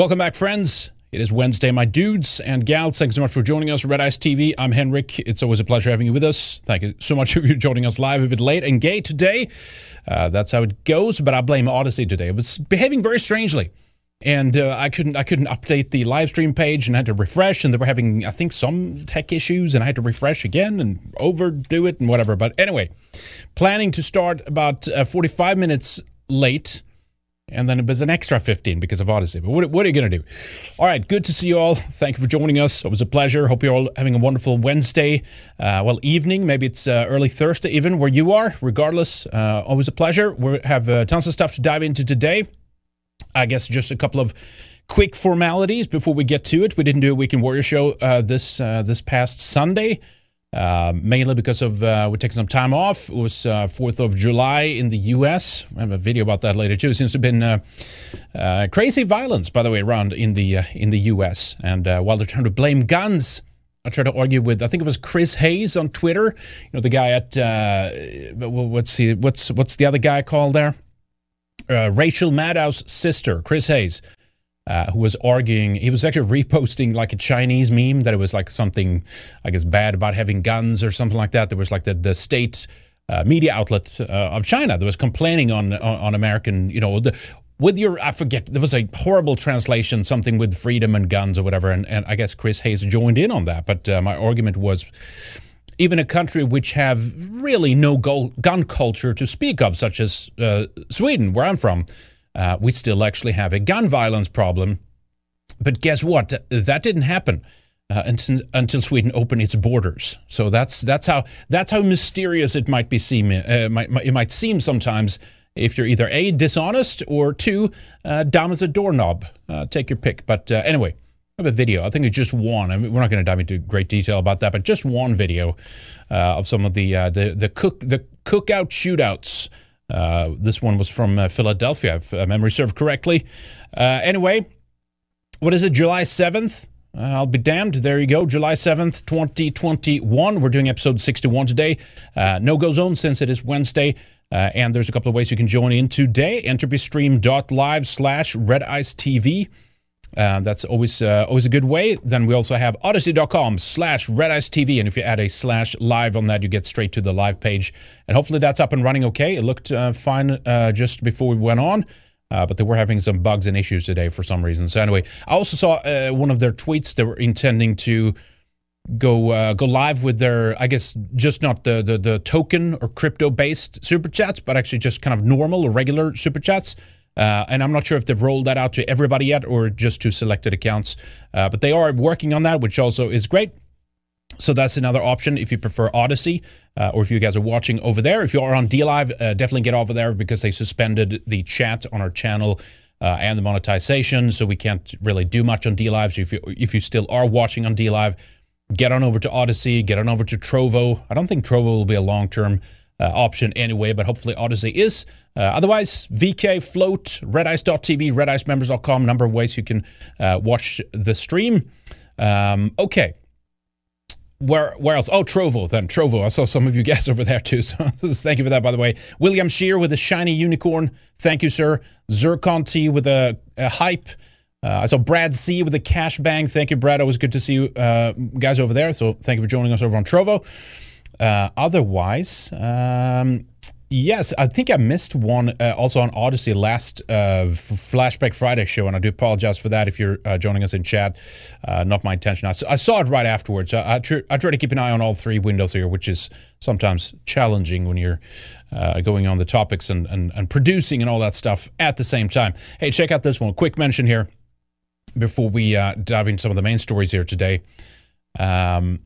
Welcome back, friends. It is Wednesday, my dudes and gals. Thanks so much for joining us, Red Ice TV. I'm Henrik. It's always a pleasure having you with us. Thank you so much for joining us live a bit late and gay today. Uh, that's how it goes, but I blame Odysee today. It was behaving very strangely. And uh, I couldn't I couldn't update the live stream page and I had to refresh and they were having I think some tech issues and I had to refresh again and overdo it and whatever. But anyway, planning to start about uh, 45 minutes late and then it was an extra 15 because of Odysee. But what, what are you going to do? All right, good to see you all. Thank you for joining us. It was a pleasure. Hope you're all having a wonderful Wednesday, uh, well, evening. Maybe it's uh, early Thursday, even where you are. Regardless, uh, always a pleasure. We have uh, tons of stuff to dive into today. I guess just a couple of quick formalities before we get to it. We didn't do a Weekend Warrior show uh, this uh, this past Sunday. Uh, mainly because of uh, we're taking some time off. It was uh, Fourth of July in the U.S. I have a video about that later too. It seems to have been uh, uh, crazy violence, by the way, around in the uh, in the U.S. And while they're trying to blame guns, I tried to argue with I think it was Chris Hayes on Twitter. You know the guy at what's the what's what's the other guy called there? Rachel Maddow's sister, Chris Hayes uh, who was arguing, he was actually reposting like a Chinese meme that it was like something, I guess, bad about having guns or something like that. There was like the, the state uh, media outlet uh, of China that was complaining on, on, on American, you know, the, with your, I forget, there was a horrible translation, something with freedom and guns or whatever. And, and I guess Chris Hayes joined in on that. But uh, my argument was even a country which have really no gun culture to speak of, such as uh, Sweden, where I'm from, uh, we still actually have a gun violence problem. But guess what? That didn't happen uh, until, Sweden opened its borders. So that's that's how that's how mysterious it might be seem. Uh, might, it might seem sometimes if you're either a dishonest or two uh, dumb as a doorknob. Uh, take your pick. But uh, anyway. I have a video. I think it's just one. I mean, we're not going to dive into great detail about that, but just one video of some of the the the cook the cookout shootouts uh, this one was from uh, Philadelphia, if uh, memory served correctly. Uh, anyway, what is it, July 7th? Uh, I'll be damned. There you go, July 7th, 2021. We're doing episode 61 today. no go zone since it is Wednesday. and there's a couple of ways you can join in today. Entropystream.live slash Red Ice TV. Uh, that's always uh, always a good way. Then we also have odysee.com slash TV. And if you add a slash live on that, you get straight to the live page. And hopefully that's up and running okay. It looked uh, fine uh, just before we went on. Uh, but they were having some bugs and issues today for some reason. So anyway, I also saw uh, one of their tweets. They were intending to go go live with their, I guess, just not the the, the token or crypto based super chats, but actually just kind of normal or regular super chats. Uh, and I'm not sure if they've rolled that out to everybody yet or just to selected accounts. Uh, but they are working on that, which also is great. So that's another option if you prefer Odysee, uh, or if you guys are watching over there. If you are on DLive, uh, definitely get over there because they suspended the chat on our channel. Uh, and the monetization, so we can't really do much on DLive. So if you if you still are watching on DLive, get on over to Odysee, get on over to Trovo. I don't think Trovo will be a long term option anyway, but hopefully Odysee is. Uh, otherwise, VK, Flote, Redice.tv, RedIceMembers.com, number of ways you can uh, watch the stream. Um, okay. Where where else? Oh, Trovo then. Trovo. I saw some of you guys over there too. So thank you for that, by the way. William Shear with a shiny unicorn. Thank you, sir. Zircon T with a, a hype. Uh, I saw Brad C with a cash bang. Thank you, Brad. Always good to see you uh, guys over there. So thank you for joining us over on Trovo. Uh, otherwise, um, yes, I think I missed one uh, also on Odysee last uh, Flashback Friday show, and I do apologize for that if you're uh, joining us in chat. Uh, not my intention. I, I, saw it right afterwards. I, I, tr- I, try to keep an eye on all three windows here, which is sometimes challenging when you're uh, going on the topics and, and, and producing and all that stuff at the same time. Hey, check out this one. Quick mention here before we dive into some of the main stories here today. Um,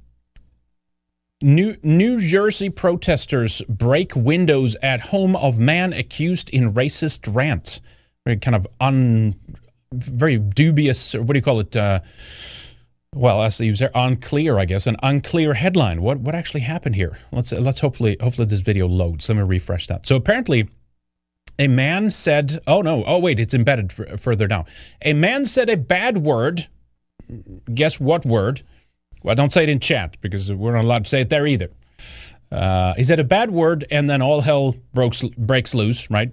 New, New Jersey protesters break windows at home of man accused in racist rant. Very kind of un, very dubious, or what do you call it? Uh, well, as there, unclear, I guess, an unclear headline. What what actually happened here? Let's let's hopefully hopefully this video loads. Let me refresh that. So apparently, a man said, "Oh no, oh wait, it's embedded f- further down." A man said a bad word. Guess what word? Well, don't say it in chat because we're not allowed to say it there either. Uh, he said a bad word, and then all hell breaks, breaks loose, right?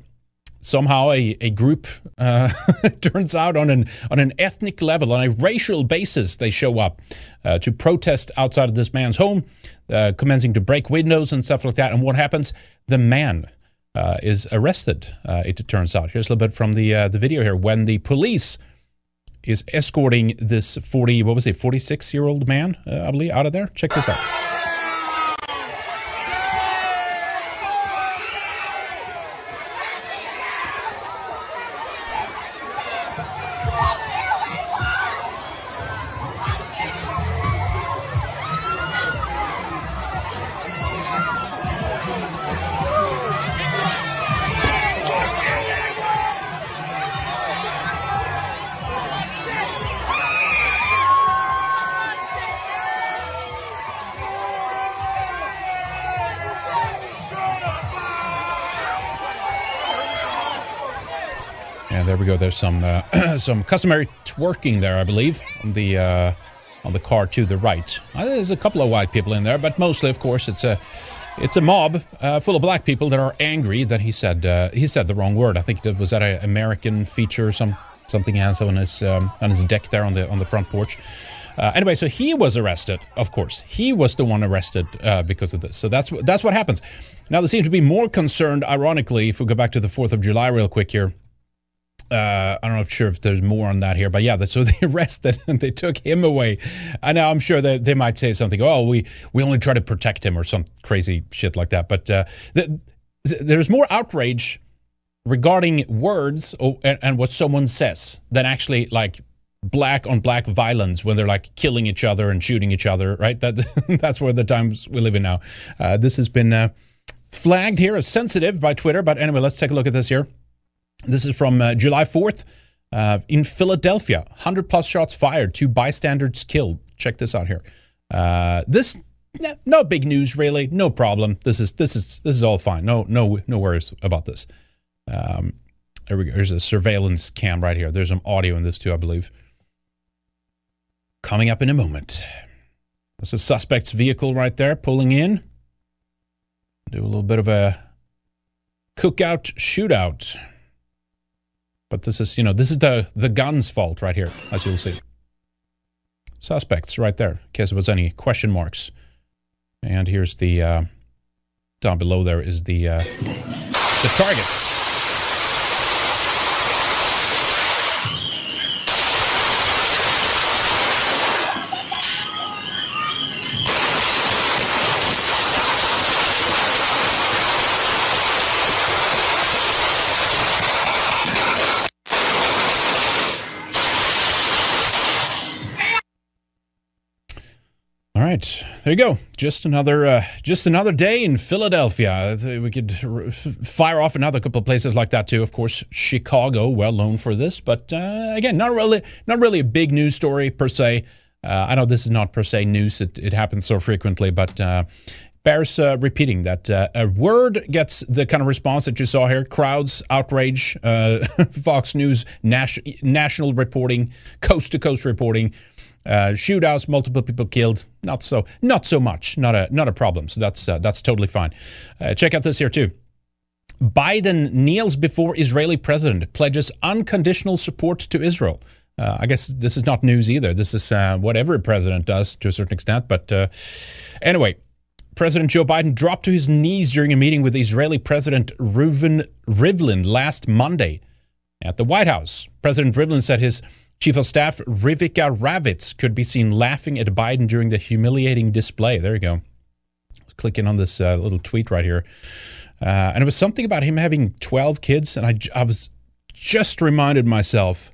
somehow a, a group uh, turns out on an on an ethnic level, on a racial basis, they show up uh, to protest outside of this man's home, uh, commencing to break windows and stuff like that. And what happens? The man uh, is arrested. Uh, it turns out. Here's a little bit from the the video here when the police is escorting this 40 what was it 46 year old man uh, i believe out of there? Check this out There's some uh, some customary twerking there, I believe, on the uh, on the car to the right. Uh, there's a couple of white people in there, but mostly, of course, it's a it's a mob uh, full of black people that are angry that he said uh, he said the wrong word. I think it was that an American feature, some something he on his um, on his deck there on the on the front porch. Uh, anyway, so he was arrested. Of course, he was the one arrested uh, because of this. So that's that's what happens. Now they seem to be more concerned. Ironically, if we go back to the Fourth of July real quick here, uh, I don't know if sure if there's more on that here, but yeah, so they arrested and they took him away. And I'm sure that they might say something. Oh, we we only try to protect him or some crazy shit like that. But uh, the, there's more outrage regarding words or, and, and what someone says than actually like black on black violence when they're like killing each other and shooting each other. Right? That that's where the times we live in now. Uh, this has been uh, flagged here as sensitive by Twitter. But anyway, let's take a look at this here. This is from uh, July 4th uh, in Philadelphia. 100 plus shots fired, two bystanders killed. Check this out here. Uh, this no big news really, no problem. This is this is this is all fine. No no no worries about this. Um, there we go. There's a surveillance cam right here. There's some audio in this too, I believe. Coming up in a moment. That's a suspect's vehicle right there, pulling in. Do a little bit of a cookout shootout. But this is, you know, this is the the gun's fault right here, as you'll see. Suspects right there, in case there was any question marks. And here's the uh, down below. There is the uh, the targets. Right, there you go. Just another, uh, just another day in Philadelphia. We could fire off another couple of places like that too. Of course, Chicago, well known for this, but uh, again, not really, not really a big news story per se. Uh, I know this is not per se news; it, it happens so frequently, but uh, bears uh, repeating that uh, a word gets the kind of response that you saw here crowds outrage uh, fox news nas- national reporting coast to coast reporting uh, shootouts, multiple people killed. Not so, not so much. Not a, not a problem. So that's uh, that's totally fine. Uh, check out this here too. Biden kneels before Israeli president, pledges unconditional support to Israel. Uh, I guess this is not news either. This is uh, what every president does to a certain extent. But uh, anyway, President Joe Biden dropped to his knees during a meeting with Israeli President Reuven Rivlin last Monday at the White House. President Rivlin said his Chief of Staff Rivika Ravitz could be seen laughing at Biden during the humiliating display. There you go. Clicking on this uh, little tweet right here. Uh, and it was something about him having 12 kids. And I, I was just reminded myself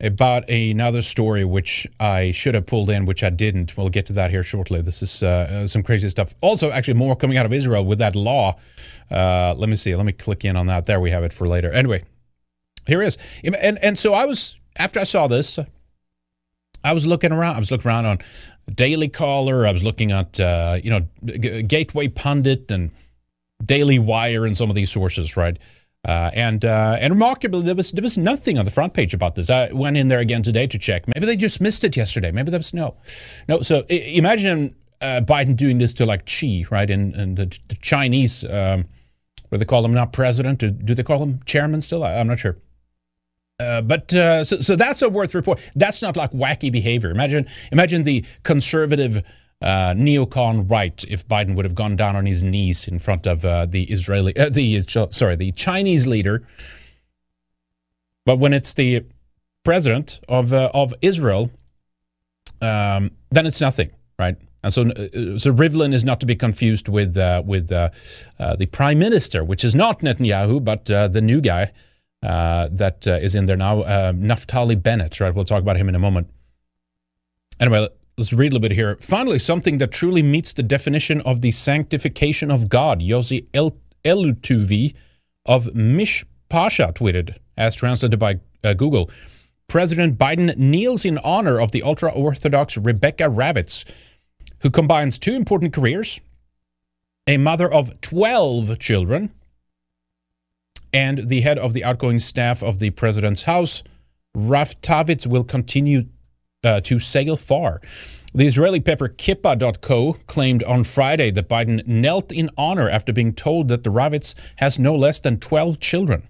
about another story which I should have pulled in, which I didn't. We'll get to that here shortly. This is uh, some crazy stuff. Also, actually, more coming out of Israel with that law. Uh, let me see. Let me click in on that. There we have it for later. Anyway, here is. And, and so I was after I saw this, I was looking around. I was looking around on Daily Caller. I was looking at uh, you know G- Gateway Pundit and Daily Wire and some of these sources, right? Uh, and uh, and remarkably, there was there was nothing on the front page about this. I went in there again today to check. Maybe they just missed it yesterday. Maybe there was no, no. So I- imagine uh, Biden doing this to like Xi, right? And and the, the Chinese. Um, where they call him not president. Do, do they call him chairman still? I, am not sure. Uh, but uh, so, so that's a worth report. That's not like wacky behavior. Imagine, imagine the conservative uh, neocon right if Biden would have gone down on his knees in front of uh, the Israeli, uh, the sorry, the Chinese leader. But when it's the president of of Israel, um, then it's nothing, right? And so, so Rivlin is not to be confused with with the prime minister, which is not Netanyahu, but the new guy uh, that uh, is in there now, uh, Naftali Bennett. Right, we'll talk about him in a moment. Anyway, let's read a little bit here. Finally, something that truly meets the definition of the sanctification of God. Yossi El- Elutuvi of Mishpacha tweeted, as translated by uh, Google. President Biden kneels in honor of the ultra Orthodox Rebecca Ravitz who combines two important careers a mother of 12 children and the head of the outgoing staff of the president's house. Raftavitz will continue uh, to sail far. The Israeli paper Kippa.co claimed on Friday that Biden knelt in honor after being told that the Ravitz has no less than 12 children.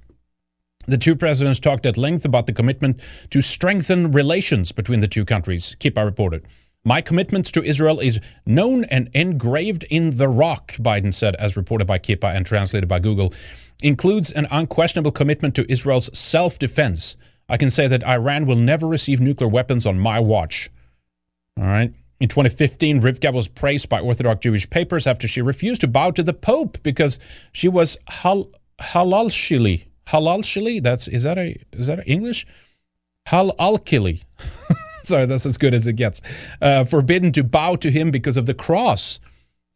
The two presidents talked at length about the commitment to strengthen relations between the two countries, Kippa reported. My commitment to Israel is known and engraved in the rock, Biden said, as reported by Kippa and translated by Google, includes an unquestionable commitment to Israel's self defense. I can say that Iran will never receive nuclear weapons on my watch. All right. In 2015, Rivka was praised by Orthodox Jewish papers after she refused to bow to the Pope because she was hal- halalshili. Halalshili? That's is that a is that English? Halalkili. Sorry, that's as good as it gets. Uh, forbidden to bow to him because of the cross,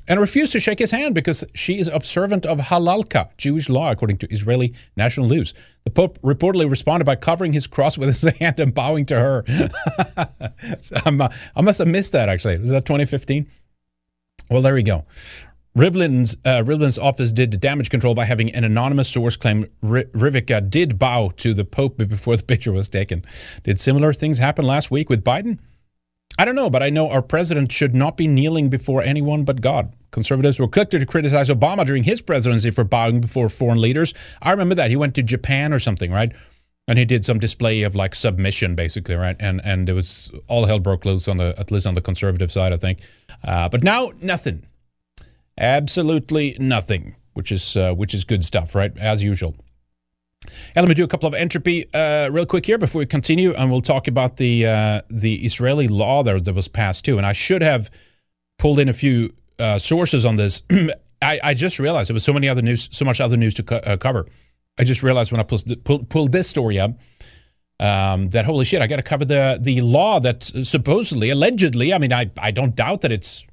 and refused to shake his hand because she is observant of halalka, Jewish law, according to Israeli national news. The Pope reportedly responded by covering his cross with his hand and bowing to her. uh, i must have missed that, actually. Was that 2015? Well, there we go. Rivlin's, uh, Rivlin's office did damage control by having an anonymous source claim R- Rivika did bow to the Pope before the picture was taken. Did similar things happen last week with Biden? I don't know, but I know our president should not be kneeling before anyone but God. Conservatives were quick to criticize Obama during his presidency for bowing before foreign leaders. I remember that. He went to Japan or something, right? And he did some display of like submission, basically, right? And and it was all hell broke loose on the at least on the conservative side, I think. Uh, but now nothing. Absolutely nothing, which is uh, which is good stuff, right? As usual. And let me do a couple of entropy uh, real quick here before we continue, and we'll talk about the uh, the Israeli law there that was passed too. And I should have pulled in a few uh, sources on this. I, I, just realized there was so many other news, so much other news to co- uh, cover. I just realized when I pulled, pulled, pulled this story up um, that holy shit, I got to cover the the law that supposedly, allegedly, I mean, I I don't doubt that it's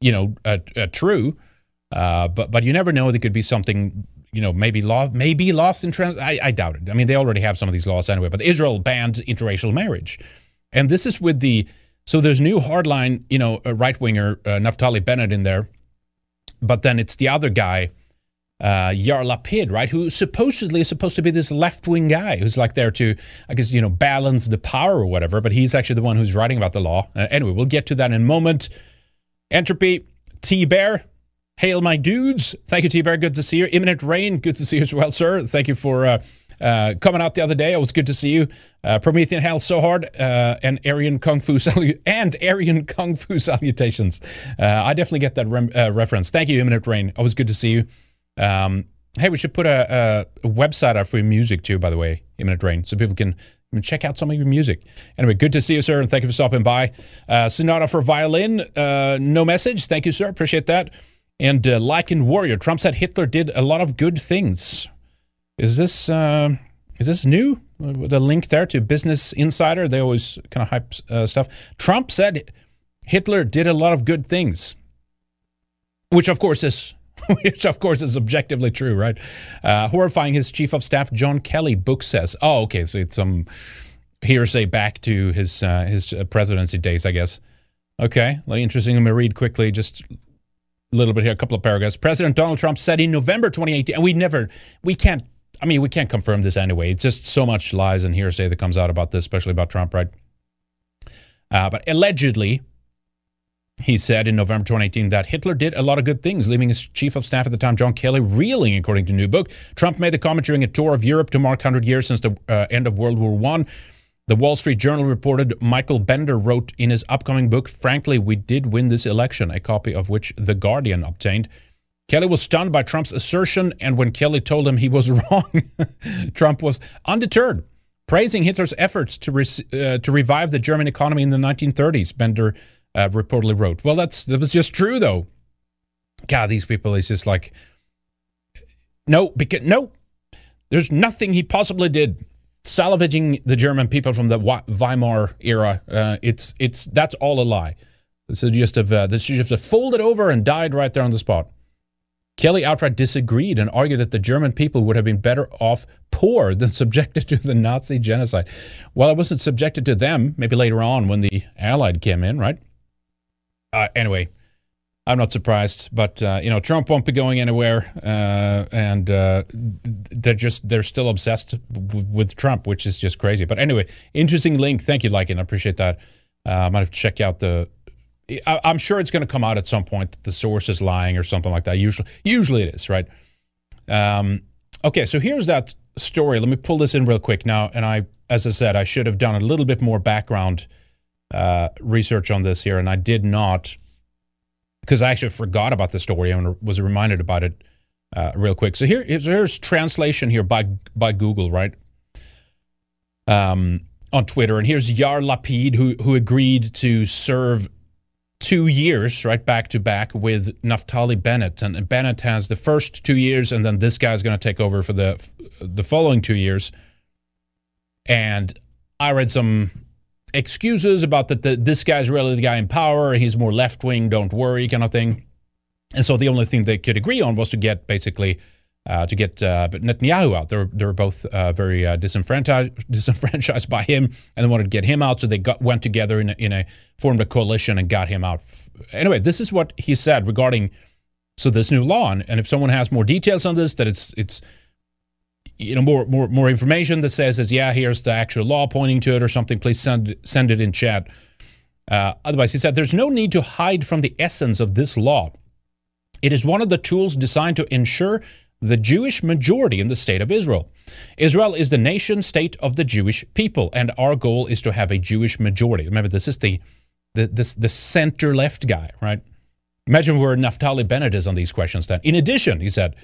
you know, uh, uh, true. Uh, but but you never know. There could be something, you know, maybe law, maybe lost in trans. I, I doubt it. I mean, they already have some of these laws anyway. But Israel banned interracial marriage, and this is with the so there's new hardline, you know, right winger uh, Naftali Bennett in there, but then it's the other guy, uh, Lapid, right, who supposedly is supposed to be this left wing guy who's like there to, I guess, you know, balance the power or whatever. But he's actually the one who's writing about the law. Uh, anyway, we'll get to that in a moment. Entropy, T Bear, hail my dudes. Thank you, T Bear. Good to see you. Imminent Rain, good to see you as well, sir. Thank you for uh, uh, coming out the other day. It was good to see you. Uh, Promethean Hell so hard uh, and Aryan Kung Fu salu- and Aryan Kung Fu salutations. Uh, I definitely get that rem- uh, reference. Thank you, Imminent Rain. Always good to see you. Um, hey, we should put a, a, website out for your music too, by the way, Imminent Rain, so people can and check out some of your music. Anyway, good to see you, sir, and thank you for stopping by. Uh, Sonata for violin, uh, no message. Thank you, sir. Appreciate that. And uh, Lycan Warrior, Trump said Hitler did a lot of good things. Is this uh, is this new? The link there to Business Insider. They always kind of hype uh, stuff. Trump said Hitler did a lot of good things, which of course is which of course is objectively true, right? Uh, horrifying his chief of staff John Kelly book says. Oh, okay, so it's some hearsay back to his uh, his presidency days, I guess. Okay, well, interesting. Let me read quickly, just a little bit here, a couple of paragraphs. President Donald Trump said in November 2018, and we never, we can't. I mean, we can't confirm this anyway. It's just so much lies and hearsay that comes out about this, especially about Trump, right? Uh, but allegedly, he said in November 2018 that Hitler did a lot of good things, leaving his chief of staff at the time, John Kelly, reeling, according to New Book. Trump made the comment during a tour of Europe to mark 100 years since the uh, end of World War One. The Wall Street Journal reported Michael Bender wrote in his upcoming book, Frankly, we did win this election, a copy of which The Guardian obtained. Kelly was stunned by Trump's assertion, and when Kelly told him he was wrong, Trump was undeterred, praising Hitler's efforts to, re- uh, to revive the German economy in the 1930s. Bender uh, reportedly wrote. Well, that's that was just true though. God, these people is just like no, because no, there's nothing he possibly did. Salvaging the German people from the Weimar era, uh, it's it's that's all a lie. This is just have uh, this should just have folded over and died right there on the spot. Kelly outright disagreed and argued that the German people would have been better off poor than subjected to the Nazi genocide. Well, it wasn't subjected to them, maybe later on when the Allied came in, right? uh, anyway, I'm not surprised, but uh, you know Trump won't be going anywhere, uh, and uh, they're just they're still obsessed with Trump, which is just crazy. But anyway, interesting link. Thank you, Lycan. I appreciate that. Uh, I might have to check out the. I, am sure it's going to come out at some point that the source is lying or something like that. Usually, usually it is, right? Um, okay, so here's that story. Let me pull this in real quick now. And I, as I said, I should have done a little bit more background uh, research on this here, and I did not because I actually forgot about the story and was reminded about it uh, real quick. So here, here's translation here by by Google, right? Um, on Twitter, and here's Yair Lapid, who who agreed to serve two years, right, back to back with Naftali Bennett, and Bennett has the first two years, and then this guy's going to take over for the the following two years. And I read some excuses about that the, this guy's really the guy in power, he's more left wing, don't worry, kind of thing. And so the only thing they could agree on was to get basically uh, to get uh, Netanyahu out. They were, they were both uh, very uh, disenfranchised, disenfranchised by him, and they wanted to get him out. So they got, went together in a, in a formed a coalition and got him out. Anyway, this is what he said regarding so this new law. And, and if someone has more details on this, that it's it's you know more more more information that says is yeah here's the actual law pointing to it or something please send send it in chat uh, otherwise he said there's no need to hide from the essence of this law it is one of the tools designed to ensure the Jewish majority in the state of Israel. Israel is the nation state of the Jewish people, and our goal is to have a Jewish majority. Remember, this is the the this, the center left guy, right? Imagine where Naftali Bennett is on these questions. Then, in addition, he said,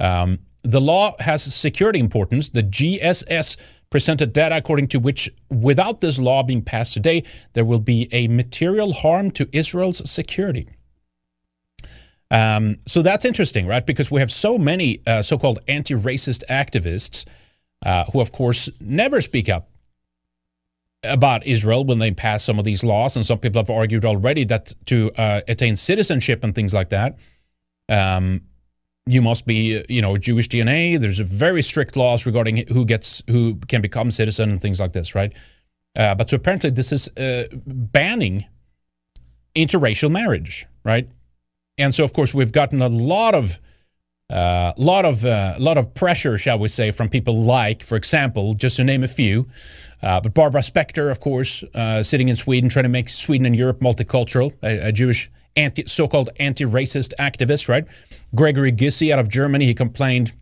um, the law has security importance. The GSS presented data according to which, without this law being passed today, there will be a material harm to Israel's security. Um, so that's interesting, right? Because we have so many uh, so called anti racist activists uh, who, of course, never speak up about Israel when they pass some of these laws. And some people have argued already that to uh, attain citizenship and things like that, um, you must be, you know, Jewish DNA. There's very strict laws regarding who gets, who can become citizen and things like this, right? Uh, but so apparently this is uh, banning interracial marriage, right? And so of course we've gotten a lot of, uh, lot of, uh, lot of pressure, shall we say, from people like, for example, just to name a few, uh, but Barbara Spectre, of course, uh, sitting in Sweden, trying to make Sweden and Europe multicultural, a, a Jewish anti, so-called anti-racist activist, right? Gregory Gysi out of Germany, he complained,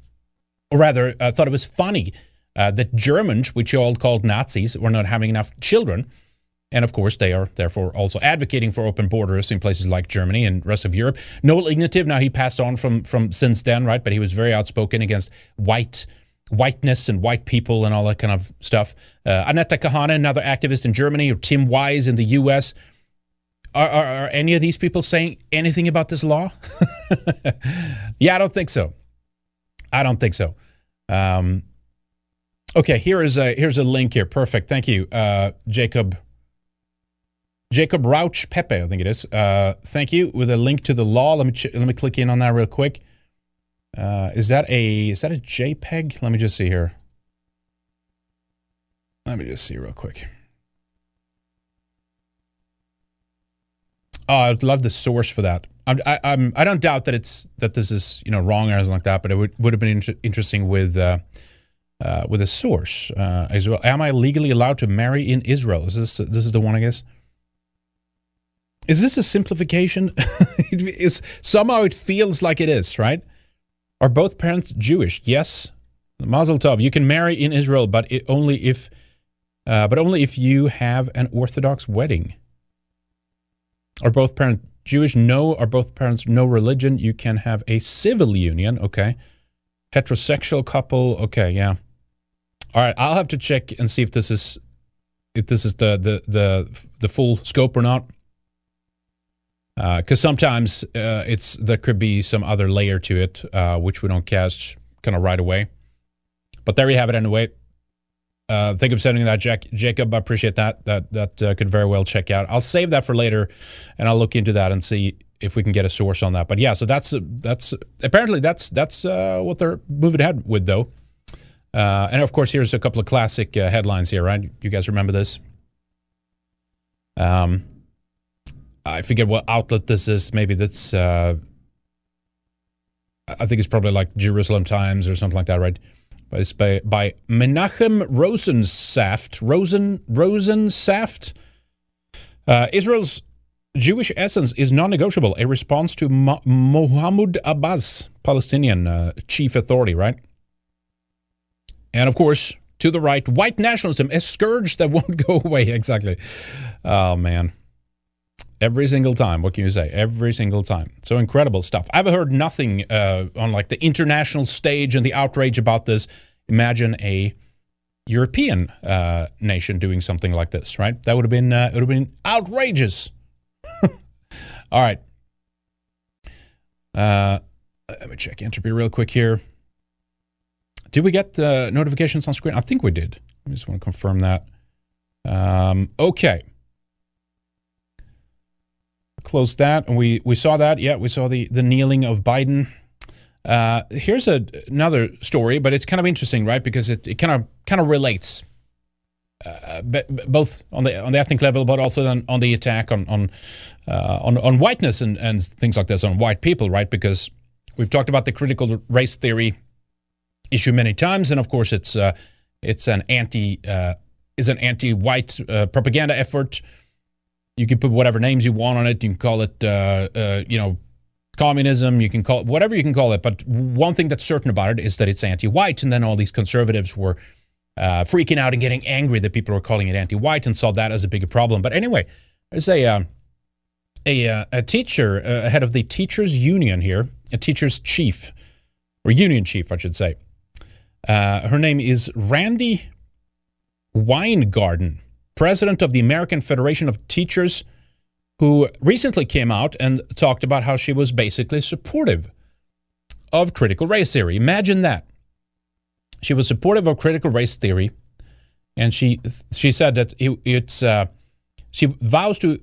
or rather, uh, thought it was funny uh, that Germans, which you all called Nazis, were not having enough children. And of course, they are therefore also advocating for open borders in places like Germany and rest of Europe. Noel Ignatiev, now he passed on from from since then, right? But he was very outspoken against white whiteness and white people and all that kind of stuff. Uh, Anetta Kahane, another activist in Germany, or Tim Wise in the U.S. Are, are, are, any of these people saying anything about this law? yeah, I don't think so. I don't think so. Um, okay, here is a here's a link here. Perfect. Thank you, uh, Jacob. Jacob Rauch Pepe, I think it is. Uh, thank you with a link to the law. Let me ch- let me click in on that real quick. Uh, is that a is that a JPEG? Let me just see here. Let me just see real quick. Oh, I'd love the source for that. I, I, I'm, I don't doubt that it's that this is you know wrong or anything like that, but it would, would have been inter- interesting with uh, uh, with a source uh, as well. Am I legally allowed to marry in Israel? Is this this is the one I guess? Is this a simplification? somehow it feels like it is, right? Are both parents Jewish? Yes. Mazel tov. You can marry in Israel, but only if, uh, but only if you have an Orthodox wedding. Are both parents Jewish? No. Are both parents no religion? You can have a civil union. Okay. Heterosexual couple. Okay. Yeah. All right. I'll have to check and see if this is if this is the the the the full scope or not. Because uh, sometimes uh, it's there could be some other layer to it, uh, which we don't catch kind of right away. But there you have it anyway. Uh, for sending that, Jack, Jacob. I appreciate that. That that uh, could very well check out. I'll save that for later, and I'll look into that and see if we can get a source on that. But yeah, so that's that's apparently that's that's uh, what they're moving ahead with, though. Uh, and of course, here's a couple of classic uh, headlines here, right? You guys remember this? Um, I forget what outlet this is. Maybe that's. Uh, I think it's probably like Jerusalem Times or something like that, right? By, by Menachem Rosensaft. Rosen Rosensaft. Uh, Israel's Jewish essence is non-negotiable. A response to Mo- Mohammed Abbas, Palestinian uh, chief authority, right? And of course, to the right, white nationalism, a scourge that won't go away. Exactly. Oh, man. Every single time. What can you say? Every single time. So incredible stuff. I've heard nothing uh, on like the international stage and the outrage about this. Imagine a European uh, nation doing something like this, right? That would have been uh, it would have been outrageous. All right. Uh, let me check entropy real quick here. Did we get the notifications on screen? I think we did. I just want to confirm that. Um, okay. Close that. And we, we saw that. Yeah, we saw the, the kneeling of Biden. Uh, here's a, another story, but it's kind of interesting, right? Because it, it kind of kind of relates, uh, both on the on the ethnic level, but also on, on the attack on on, uh, on on whiteness and, and things like this on white people, right? Because we've talked about the critical race theory issue many times, and of course, it's uh, it's an anti uh, is an anti-white uh, propaganda effort. You can put whatever names you want on it. You can call it, uh, uh, you know, communism. You can call it whatever you can call it. But one thing that's certain about it is that it's anti-white. And then all these conservatives were uh, freaking out and getting angry that people were calling it anti-white and saw that as a bigger problem. But anyway, there's a uh, a, uh, a teacher, uh, head of the teachers union here, a teacher's chief or union chief, I should say. Her name is Randi Weingarten, president of the American Federation of Teachers, who recently came out and talked about how she was basically supportive of critical race theory. Imagine that. She was supportive of critical race theory, and she she said that it, it's uh, she vows to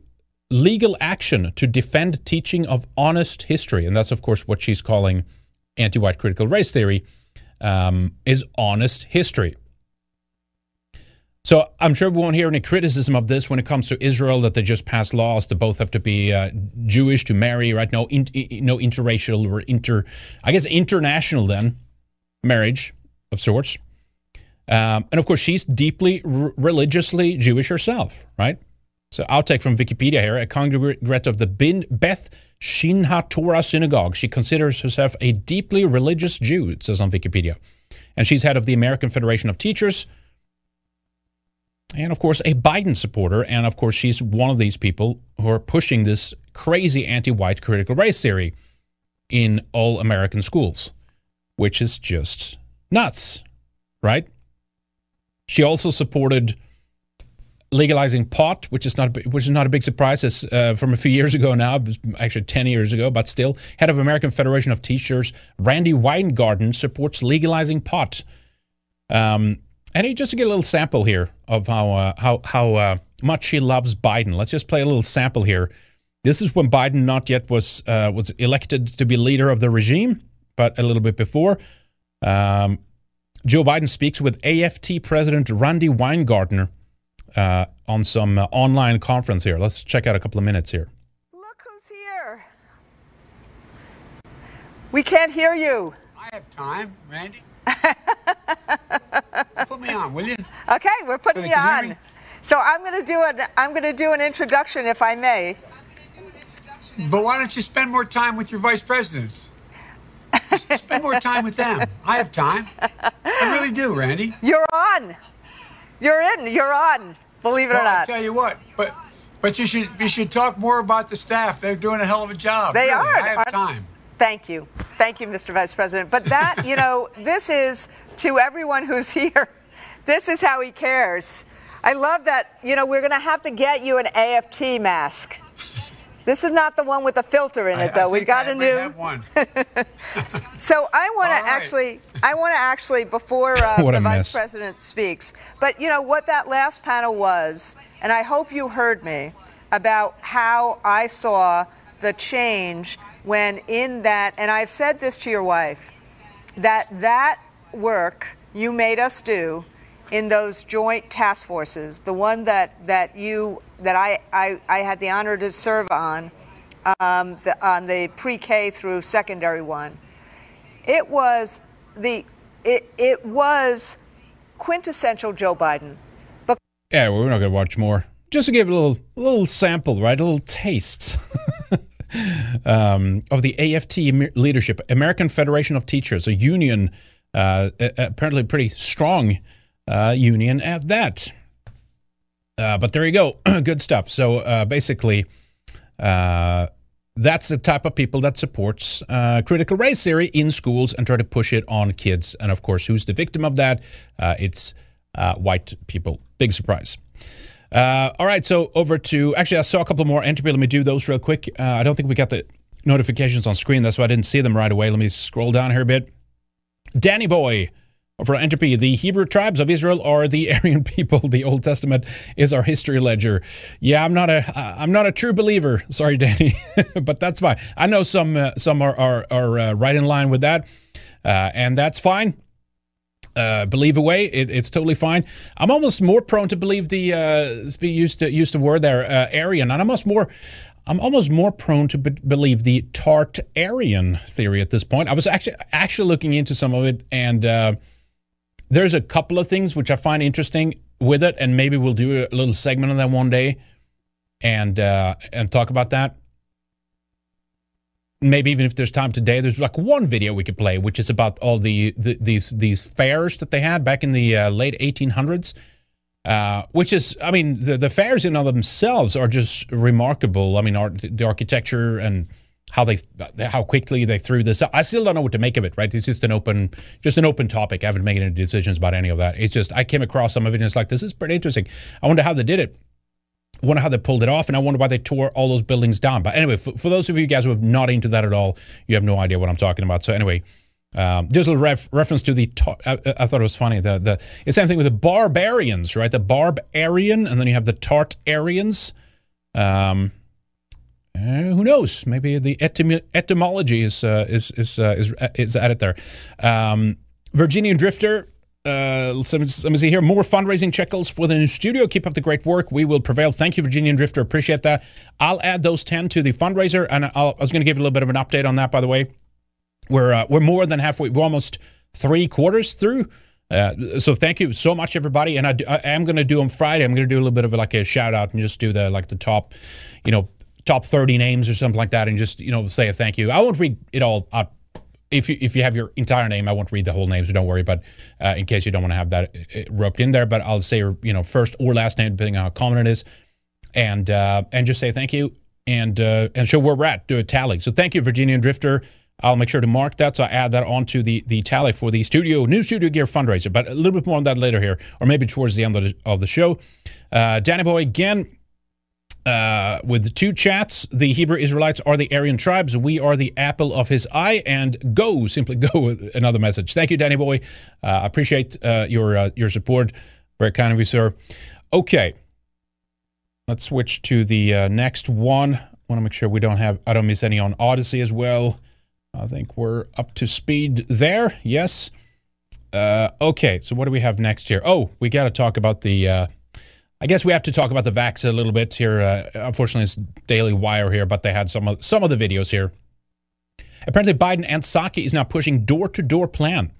legal action to defend teaching of honest history, and that's of course what she's calling anti-white critical race theory um, is honest history. So I'm sure we won't hear any criticism of this when it comes to Israel that they just passed laws that both have to be uh, Jewish to marry, right? No, in, no interracial or inter, I guess international then marriage of sorts. Um, and of course, she's deeply r- religiously Jewish herself, right? So I'll take from Wikipedia here a congregant of the Bin Beth Shinha Torah Synagogue. She considers herself a deeply religious Jew, it says on Wikipedia. And she's head of the American Federation of Teachers. And of course, a Biden supporter. And of course, she's one of these people who are pushing this crazy anti white critical race theory in all American schools, which is just nuts, right? She also supported legalizing pot, which is not which is not a big surprise. It's uh, from a few years ago now, actually ten years ago, but still. Head of American Federation of Teachers, Randi Weingarten, supports legalizing pot. Um, and just to get a little sample here of how uh, how how uh, much she loves Biden. Let's just play a little sample here. This is when Biden not yet was uh, was elected to be leader of the regime, but a little bit before. Um, Joe Biden speaks with AFT President Randi Weingarten uh, on some uh, online conference here. Let's check out a couple of minutes here. Look who's here. We can't hear you. I have time, Randi. Put me on, will you? Okay, we're putting so you on. So I'm going to do an I'm going to do an introduction, if I may. but why don't you spend more time with your vice presidents? spend more time with them. I have time. I really do, Randi. You're on. You're in. You're on. Believe it Well, or not. I'll tell you what, but but you should you should talk more about the staff. They're doing a hell of a job. They Really, are. I have time. Thank you. Thank you, Mr. Vice President. But that, you know, this is to everyone who's here, this is how he cares. I love that, you know, we're going to have to get you an AFT mask. This is not the one with the filter in I- it, though. I We've got I a new. have one. So I want to actually, I want to actually, before uh, the vice mess. president speaks, but you know what that last panel was, and I hope you heard me about how I saw the change when in that, and I've said this to your wife, that that work you made us do in those joint task forces, the one that, that you that I, I, I had the honor to serve on, um, the, on the pre-K through secondary one, it was the it, it was quintessential Joe Biden. But Yeah, we're not going to watch more. Just to give a little, a little sample, right? A little taste um, of the AFT leadership, American Federation of Teachers, a union, uh, apparently pretty strong uh, union at that. Uh, but there you go, good stuff. So uh, basically, uh, that's the type of people that supports uh, critical race theory in schools and try to push it on kids. And of course, who's the victim of that? Uh, it's uh, white people. Big surprise. Uh, all right, so over to actually, I saw a couple more entropy. Let me do those real quick. Uh, I don't think we got the notifications on screen. That's why I didn't see them right away. Let me scroll down here a bit. Danny Boy for Entropy, the Hebrew tribes of Israel are the Aryan people. The Old Testament is our history ledger. Yeah, I'm not a I'm not a true believer. Sorry, Danny, but that's fine. I know some uh, some are are, are uh, right in line with that, uh, and that's fine. Uh, believe away, it, it's totally fine. I'm almost more prone to believe the uh, used to used the word there uh, Aryan, and I'm almost more. I'm almost more prone to be- believe the Tartarian theory at this point. I was actually actually looking into some of it, and uh, there's a couple of things which I find interesting with it, and maybe we'll do a little segment on that one day, and uh, and talk about that. Maybe even if there's time today, there's like one video we could play, which is about all the, the these these fairs that they had back in the uh, late 1800s. Uh, which is, I mean, the, the fairs in of themselves are just remarkable. I mean, art, the architecture and how they, how quickly they threw this up. I still don't know what to make of it. Right? It's just an open, just an open topic. I haven't made any decisions about any of that. It's just I came across some of it and it's like this is pretty interesting. I wonder how they did it. Wonder how they pulled it off, and I wonder why they tore all those buildings down. But anyway, for, for those of you guys who have not into that at all, you have no idea what I'm talking about. So anyway, um, just a ref, reference to the. Ta- I, I thought it was funny. The the it's same thing with the barbarians, right? The barbarian, and then you have the Tartarians. Um, uh, who knows? Maybe the etym- etymology is uh, is is, uh, is is added there. Um, Virginian Drifter. Uh, let, me, let me see here. More fundraising checkles for the new studio. Keep up the great work. We will prevail. Thank you, Virginian Drifter. Appreciate that. I'll add those 10 to the fundraiser. And I'll, I was going to give you a little bit of an update on that, by the way. We're, uh, we're more than halfway. We're almost three quarters through. Uh, so thank you so much, everybody. And I, do, I am going to do on Friday. I'm going to do a little bit of like a shout out and just do the like the top, you know, top 30 names or something like that, and just you know say a thank you. I won't read it all out. If you if you have your entire name, I won't read the whole name, so don't worry. But uh, in case you don't want to have that uh, roped in there, but I'll say your you know first or last name depending on how common it is, and uh, and just say thank you and uh, and show where we're at. Do a tally. So thank you, Virginian Drifter. I'll make sure to mark that, so I add that onto the the tally for the studio new studio gear fundraiser. But a little bit more on that later here, or maybe towards the end of the, of the show. Uh, Danny Boy again uh, with two chats. The Hebrew Israelites are the Aryan tribes. We are the apple of his eye. And go, simply go another message. Thank you, Danny Boy. Uh, I appreciate uh, your uh, your support. Very kind of you, sir. Okay, let's switch to the uh, next one. Want to make sure we don't have I don't miss any on Odysee as well. I think we're up to speed there. Yes. Uh, okay, so what do we have next here? Oh, we got to talk about the. I guess we have to talk about the vax a little bit here. Uh, unfortunately, it's Daily Wire here, but they had some of some of the videos here. Apparently, Biden and Psaki is now pushing door-to-door plan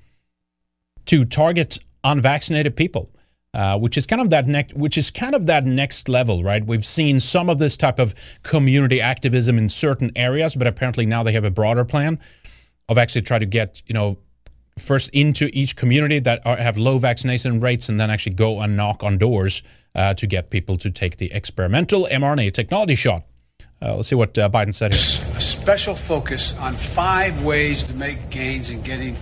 to target unvaccinated people. Uh, which is kind of that next, which is kind of that next level, right? We've seen some of this type of community activism in certain areas, but apparently now they have a broader plan of actually try to get you know first into each community that are, have low vaccination rates, and then actually go and knock on doors uh, to get people to take the experimental mRNA technology shot. Uh, let's see what uh, Biden said here. A special focus on five ways to make gains in getting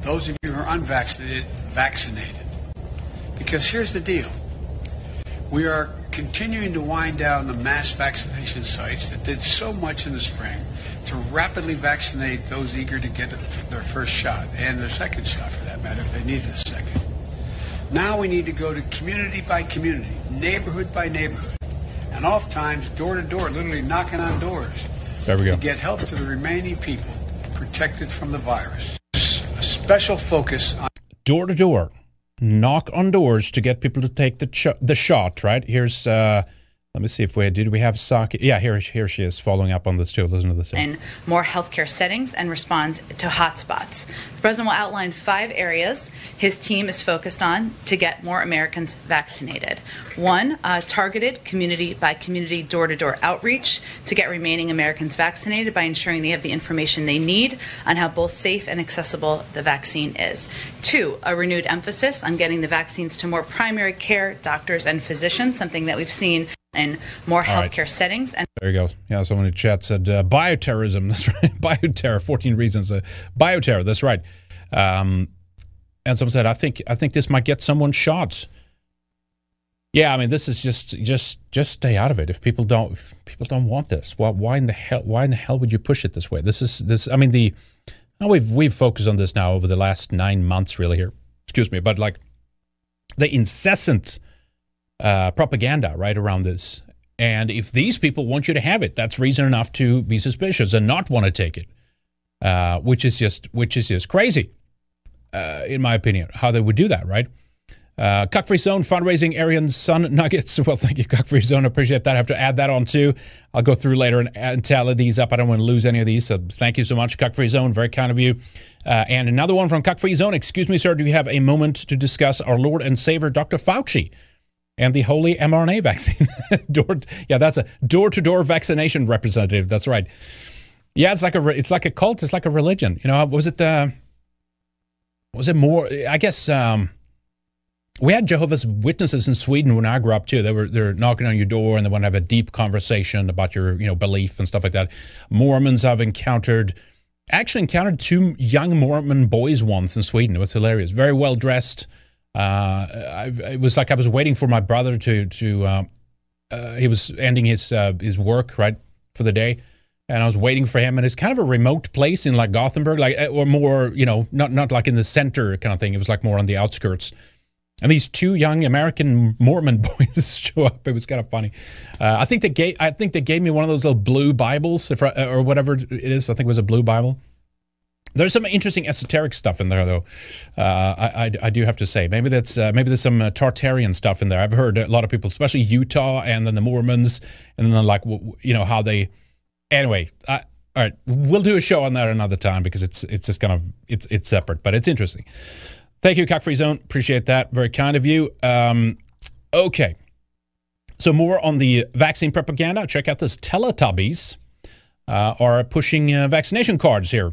those of you who are unvaccinated vaccinated. Because here's the deal we are continuing to wind down the mass vaccination sites that did so much in the spring to rapidly vaccinate those eager to get their first shot and their second shot for that matter if they needed a second. Now we need to go to community by community, neighborhood by neighborhood, and oftentimes door to door, literally knocking on doors. There we go. To get help to the remaining people protected from the virus. A special focus on door to door, knock on doors to get people to take the ch- the shot. Right here's. Uh, let me see if we did we have Psaki. Yeah, here here she is following up on this too. Listen to this. In more healthcare settings and respond to hotspots. The president will outline five areas his team is focused on to get more Americans vaccinated. One, uh, targeted community by community door to door outreach to get remaining Americans vaccinated by ensuring they have the information they need on how both safe and accessible the vaccine is. Two, a renewed emphasis on getting the vaccines to more primary care doctors and physicians, something that we've seen in more healthcare right. settings. And there you go. Yeah, someone in chat said uh, bioterrorism. That's right. Bioterror. Fourteen reasons. Uh, bioterror. That's right. Um, and someone said, "I think I think this might get someone shot." Yeah, I mean, this is just just just stay out of it. If people don't if people don't want this, well, why in the hell why in the hell would you push it this way? This is this. I mean, the we've we've focused on this now over the last nine months, really. Here, excuse me, but like the incessant uh, propaganda right around this. And if these people want you to have it, that's reason enough to be suspicious and not want to take it, uh, which is just which is just crazy, uh, in my opinion. How they would do that, right? Uh, Cuck Free Zone fundraising Aryan Sun Nuggets. Well, thank you, Cuck Free Zone. Appreciate that. I have to add that on too. I'll go through later and, and tally these up. I don't want to lose any of these. So thank you so much, Cuck Free Zone. Very kind of you. Uh, and another one from Cuck Free Zone. Excuse me, sir. Do you have a moment to discuss our Lord and Savior, Dr. Fauci? And the holy mRNA vaccine. door, yeah, that's a door-to-door vaccination representative. That's right. Yeah, it's like a it's like a cult. It's like a religion. You know, was it uh, was it more? I guess um, we had Jehovah's Witnesses in Sweden when I grew up too. They were they're knocking on your door and they want to have a deep conversation about your you know belief and stuff like that. Mormons I've encountered. Actually encountered two young Mormon boys once in Sweden. It was hilarious. Very well dressed uh, I, it was like I was waiting for my brother to to. Uh, uh, he was ending his uh, his work right for the day, and I was waiting for him. And it's kind of a remote place in like Gothenburg, like uh, or more, you know, not not like in the center kind of thing. It was like more on the outskirts. And these two young American Mormon boys show up. It was kind of funny. Uh, I think they gave I think they gave me one of those little blue Bibles, if, or whatever it is. I think it was a blue Bible. There's some interesting esoteric stuff in there, though. Uh, I, I, I, do have to say, maybe that's uh, maybe there's some uh, Tartarian stuff in there. I've heard a lot of people, especially Utah, and then the Mormons, and then like you know how they. Anyway, I, all right, we'll do a show on that another time because it's it's just kind of it's it's separate, but it's interesting. Thank you, Cuck Free Zone. Appreciate that. Very kind of you. Um, okay, so more on the vaccine propaganda. Check out this Teletubbies uh, are pushing uh, vaccination cards here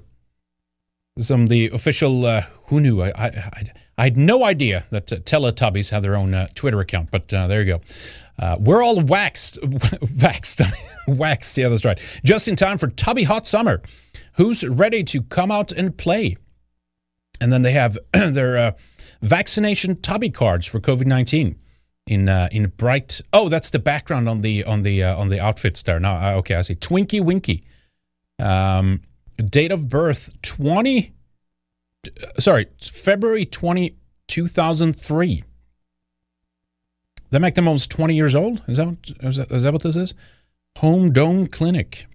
some the official. Uh, who knew? I, I, I, had no idea that uh, Teletubbies have their own uh, Twitter account, but uh, there you go. Uh, we're all waxed, waxed, waxed. Yeah, that's right. Just in time for Tubby Hot Summer. Who's ready to come out and play? And then they have their uh, vaccination Tubby cards for COVID nineteen in uh, in bright. Oh, that's the background on the on the uh, on the outfits there. Now, uh, okay, I see. Tinky Winky. Um, date of birth 20 sorry february 20 2003 that make them almost 20 years old? Is that, is that, is that what this is? Home dome clinic.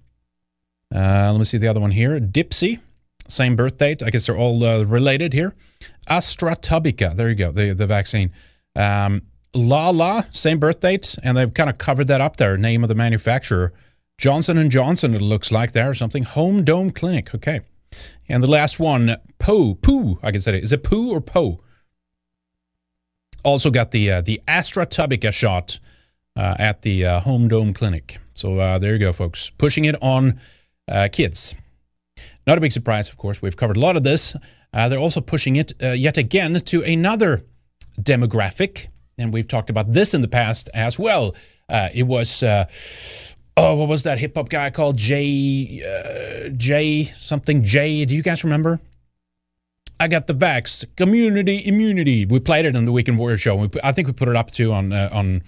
Uh, let me see the other one here. Dipsy same birth date. I guess they're all uh, related here. Astratubica there you go the, the vaccine. Um, Laa-Laa same birth date and they've kind of covered that up there. Name of the manufacturer Johnson and Johnson, it looks like there or something. Home Dome Clinic. Okay. And the last one, Poe. Poo, I can say it. Is it Poo or Poe? also got the uh, the AstraTubica shot uh, at the uh, Home Dome Clinic. So uh, there you go, folks. Pushing it on uh, kids. Not a big surprise, of course. We've covered a lot of this. Uh, they're also pushing it uh, yet again to another demographic, and we've talked about this in the past as well. It was. Oh, what was that hip hop guy called? Jay, uh, Jay something Jay. Do you guys remember? I got the Vax community immunity. We played it on the Weekend Warrior show. We, I think we put it up too on uh, on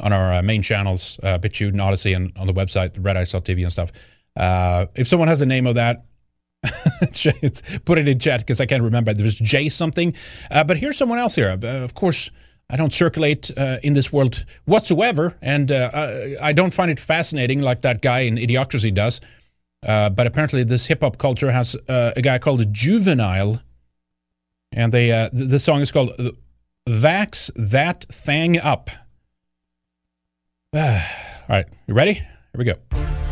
on our uh, main channels, uh, BitChute and Odysee, and on the website, RedIce.tv and stuff. Uh, if someone has a name of that, put it in chat because I can't remember. There's Jay something. Uh, but here's someone else here. Uh, of course, I don't circulate uh, in this world whatsoever, and uh, I, I, don't find it fascinating like that guy in Idiocracy does. Uh, but apparently, this hip hop culture has uh, a guy called Juvenile, and they uh, the song is called "Vax That Thang Up." All right, you ready? Here we go.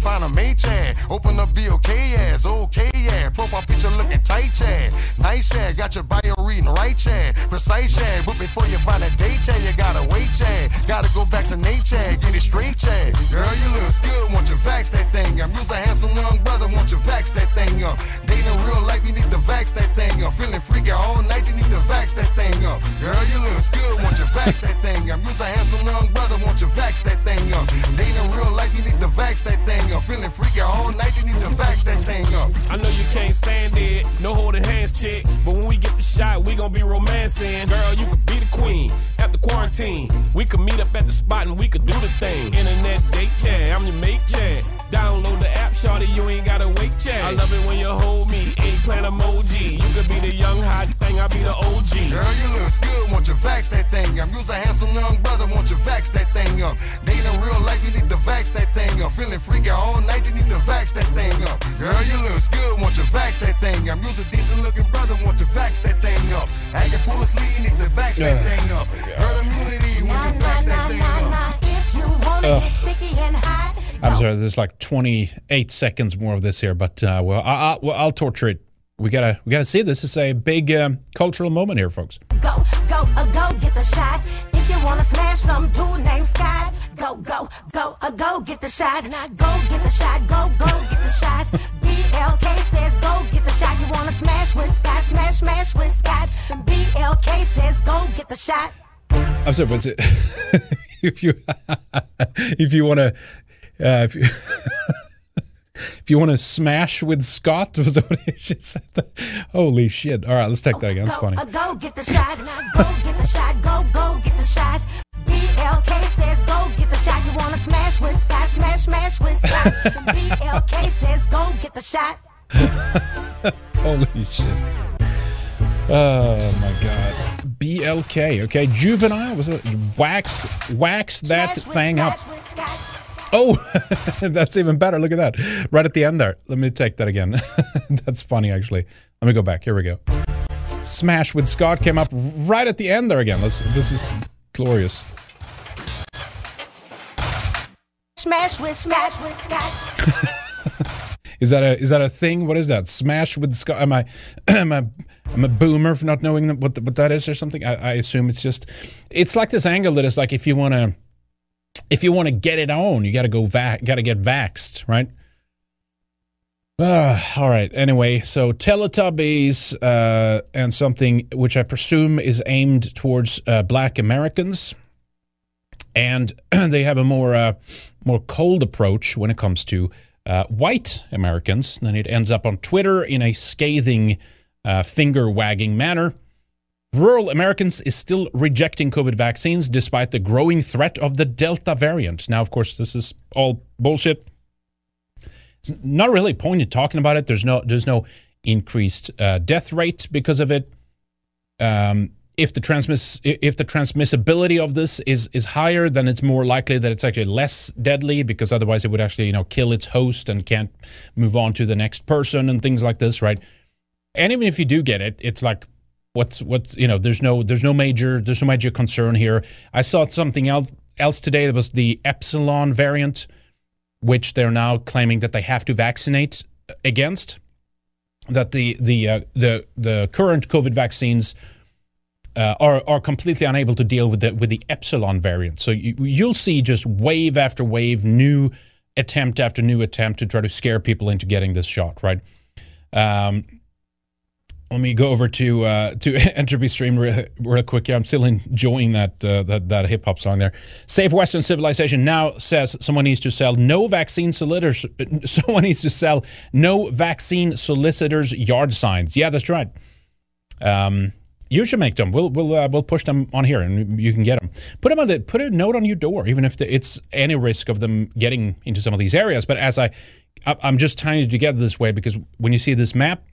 Find a mate chat. Open up BLK ass, okay yeah. Profile picture looking tight chat. Nice chat, got your bio reading right chat. Precise chat, but before you find a date chat, you gotta wait chat. Gotta go back vaccinate chat, get it straight chat. Girl, you look good, want you vax that thing up. You's a handsome young brother, want you vax that thing up. Dating real life, you need to vax that thing up. Feeling freaky all night, you need to vax that thing up. Girl, you look good, want you vax that thing up. You's a handsome young brother, want you vax that thing up. Dating real life, you need to vax vax that thing up. Feeling freaky all night, you need to vax that thing up. I know you can't stand it, no holding hands, chick. But when we get the shot, we gon' be romancing. Girl, you could be the queen after quarantine. We could meet up at the spot and we could do the thing. Internet date chat, I'm your mate chat. Download the app, shorty, you ain't gotta wait chat. I love it when you hold me, eggplant emoji. You could be the young hot thing, I'll be the OG. Girl, you look you vax that thing up. You's a handsome young brother, want you vax that thing up. Dating real life, you need to vax that thing up. Feeling freaky all night, you need to vax that thing up. Girl, you look good, want you vax that thing up. You's a decent looking brother, want you vax that thing up. Acting full of sleep, you need to vax that thing up. Herd immunity, want you vax that thing up. If you wanna get sticky and hot. I'm sorry. There's like 28 seconds more of this here, but uh, well, I, will I'll torture it. We gotta, we gotta see. This is a big um, cultural moment here, folks. Go, uh, go, get the shot. If you wanna smash some dude named Scott, go, go, go, uh, go, get the shot. Now go, get the shot. Go, go, get the shot. BLK says go, get the shot. You wanna smash with Scott? Smash, smash with Scott. BLK says go, get the shot. I'm sorry, what's it? if you if you want to uh, if you if you want to smash with Scott, was that what said? Holy shit! All right, let's take that again. That's funny. Go, go get the shot. Go get the shot. Go go get the shot. BLK says go get the shot. You want to smash with Scott? Smash smash with Scott. BLK says go get the shot. Holy shit! Oh my god. BLK. Okay, juvenile was it? Wax wax that thing up. Oh, that's even better. Look at that. Right at the end there. Let me take that again. that's funny, actually. Let me go back. Here we go. Smash with Scott came up right at the end there again. Let's, this is glorious. Smash with Smash with Scott. is that a is that a thing? What is that? Smash with Scott? Am I am I I'm a boomer for not knowing what what that is or something? I, I assume it's just it's like this angle that is like if you want to if you want to get it on, you got to go vac, got to get vaxed, right? Uh, all right. Anyway, so Teletubbies uh, and something which I presume is aimed towards uh, Black Americans, and they have a more uh, more cold approach when it comes to uh, white Americans. And then it ends up on Twitter in a scathing, uh, finger wagging manner. Rural Americans is still rejecting COVID vaccines despite the growing threat of the Delta variant. Now, of course, this is all bullshit. It's not really pointed talking about it. There's no there's no increased uh, death rate because of it. Um, if the transmiss if the transmissibility of this is is higher, then it's more likely that it's actually less deadly because otherwise it would actually you know kill its host and can't move on to the next person and things like this, right? And even if you do get it, it's like what's what's you know there's no there's no major there's no major concern here. I saw something else else today that was the epsilon variant, which they're now claiming that they have to vaccinate against. that the the uh, the the current COVID vaccines uh, are are completely unable to deal with the with the epsilon variant. So you, you'll see just wave after wave, new attempt after new attempt to try to scare people into getting this shot. Right. Um, let me go over to uh, to Entropy Stream real, real quick. Yeah, I'm still enjoying that uh, that, that hip hop song there. Save Western Civilization now says someone needs to sell no vaccine solicitors. Someone needs to sell no vaccine solicitors yard signs. Yeah, that's right. Um, you should make them. We'll we'll uh, we'll push them on here, and you can get them. Put them on the put a note on your door, even if the, it's any risk of them getting into some of these areas. But as I, I'm just tying it together this way because when you see this map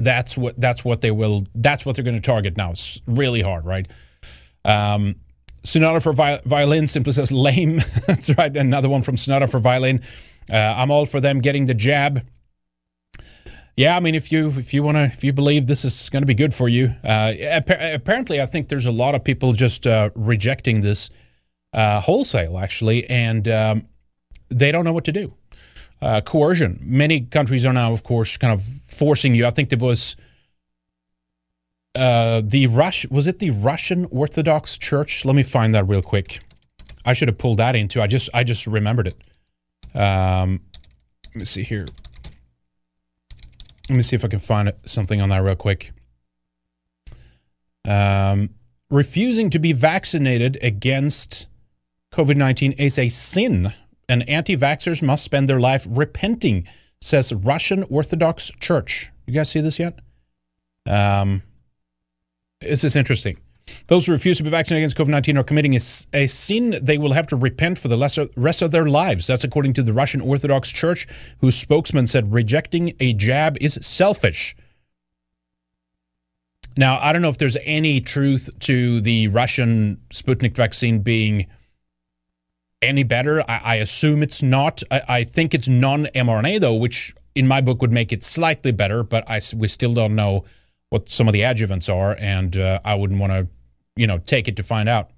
that's what that's what they will that's what they're going to target now. It's really hard, right? Um, Sonata for vi- violin simply says lame. that's right. Another one from Sonata for violin. Uh, I'm all for them getting the jab. Yeah, I mean, if you if you want to if you believe this is going to be good for you, uh, apparently, I think there's a lot of people just uh, rejecting this uh, wholesale actually, and um, they don't know what to do uh, coercion. Many countries are now, of course, kind of forcing you. I think there was uh, the Rush. Was it the Russian Orthodox Church? Let me find that real quick. I should have pulled that into. I just I just remembered it. Um, let me see here. Let me see if I can find something on that real quick. Um, refusing to be vaccinated against COVID 19 is a sin and anti vaxxers must spend their life repenting, says Russian Orthodox Church. You guys see this yet? Um, this is interesting. Those who refuse to be vaccinated against COVID 19 are committing a, a, sin they will have to repent for the lesser, rest of their lives. That's according to the Russian Orthodox Church, whose spokesman said rejecting a jab is selfish. Now, I don't know if there's any truth to the Russian Sputnik vaccine being any better. I, I assume it's not. I, I think it's non mRNA, though, which in my book would make it slightly better, but I, we still don't know what some of the adjuvants are, and uh, I wouldn't want to, you know, take it to find out.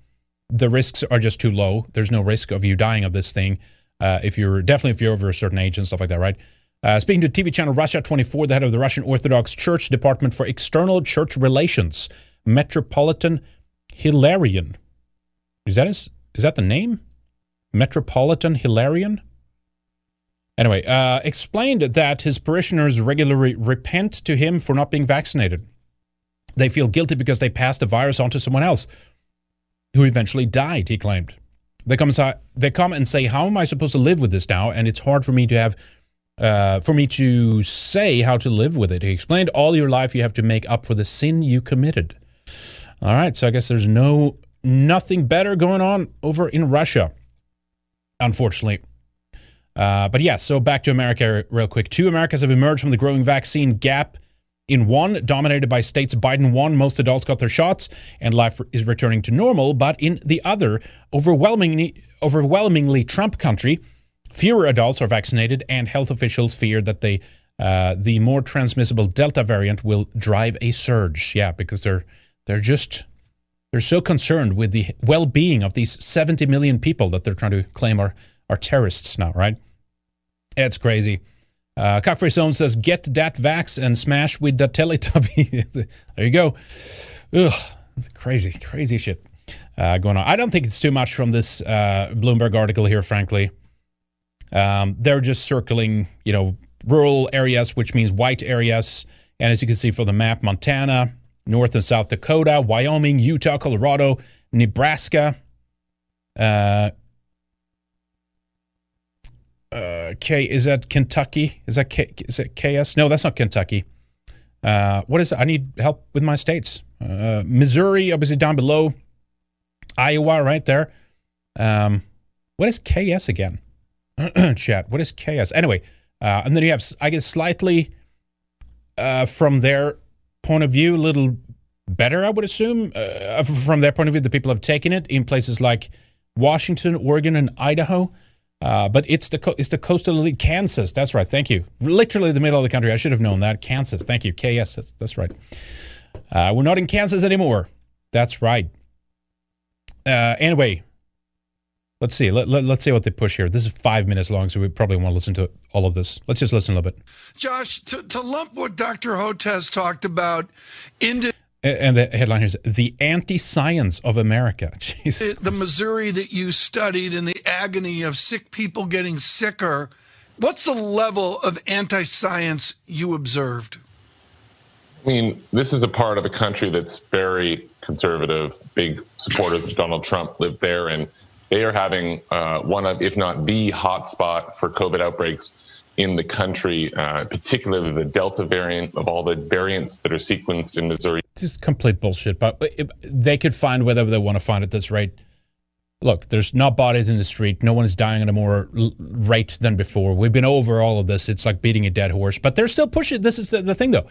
The risks are just too low. There's no risk of you dying of this thing uh, if you're definitely if you're over a certain age and stuff like that, right? Uh, speaking to TV channel Russia 24, the head of the Russian Orthodox Church Department for External Church Relations, Metropolitan Hilarion. Is that his, is that the name? Metropolitan Hilarion? Anyway, uh, explained that his parishioners regularly repent to him for not being vaccinated. They feel guilty because they passed the virus on to someone else who eventually died, he claimed. They come, they come and say, How am I supposed to live with this now? And it's hard for me to have, uh, for me to say how to live with it. He explained, All your life you have to make up for the sin you committed. All right, so I guess there's no nothing better going on over in Russia unfortunately. Uh, but yeah, so back to America real quick. Two Americas have emerged from the growing vaccine gap. In one, dominated by states Biden won, most adults got their shots and life is returning to normal. But in the other, overwhelmingly, overwhelmingly Trump country, fewer adults are vaccinated, and health officials fear that they, uh, the more transmissible Delta variant will drive a surge. Yeah, because they're they're just they're so concerned with the well being of these 70 million people that they're trying to claim are, are terrorists now, right? It's crazy. Uh, Cuck Free Zone says, get that vax and smash with the Teletubby. there you go. Ugh, crazy, crazy shit uh, going on. I don't think it's too much from this uh, Bloomberg article here, frankly. Um, they're just circling, you know, rural areas, which means white areas. And as you can see from the map, Montana, North and South Dakota, Wyoming, Utah, Colorado, Nebraska. Uh, uh, K is that Kentucky? Is that K, is that KS? No, that's not Kentucky. Uh, what is it? I need help with my states. Uh, Missouri, obviously down below. Iowa, right there. Um, what is KS again? Chat. What is KS? Anyway, uh, and then you have, I guess, slightly uh, from there point of view, a little better, I would assume. Uh, from their point of view, the people have taken it in places like Washington, Oregon, and Idaho. Uh, but it's the co- it's the coastal elite, Kansas. That's right. Thank you. Literally the middle of the country. I should have known that. Kansas. Thank you. KS. That's, that's right. Uh, we're not in Kansas anymore. That's right. Uh, anyway, Let's see. Let, let, us see what they push here. This is five minutes long, so we probably want to listen to all of this. Let's just listen a little bit. Josh, to, to lump what Dr. Hotez talked about into and the headline here is the anti-science of America. The, the Missouri that you studied and the agony of sick people getting sicker. What's the level of anti-science you observed? I mean, this is a part of a country that's very conservative, big supporters of Donald Trump live there, and they are having uh, one of, if not the hotspot for COVID outbreaks in the country, uh, particularly the Delta variant of all the variants that are sequenced in Missouri. Just complete bullshit. But they could find whatever they want to find at this rate. Look, there's not bodies in the street. No one is dying at a more rate than before. We've been over all of this. It's like beating a dead horse. But they're still pushing. This is the, the thing, though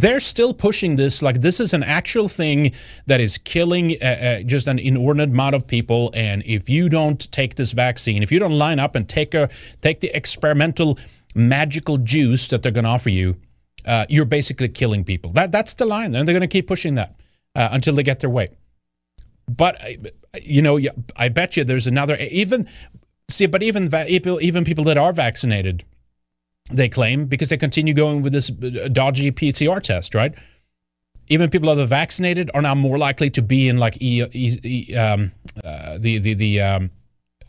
they're still pushing this like this is an actual thing that is killing uh, uh, just an inordinate amount of people. And if you don't take this vaccine if you don't line up and take a take the experimental magical juice that they're going to offer you uh, you're basically killing people. That that's the line and they're going to keep pushing that uh, until they get their way. But you know i bet you there's another even see but even even people that are vaccinated they claim, because they continue going with this uh, dodgy PCR test, right? Even people that are vaccinated are now more likely to be in like e, e, um, uh, the the the um,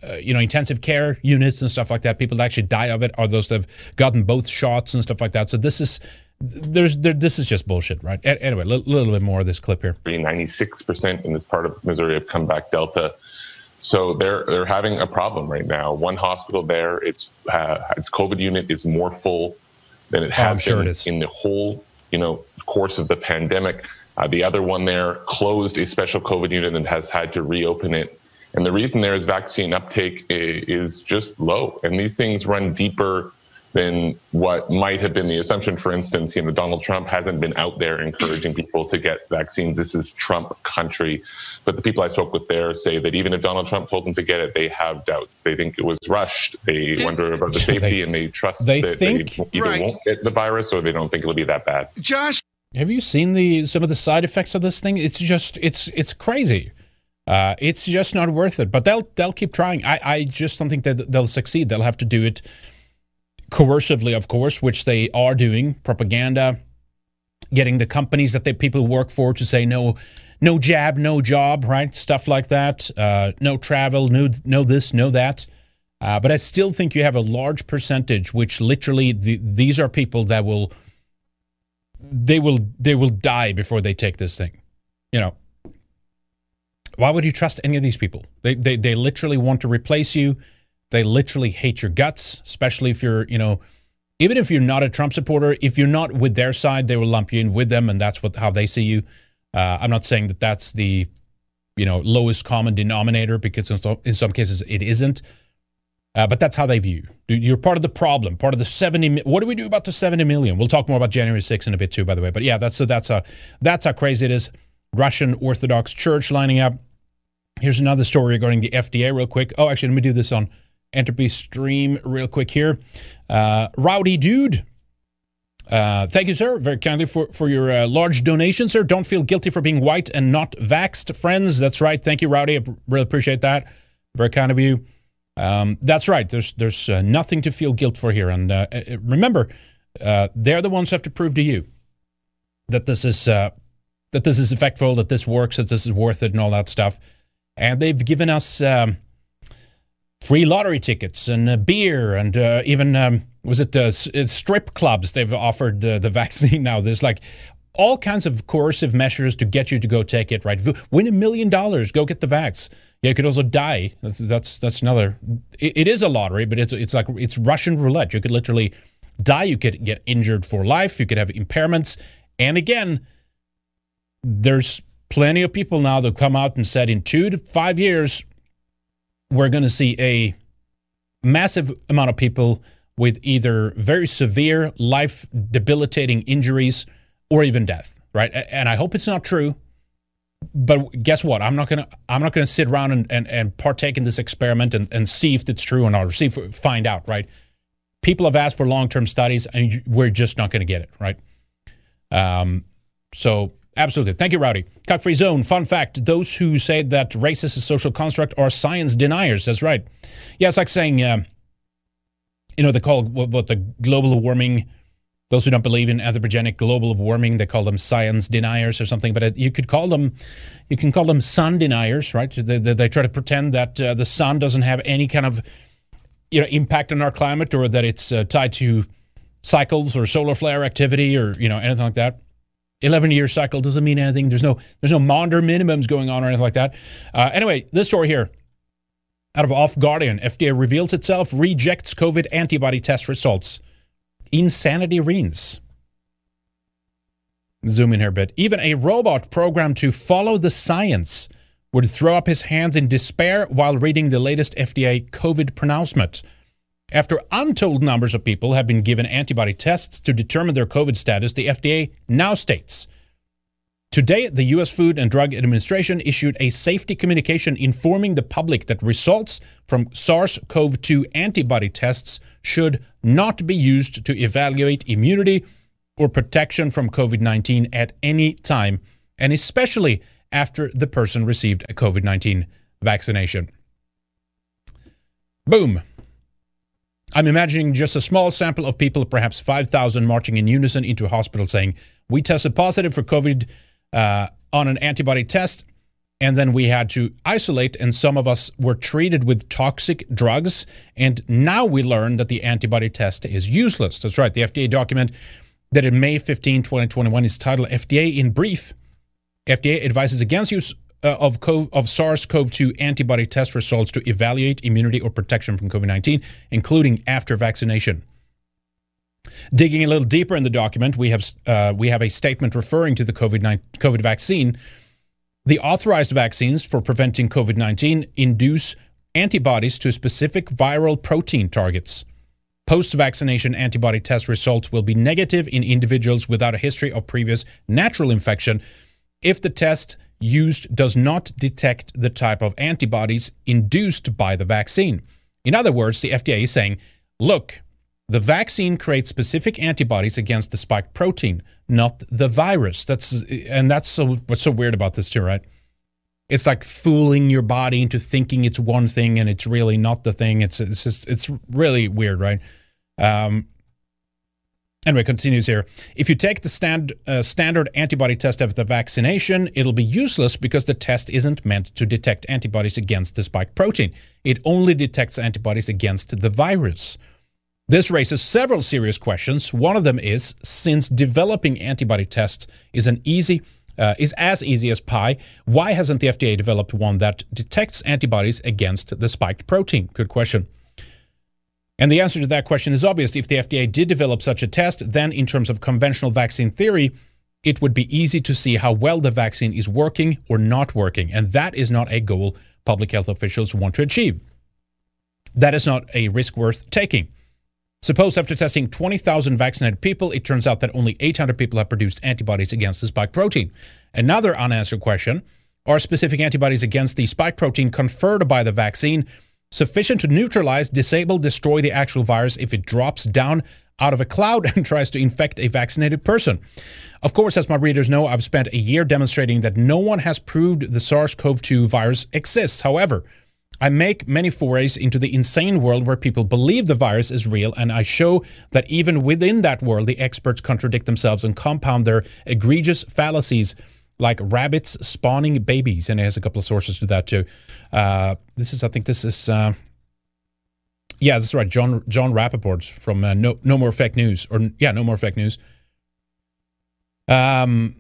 uh, you know intensive care units and stuff like that. People that actually die of it are those that have gotten both shots and stuff like that. So this is there's there, this is just bullshit, right? Anyway, a little, little bit more of this clip here. Ninety six percent in this part of Missouri have come back Delta. So they're they're having a problem right now. One hospital there, its uh, its COVID unit is more full than it has oh, been sure in the whole you know course of the pandemic. Uh, the other one there closed a special COVID unit and has had to reopen it. And the reason there is vaccine uptake is just low. And these things run deeper than what might have been the assumption. For instance, you know, Donald Trump hasn't been out there encouraging people to get vaccines. This is Trump country. But the people I spoke with there say that even if Donald Trump told them to get it, they have doubts. They think it was rushed. They wonder about the safety they, and they trust they that think, they either right. won't get the virus or they don't think it'll be that bad. Josh, have you seen the some of the side effects of this thing? It's just it's it's crazy. Uh, it's just not worth it. But they'll they'll keep trying. I, I just don't think that they'll succeed. They'll have to do it coercively, of course, which they are doing, propaganda, getting the companies that they people work for to say no, no jab, no job, right? Stuff like that. Uh, no travel, no, no this, no that. Uh, but I still think you have a large percentage, which literally the, these are people that will they will they will die before they take this thing. You know, why would you trust any of these people? They they they literally want to replace you. They literally hate your guts, especially if you're, you know, even if you're not a Trump supporter, if you're not with their side, they will lump you in with them, and that's what how they see you. Uh, I'm not saying that that's the, you know, lowest common denominator because in some, in some cases it isn't. Uh, but that's how they view you. You're part of the problem, part of the 70. What do we do about the 70 million? We'll talk more about January 6 in a bit too, by the way. But yeah, that's that's a that's how crazy it is. Russian Orthodox Church lining up. Here's another story regarding the FDA, real quick. Oh, actually, let me do this on Entropy Stream real quick here. Uh, Rowdy Dude. Uh, thank you, sir, very kindly for, for your uh, large donation, sir. Don't feel guilty for being white and not vaxxed, friends. That's right. Thank you, Rowdy. I really appreciate that. Very kind of you. Um, that's right. There's there's uh, nothing to feel guilt for here. And uh, uh, remember, they're the ones who have to prove to you that this is that this is effective, that this works, that this is worth it, and all that stuff. And they've given us. Um, free lottery tickets and uh, beer and uh, even um, was it uh, strip clubs they've offered the vaccine now. There's like all kinds of coercive measures to get you to go take it right? Win a million dollars go get the vax. Yeah you could also die. That's that's that's another it, it is a lottery but it's it's like it's russian roulette. You could literally die. You could get injured for life. You could have impairments. And again there's plenty of people now that come out and said in two to five years we're going to see a massive amount of people with either very severe, life debilitating injuries or even death, right? And I hope it's not true. But guess what? I'm not gonna I'm not gonna sit around and, and, and partake in this experiment and, and see if it's true or not, or see if find out, right? People have asked for long term studies, and we're just not going to get it, right? Um, so Absolutely. Thank you, Rowdy. Cuck Free Zone. Fun fact those who say that race is social construct are science deniers. That's right. Yeah, it's like saying, uh, you know, they call what, what, the global warming, those who don't believe in anthropogenic global warming, they call them science deniers or something. But you could call them, you can call them sun deniers, right? They, they, they try to pretend that uh, the sun doesn't have any kind of, you know, impact on our climate or that it's uh, tied to cycles or solar flare activity or, you know, anything like that. 11 year cycle doesn't mean anything. There's no there's no Maunder minimums going on or anything like that. Uh, anyway, this story here out of Off Guardian, FDA reveals itself, rejects COVID antibody test results. Insanity reigns. Zoom in here a bit. Even a robot programmed to follow the science would throw up his hands in despair while reading the latest FDA COVID pronouncement. After untold numbers of people have been given antibody tests to determine their COVID status, the FDA now states Today, the U.S. Food and Drug Administration issued a safety communication informing the public that results from SARS CoV 2 antibody tests should not be used to evaluate immunity or protection from COVID 19 at any time, and especially after the person received a COVID 19 vaccination. Boom. I'm imagining just a small sample of people, perhaps 5,000, marching in unison into a hospital saying, We tested positive for COVID uh, on an antibody test, and then we had to isolate, and some of us were treated with toxic drugs. And now we learn that the antibody test is useless. That's right. The FDA document that in May 15, 2021 is titled FDA in Brief. FDA advises against use uh, of, of SARS-CoV-2 antibody test results to evaluate immunity or protection from COVID-19, including after vaccination. Digging a little deeper in the document, we have uh, we have a statement referring to the COVID COVID vaccine. The authorized vaccines for preventing COVID 19 induce antibodies to specific viral protein targets. Post vaccination antibody test results will be negative in individuals without a history of previous natural infection if the test used does not detect the type of antibodies induced by the vaccine. In other words, the FDA is saying, look, the vaccine creates specific antibodies against the spike protein, not the virus. That's and that's so what's so weird about this too, right? It's like fooling your body into thinking it's one thing and it's really not the thing. It's it's just it's really weird, right? Um, Anyway, continues here. If you take the stand, uh, standard antibody test after the vaccination, it'll be useless because the test isn't meant to detect antibodies against the spike protein. It only detects antibodies against the virus. This raises several serious questions. One of them is since developing antibody tests is an easy uh, is as easy as pie, why hasn't the FDA developed one that detects antibodies against the spiked protein? Good question. And the answer to that question is obvious. If the FDA did develop such a test, then in terms of conventional vaccine theory, it would be easy to see how well the vaccine is working or not working. And that is not a goal public health officials want to achieve. That is not a risk worth taking. Suppose after testing 20,000 vaccinated people, it turns out that only 800 people have produced antibodies against the spike protein. Another unanswered question are specific antibodies against the spike protein conferred by the vaccine sufficient to neutralize, disable, destroy the actual virus if it drops down out of a cloud and tries to infect a vaccinated person. Of course, as my readers know, I've spent a year demonstrating that no one has proved the SARS CoV 2 virus exists. However, I make many forays into the insane world where people believe the virus is real, and I show that even within that world, the experts contradict themselves and compound their egregious fallacies like rabbits spawning babies, and it has a couple of sources to that too. Uh, this is, I think, this is, uh, yeah, that's right. John Jon Rappoport from uh, No No More Fake News, or yeah, No More Fake News. Um,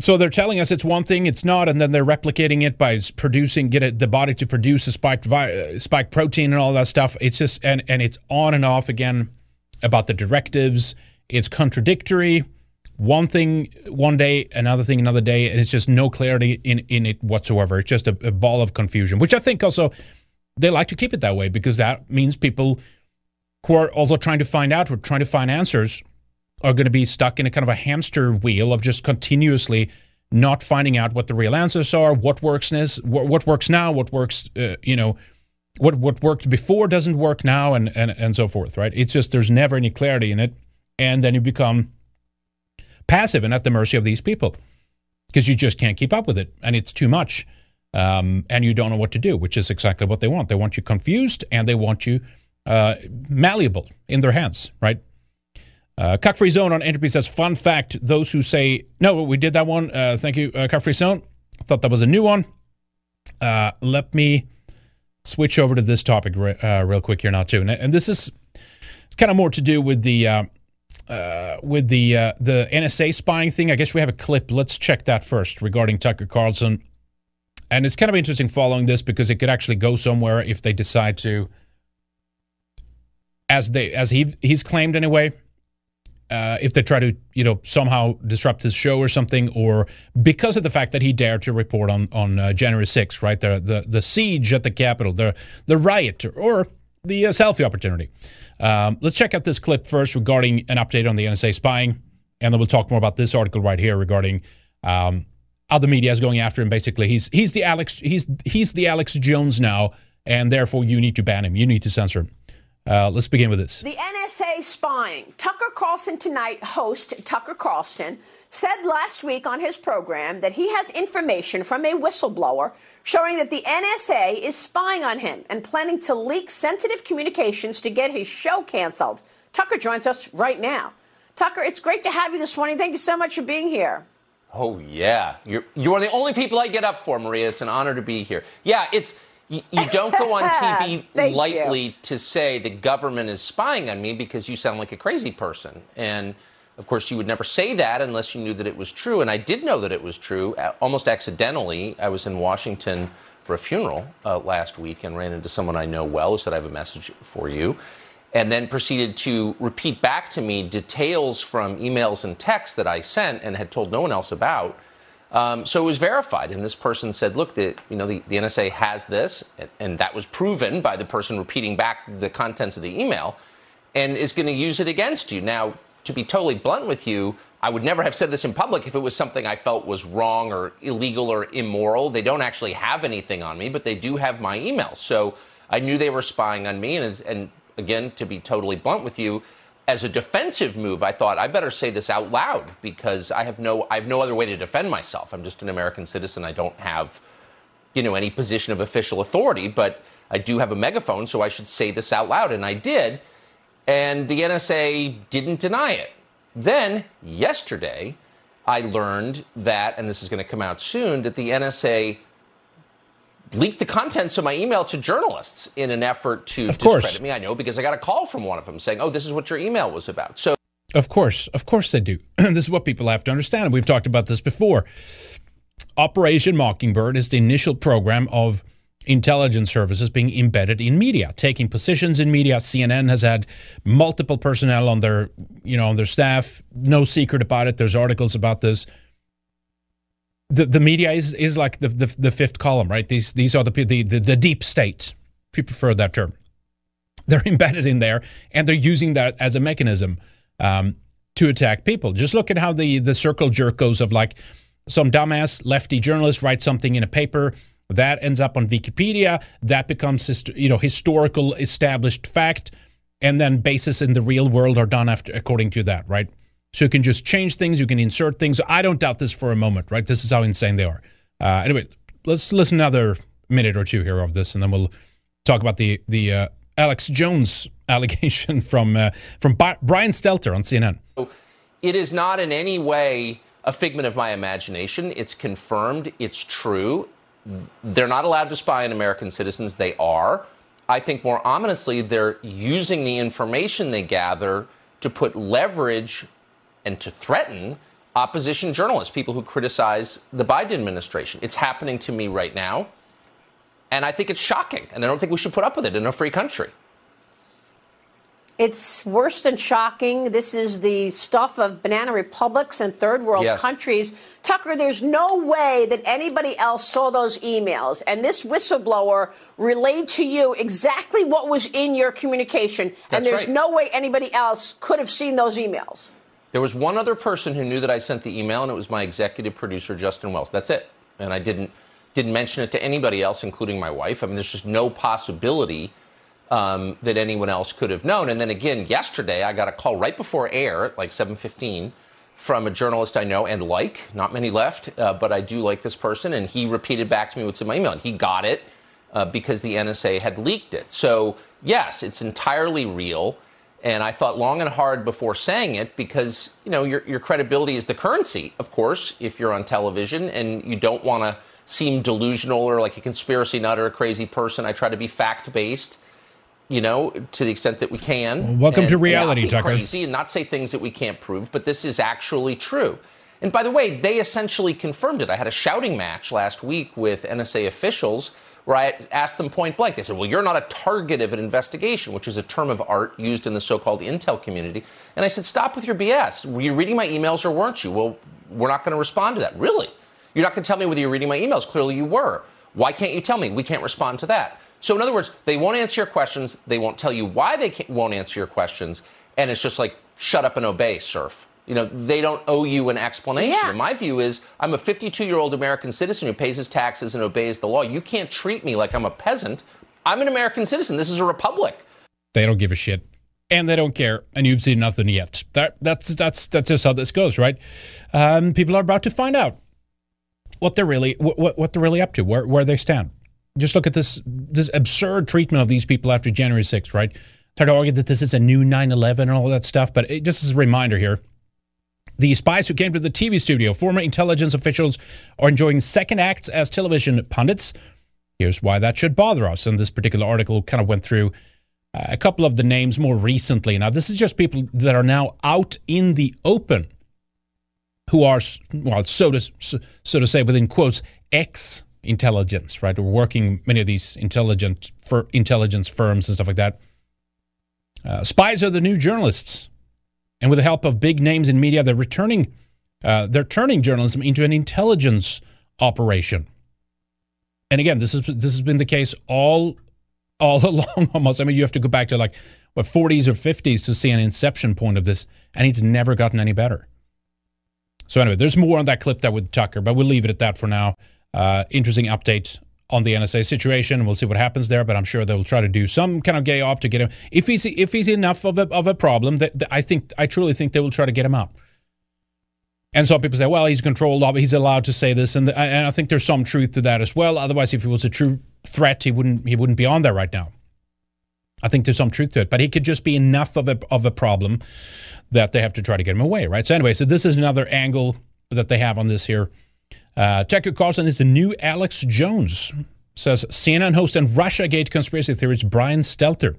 so they're telling us it's one thing, it's not, and then they're replicating it by producing, get it, the body to produce a spiked vi- spike protein and all that stuff. It's just and and it's on and off again about the directives. It's contradictory one thing one day, another thing another day, and it's just no clarity in, in it whatsoever. It's just a, a ball of confusion, which I think also they like to keep it that way because that means people who are also trying to find out or trying to find answers are going to be stuck in a kind of a hamster wheel of just continuously not finding out what the real answers are, what works now, what works now, what works, uh, you know, what what worked before doesn't work now, and and and so forth. Right? It's just there's never any clarity in it, and then you become passive and at the mercy of these people because you just can't keep up with it and it's too much. Um, and you don't know what to do, which is exactly what they want. They want you confused and they want you uh, malleable in their hands, right? Uh, Free Zone on Entropy says, fun fact, those who say, no, we did that one. Uh, thank you, uh, Free Zone. Thought that was a new one. Uh, let me switch over to this topic re- uh, real quick here now, too. And, and this is kind of more to do with the uh, with the uh, the NSA spying thing. I guess we have a clip. Let's check that first regarding Tucker Carlson. And it's kind of interesting following this because it could actually go somewhere if they decide to, as they as he he's claimed anyway. Uh, if they try to, you know, somehow disrupt his show or something, or because of the fact that he dared to report on on uh, January 6th, right, the the the siege at the Capitol, the the riot, or the uh, selfie opportunity. Um, let's check out this clip first regarding an update on the NSA spying, and then we'll talk more about this article right here regarding um, how the media is going after him. Basically, he's he's the Alex he's he's the Alex Jones now, and therefore you need to ban him. You need to censor him. Uh, let's begin with this. The NSA spying. Tucker Carlson tonight, host Tucker Carlson, said last week on his program that he has information from a whistleblower showing that the NSA is spying on him and planning to leak sensitive communications to get his show canceled. Tucker joins us right now. Tucker, it's great to have you this morning. Thank you so much for being here. Oh yeah, you're you are the only people I get up for, Maria. It's an honor to be here. Yeah, it's you, you don't go on TV lightly you. to say the government is spying on me because you sound like a crazy person. And of course, you would never say that unless you knew that it was true. And I did know that it was true almost accidentally. I was in Washington for a funeral uh, last week and ran into someone I know well who said, I have a message for you. And then proceeded to repeat back to me details from emails and texts that I sent and had told no one else about. Um, so it was verified, and this person said, "Look, the you know the, the NSA has this, and, and that was proven by the person repeating back the contents of the email, and is going to use it against you." Now, to be totally blunt with you, I would never have said this in public if it was something I felt was wrong or illegal or immoral. They don't actually have anything on me, but they do have my email. So I knew they were spying on me. And, and again, to be totally blunt with you, as a defensive move, I thought I better say this out loud because I have no I have no other way to defend myself. I'm just an American citizen. I don't have you know any position of official authority, but I do have a megaphone, so I should say this out loud, and I did. And the NSA didn't deny it. Then yesterday, I learned that, and this is going to come out soon, that the NSA leaked the contents of my email to journalists in an effort to of course. discredit me. I know because I got a call from one of them saying, "Oh, this is what your email was about." So, of course, of course they do. this is what people have to understand. We've talked about this before. Operation Mockingbird is the initial program of intelligence services being embedded in media, taking positions in media. CNN has had multiple personnel on their, you know, on their staff. No secret about it. There's articles about this the, the media is, is like the, the, the fifth column, right? These these are the, the the the deep state, if you prefer that term. They're embedded in there, and they're using that as a mechanism um, to attack people. Just look at how the the circle jerk goes of like some dumbass lefty journalist writes something in a paper that ends up on Wikipedia, that becomes you know historical established fact, and then bases in the real world are done after according to that, right? So you can just change things, you can insert things. I don't doubt this for a moment, right? This is how insane they are. Uh, anyway, let's listen another minute or two here of this, and then we'll talk about the the uh, Alex Jones allegation from uh, from Brian Stelter on CNN. It is not in any way a figment of my imagination. It's confirmed. It's true. They're not allowed to spy on American citizens. They are. I think more ominously, they're using the information they gather to put leverage and to threaten opposition journalists, people who criticize the Biden administration. It's happening to me right now. And I think it's shocking. And I don't think we should put up with it in a free country. It's worse than shocking. This is the stuff of banana republics and third world yes. countries. Tucker, there's no way that anybody else saw those emails. And this whistleblower relayed to you exactly what was in your communication. That's and there's right. no way anybody else could have seen those emails. There was one other person who knew that I sent the email, and it was my executive producer, Justin Wells. That's it. And I didn't didn't mention it to anybody else, including my wife. I mean, there's just no possibility um, that anyone else could have known. And then again, yesterday, I got a call right before air at like 7:15 from a journalist I know and like. Not many left, uh, but I do like this person. And he repeated back to me what's in my email. And he got it uh, because the NSA had leaked it. So, yes, it's entirely real. And I thought long and hard before saying it because, you know, your, your credibility is the currency, of course, if you're on television and you don't want to seem delusional or like a conspiracy nut or a crazy person. I try to be fact based, you know, to the extent that we can. Well, welcome and, to reality, and Tucker. Crazy and not say things that we can't prove, but this is actually true. And by the way, they essentially confirmed it. I had a shouting match last week with NSA officials where I asked them point blank. They said, Well, you're not a target of an investigation, which is a term of art used in the so called intel community. And I said, Stop with your BS. Were you reading my emails or weren't you? Well, we're not going to respond to that. Really? You're not going to tell me whether you're reading my emails. Clearly you were. Why can't you tell me? We can't respond to that. So, in other words, they won't answer your questions. They won't tell you why they won't answer your questions. And it's just like, shut up and obey, surf. You know, they don't owe you an explanation. Yeah. My view is I'm a 52 year old American citizen who pays his taxes and obeys the law. You can't treat me like I'm a peasant. I'm an American citizen. This is a republic. They don't give a shit. And they don't care, and you've seen nothing yet. That that's that's that's just how this goes, right? Um, people are about to find out what they're really what, what they're really up to, where where they stand. Just look at this this absurd treatment of these people after January 6th, right? Try to argue that this is a new 9/11 and all that stuff, but it, just as a reminder here, the spies who came to the TV studio, former intelligence officials, are enjoying second acts as television pundits. Here's why that should bother us. And this particular article kind of went through uh, a couple of the names more recently. Now, this is just people that are now out in the open who are, well, so to, so to say, within quotes, ex intelligence, right? Or working many of these intelligent for intelligence firms and stuff like that. Uh, spies are the new journalists. And with the help of big names in media, they're returning, uh, they're turning journalism into an intelligence operation. And again, this is this has been the case all all along almost. I mean, you have to go back to like what 40s or 50s to see an inception point of this, and it's never gotten any better. So anyway, there's more on that clip that with Tucker, but we'll leave it at that for now. Uh, interesting update on the NSA situation. We'll see what happens there, but I'm sure they'll try to do some kind of gay op to get him. If he's if he's enough of a of a problem, that, that I think I truly think they will try to get him out. And some people say, well, he's controlled, but he's allowed to say this, and, the, and I think there's some truth to that as well. Otherwise, if he was a true threat, he wouldn't he wouldn't be on there right now. I think there's some truth to it, but he could just be enough of a of a problem that they have to try to get him away, right? So anyway, so this is another angle that they have on this here. Uh, Tucker Carlson is the new Alex Jones, says CNN host and Russiagate conspiracy theorist Brian Stelter.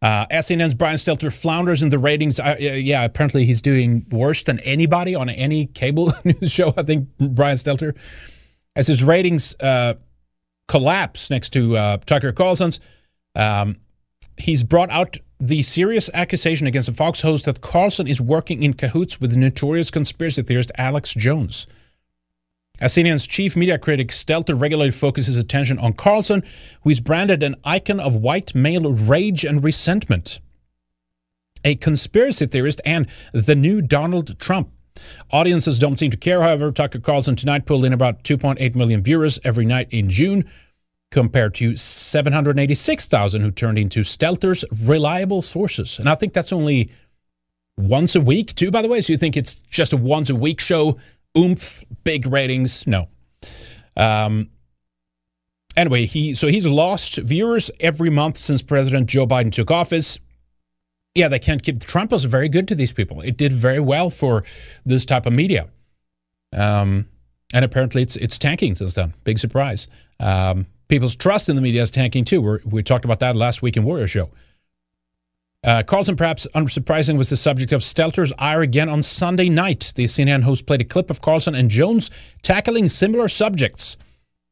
Uh, CNN's Brian Stelter flounders in the ratings. Uh, yeah, apparently he's doing worse than anybody on any cable news show. I think Brian Stelter, as his ratings uh, collapse next to uh, Tucker Carlson's, um, he's brought out the serious accusation against the Fox host that Carlson is working in cahoots with notorious conspiracy theorist Alex Jones. As CNN's chief media critic, Stelter regularly focuses attention on Carlson, who is branded an icon of white male rage and resentment, a conspiracy theorist, and the new Donald Trump. Audiences don't seem to care, however. Tucker Carlson tonight pulled in about 2.8 million viewers every night in June, compared to 786,000 who turned into Stelter's reliable sources. And I think that's only once a week, too, by the way. So you think it's just a once a week show, oomph, big ratings? No. Um, anyway, he so he's lost viewers every month since President Joe Biden took office. Yeah, they can't keep. Trump was very good to these people. It did very well for this type of media. Um, and apparently it's it's tanking since then. Big surprise. Um, people's trust in the media is tanking too. We're, we talked about that last week in Warrior Show. Uh, Carlson, perhaps unsurprising, was the subject of Stelter's ire again on Sunday night. The CNN host played a clip of Carlson and Jones tackling similar subjects.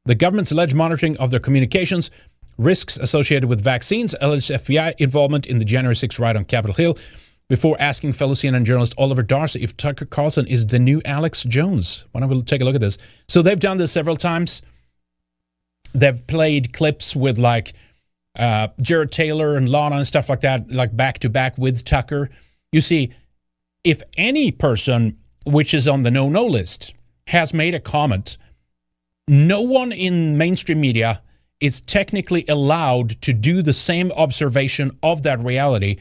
The government's alleged monitoring of their communications, risks associated with vaccines, alleged FBI involvement in the January 6 riot on Capitol Hill, before asking fellow CNN journalist Oliver Darcy if Tucker Carlson is the new Alex Jones. Why don't we take a look at this? So they've done this several times they've played clips with like uh, Jared Taylor and Lana and stuff like that, like back to back with Tucker. You see, if any person which is on the no no list has made a comment, no one in mainstream media is technically allowed to do the same observation of that reality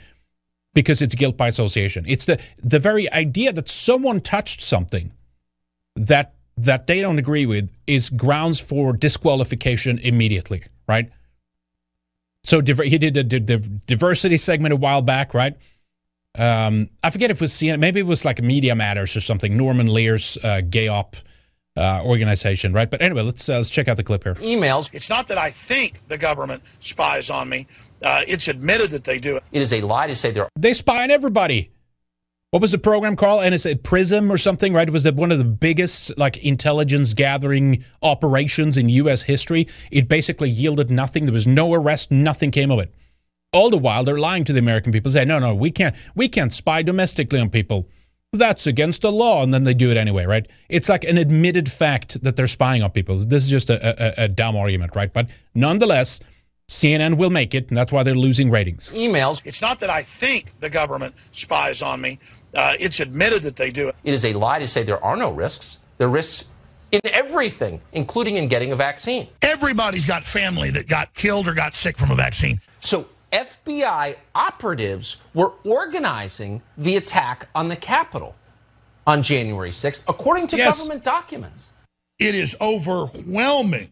because it's guilt by association. It's the the very idea that someone touched something that that they don't agree with is grounds for disqualification immediately, right? So he did a, diversity segment a while back, right? Um, I forget if it was CNN, maybe it was like Media Matters or something. Norman Lear's uh, gay op uh, organization, right? But anyway, let's uh, let's check out the clip here. Emails. It's not that I think the government spies on me. Uh, it's admitted that they do it. It is a lie to say they're they spy on everybody. What was the program called? And it's a Prism or something, right? It was the, one of the biggest like intelligence gathering operations in U.S. history. It basically yielded nothing. There was no arrest. Nothing came of it. All the while, they're lying to the American people. Say, no, no, we can't, we can't spy domestically on people. That's against the law, and then they do it anyway, right? It's like an admitted fact that they're spying on people. This is just a, a, a dumb argument, right? But nonetheless, CNN will make it, and that's why they're losing ratings. Emails. It's not that I think the government spies on me. Uh, it's admitted that they do it. It is a lie to say there are no risks. There are risks in everything, including in getting a vaccine. Everybody's got family that got killed or got sick from a vaccine. So FBI operatives were organizing the attack on the Capitol on January 6th, according to yes. government documents. It is overwhelming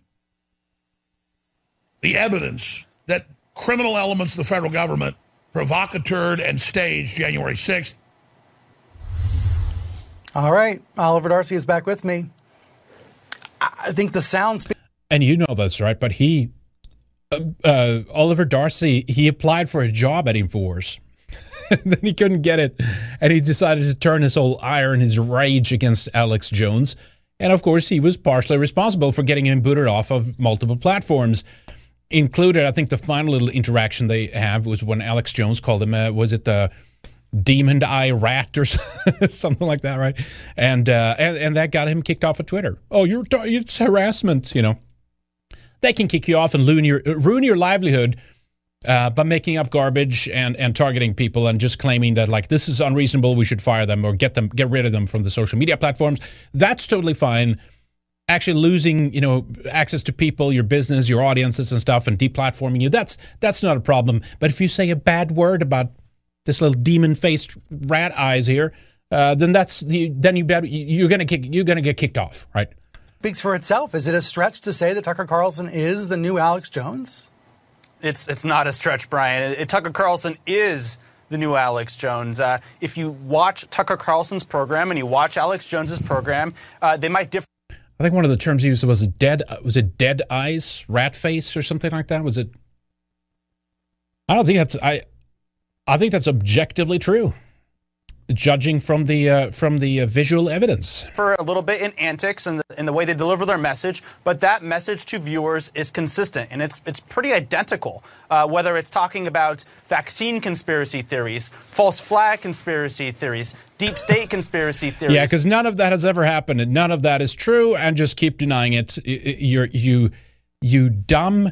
the evidence that criminal elements of the federal government provocateured and staged January 6th. All right. Oliver Darcy is back with me. I think the sound. and you know this, right? But he, uh, uh, Oliver Darcy, he applied for a job at Infowars. then he couldn't get it. And he decided to turn his whole ire and his rage against Alex Jones. And of course, he was partially responsible for getting him booted off of multiple platforms included, I think the final little interaction they have was when Alex Jones called him, uh, was it the demon eye rat or something like that, right? And, uh, and and that got him kicked off of Twitter. Oh, you're it's harassment, you know. They can kick you off and ruin your ruin your livelihood uh, by making up garbage and and targeting people and just claiming that like this is unreasonable, we should fire them or get them get rid of them from the social media platforms. That's totally fine actually losing you know access to people your business your audiences and stuff and deplatforming you that's that's not a problem but if you say a bad word about this little demon faced rat eyes here uh, then that's then you better, you're gonna kick you're gonna get kicked off right speaks for itself is it a stretch to say that tucker carlson is the new alex jones it's it's not a stretch brian it, it, tucker carlson is the new Alex Jones. Uh, if you watch Tucker Carlson's program and you watch Alex Jones's program, uh, they might differ. I think one of the terms he used was dead. Was it dead eyes, rat face, or something like that? Was it? I don't think that's. I. I think that's objectively true judging from the uh, from the uh, visual evidence. For a little bit in antics and the, in the way they deliver their message, but that message to viewers is consistent and it's it's pretty identical. Uh, whether it's talking about vaccine conspiracy theories, false flag conspiracy theories, deep state conspiracy theories. Yeah, because none of that has ever happened, and none of that is true, and just keep denying it. You're you you dumb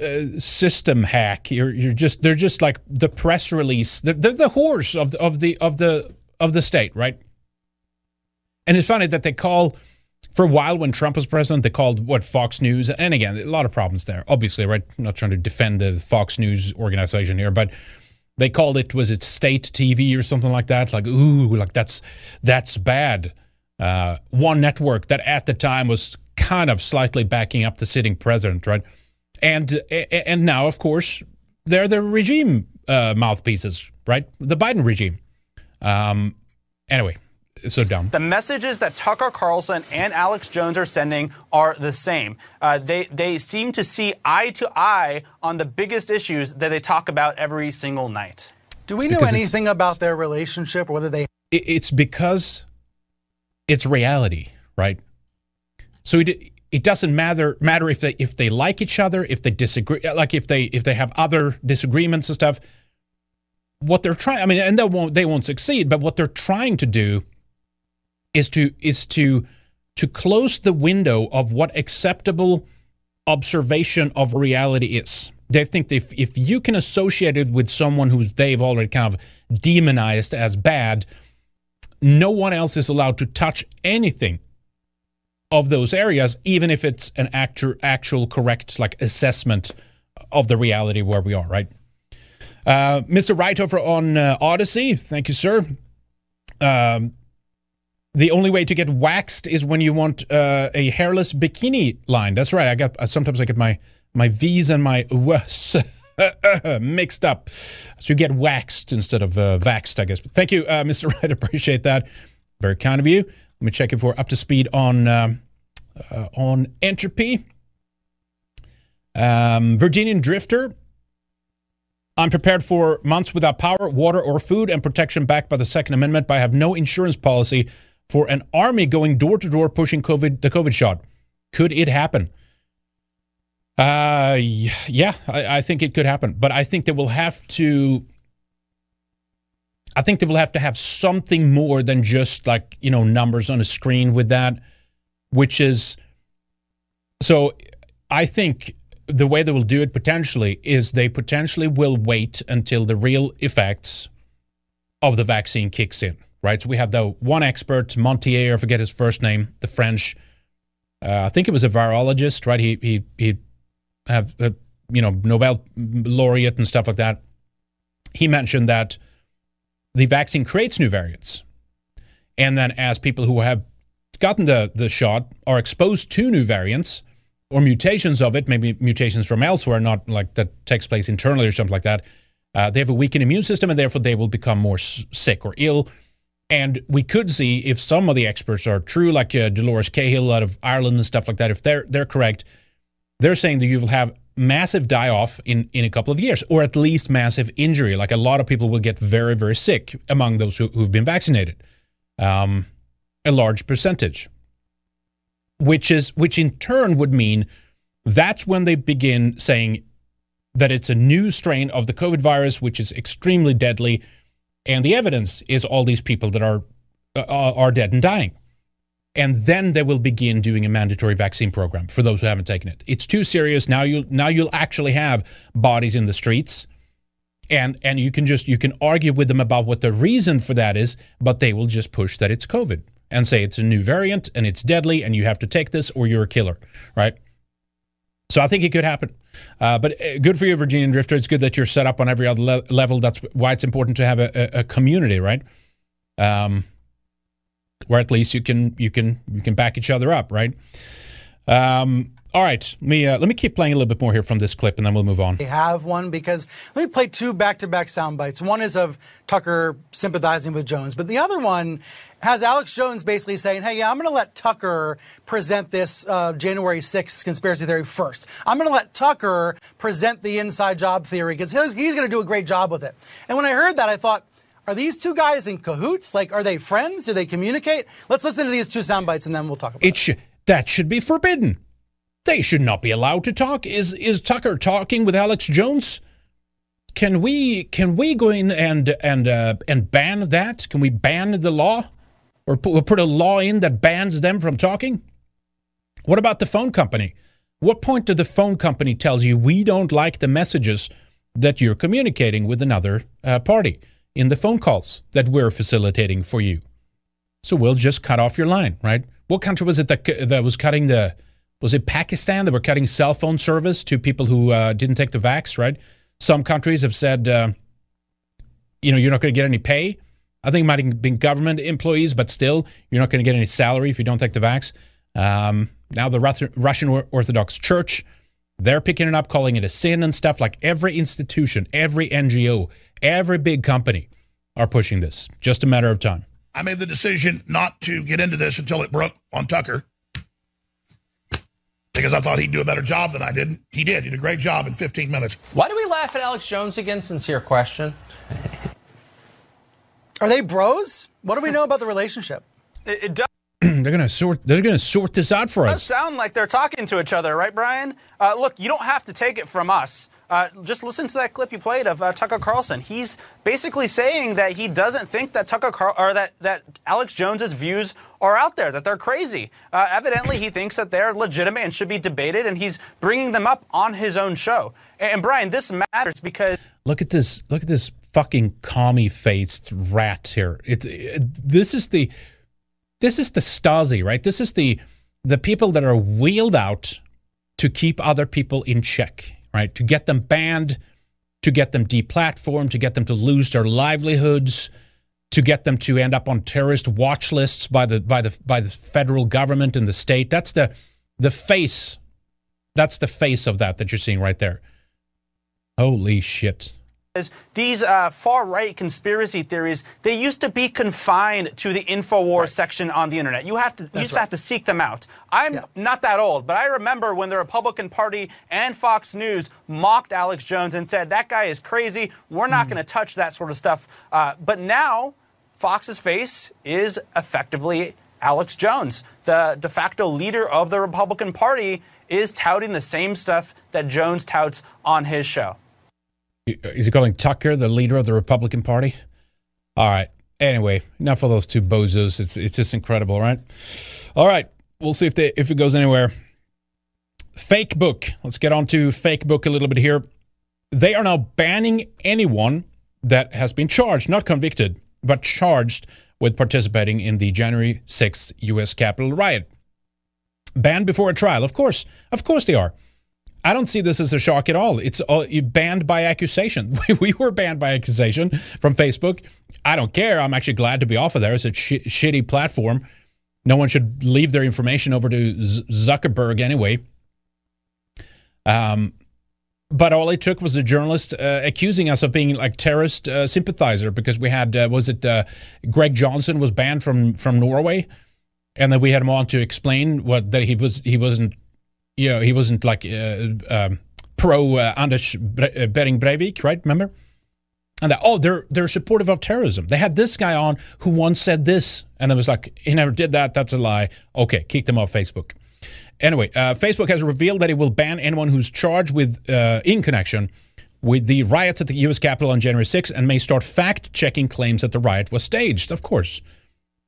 uh, system hack. You're you're just they're just like the press release. They're, they're the horse of the, of the of the of the state, right? And it's funny that they call for a while when Trump was president, they called what Fox News, and again, a lot of problems there. Obviously, right? I'm not trying to defend the Fox News organization here, but they called it was it state TV or something like that. Like ooh, like that's that's bad. Uh, one network that at the time was kind of slightly backing up the sitting president, right? And and now, of course, they're the regime uh, mouthpieces, right? The Biden regime. Um, anyway, so dumb. The messages that Tucker Carlson and Alex Jones are sending are the same. Uh, they they seem to see eye to eye on the biggest issues that they talk about every single night. Do we know anything about their relationship, whether they? It's because it's reality, right? So he it doesn't matter matter if they if they like each other, if they disagree, uh, like if they if they have other disagreements and stuff. What they're trying, I mean, and they won't they won't succeed, but what they're trying to do is to is to to close the window of what acceptable observation of reality is. They think if if you can associate it with someone who's they've already kind of demonized as bad, no one else is allowed to touch anything of those areas, even if it's an actual, actual correct like assessment of the reality where we are, right? Uh, Mr. Reithofer on uh, Odysee, thank you, sir. Um, the only way to get waxed is when you want uh, a hairless bikini line. That's right. I got uh, sometimes I get my my V's and my W's mixed up, so you get waxed instead of uh, vaxed. I guess. But thank you, uh, Mr. Wright. Appreciate that. Very kind of you. Let me check if we're up to speed on um, uh, on entropy. Um, Virginian Drifter. I'm prepared for months without power, water, or food and protection backed by the Second Amendment, but I have no insurance policy for an army going door to door pushing COVID the COVID shot. Could it happen? Uh, yeah, I, I think it could happen, but I think that we'll have to. I think they will have to have something more than just like you know numbers on a screen with that, which is. So, I think the way they will do it potentially is they potentially will wait until the real effects of the vaccine kicks in right? So we have the one expert, Montagnier, I forget his first name, the French. Uh, I think it was a virologist, right? He he he have a, you know Nobel laureate and stuff like that. He mentioned that the vaccine creates new variants, and then as people who have gotten the the shot are exposed to new variants or mutations of it, maybe mutations from elsewhere, not like that takes place internally or something like that. Uh, they have a weakened immune system, and therefore they will become more s- sick or ill and we could see if some of the experts are true, like uh, Dolores Cahill out of Ireland and stuff like that. If they're they're correct, they're saying that you will have massive die off in in a couple of years, or at least massive injury. Like a lot of people will get very very sick among those who, who've been vaccinated, um, a large percentage. Which is which in turn would mean that's when they begin saying that it's a new strain of the COVID virus, which is extremely deadly and the evidence is all these people that are uh, are dead and dying. And then they will begin doing a mandatory vaccine program for those who haven't taken it. It's too serious. Now you now you'll actually have bodies in the streets. And and you can just you can argue with them about what the reason for that is, but they will just push that it's COVID and say it's a new variant and it's deadly and you have to take this or you're a killer, right? So I think it could happen. Uh, but uh, good for you, Virginia Drifter. It's good that you're set up on every other le- level. That's why it's important to have a, a, a community, right? Um, where at least you can you can you can back each other up, right? Um, all right, let me uh, let me keep playing a little bit more here from this clip, and then we'll move on. They have one because let me play two back-to-back sound bites. One is of Tucker sympathizing with Jones, but the other one has Alex Jones basically saying, "Hey, yeah, I'm going to let Tucker present this uh, January 6th conspiracy theory first. I'm going to let Tucker present the inside job theory because he's, he's going to do a great job with it." And when I heard that, I thought. Are these two guys in cahoots? Like, are they friends? Do they communicate? Let's listen to these two sound bites and then we'll talk about it. It sh- that should be forbidden. They should not be allowed to talk. Is is Tucker talking with Alex Jones? Can we can we go in and and uh, and ban that? Can we ban the law, or put, put a law in that bans them from talking? What about the phone company? What point did the phone company tells you we don't like the messages that you're communicating with another uh, party in the phone calls that we're facilitating for you? So we'll just cut off your line, right? What country was it that that was cutting the was it Pakistan that were cutting cell phone service to people who uh, didn't take the vax, right? Some countries have said, uh, you know, you're not going to get any pay. I think it might have been government employees, but still, you're not going to get any salary if you don't take the vax. Um, now, the Russian Orthodox Church, they're picking it up, calling it a sin and stuff. Like every institution, every NGO, every big company are pushing this. Just a matter of time. I made the decision not to get into this until it broke on Tucker because I thought he'd do a better job than I did. He did. He did a great job in 15 minutes. Why do we laugh at Alex Jones again? Sincere question. Are they bros? What do we know about the relationship? It, it does. they're gonna sort. They're gonna sort this out for it us. Does sound like they're talking to each other, right, Brian? Uh, look, you don't have to take it from us. Uh, just listen to that clip you played of uh, Tucker Carlson. He's basically saying that he doesn't think that Tucker or that, that Alex Jones's views are out there, that they're crazy. Uh, evidently, he thinks that they're legitimate and should be debated, and he's bringing them up on his own show. And, and Brian, this matters because look at this. Look at this fucking commie-faced rat here. It's it, this is the this is the Stasi, right? This is the the people that are wheeled out to keep other people in check right? To get them banned to get them deplatformed, to get them to lose their livelihoods, to get them to end up on terrorist watch lists by the by the by the federal government and the state. That's the the face. That's the face of that that you're seeing right there. Holy shit these uh, far-right conspiracy theories, they used to be confined to the InfoWars right. section on the internet. You have to, you just right. have to seek them out. I'm yeah. not that old, but I remember when the Republican Party and Fox News mocked Alex Jones and said, that guy is crazy. We're not mm. going to touch that sort of stuff. Uh, but now, Fox's face is effectively Alex Jones. The de facto leader of the Republican Party is touting the same stuff that Jones touts on his show. Is he calling Tucker the leader of the Republican Party? All right. Anyway, enough of those two bozos. It's it's just incredible, right? All right. We'll see if they if it goes anywhere. Fake book. Let's get on to fake book a little bit here. They are now banning anyone that has been charged, not convicted, but charged with participating in the January 6th U.S. Capitol riot. Banned before a trial. Of course. Of course they are. I don't see this as a shock at all. It's all, banned by accusation. we were banned by accusation from Facebook. I don't care. I'm actually glad to be off of there. It's a sh- shitty platform. No one should leave their information over to Z- Zuckerberg anyway. Um, but all it took was a journalist uh, accusing us of being like terrorist uh, sympathizer because we had uh, was it uh, Greg Johnson was banned from from Norway, and then we had him on to explain what that he was he wasn't you know, he wasn't like uh, um, pro uh, Anders uh, Behring Breivik, right? Remember? And that, oh, they're they're supportive of terrorism. They had this guy on who once said this, and it was like he never did that. That's a lie. Okay, kick them off Facebook. Anyway, uh, Facebook has revealed that it will ban anyone who's charged with uh, in connection with the riots at the U.S. Capitol on January 6th and may start fact checking claims that the riot was staged. Of course.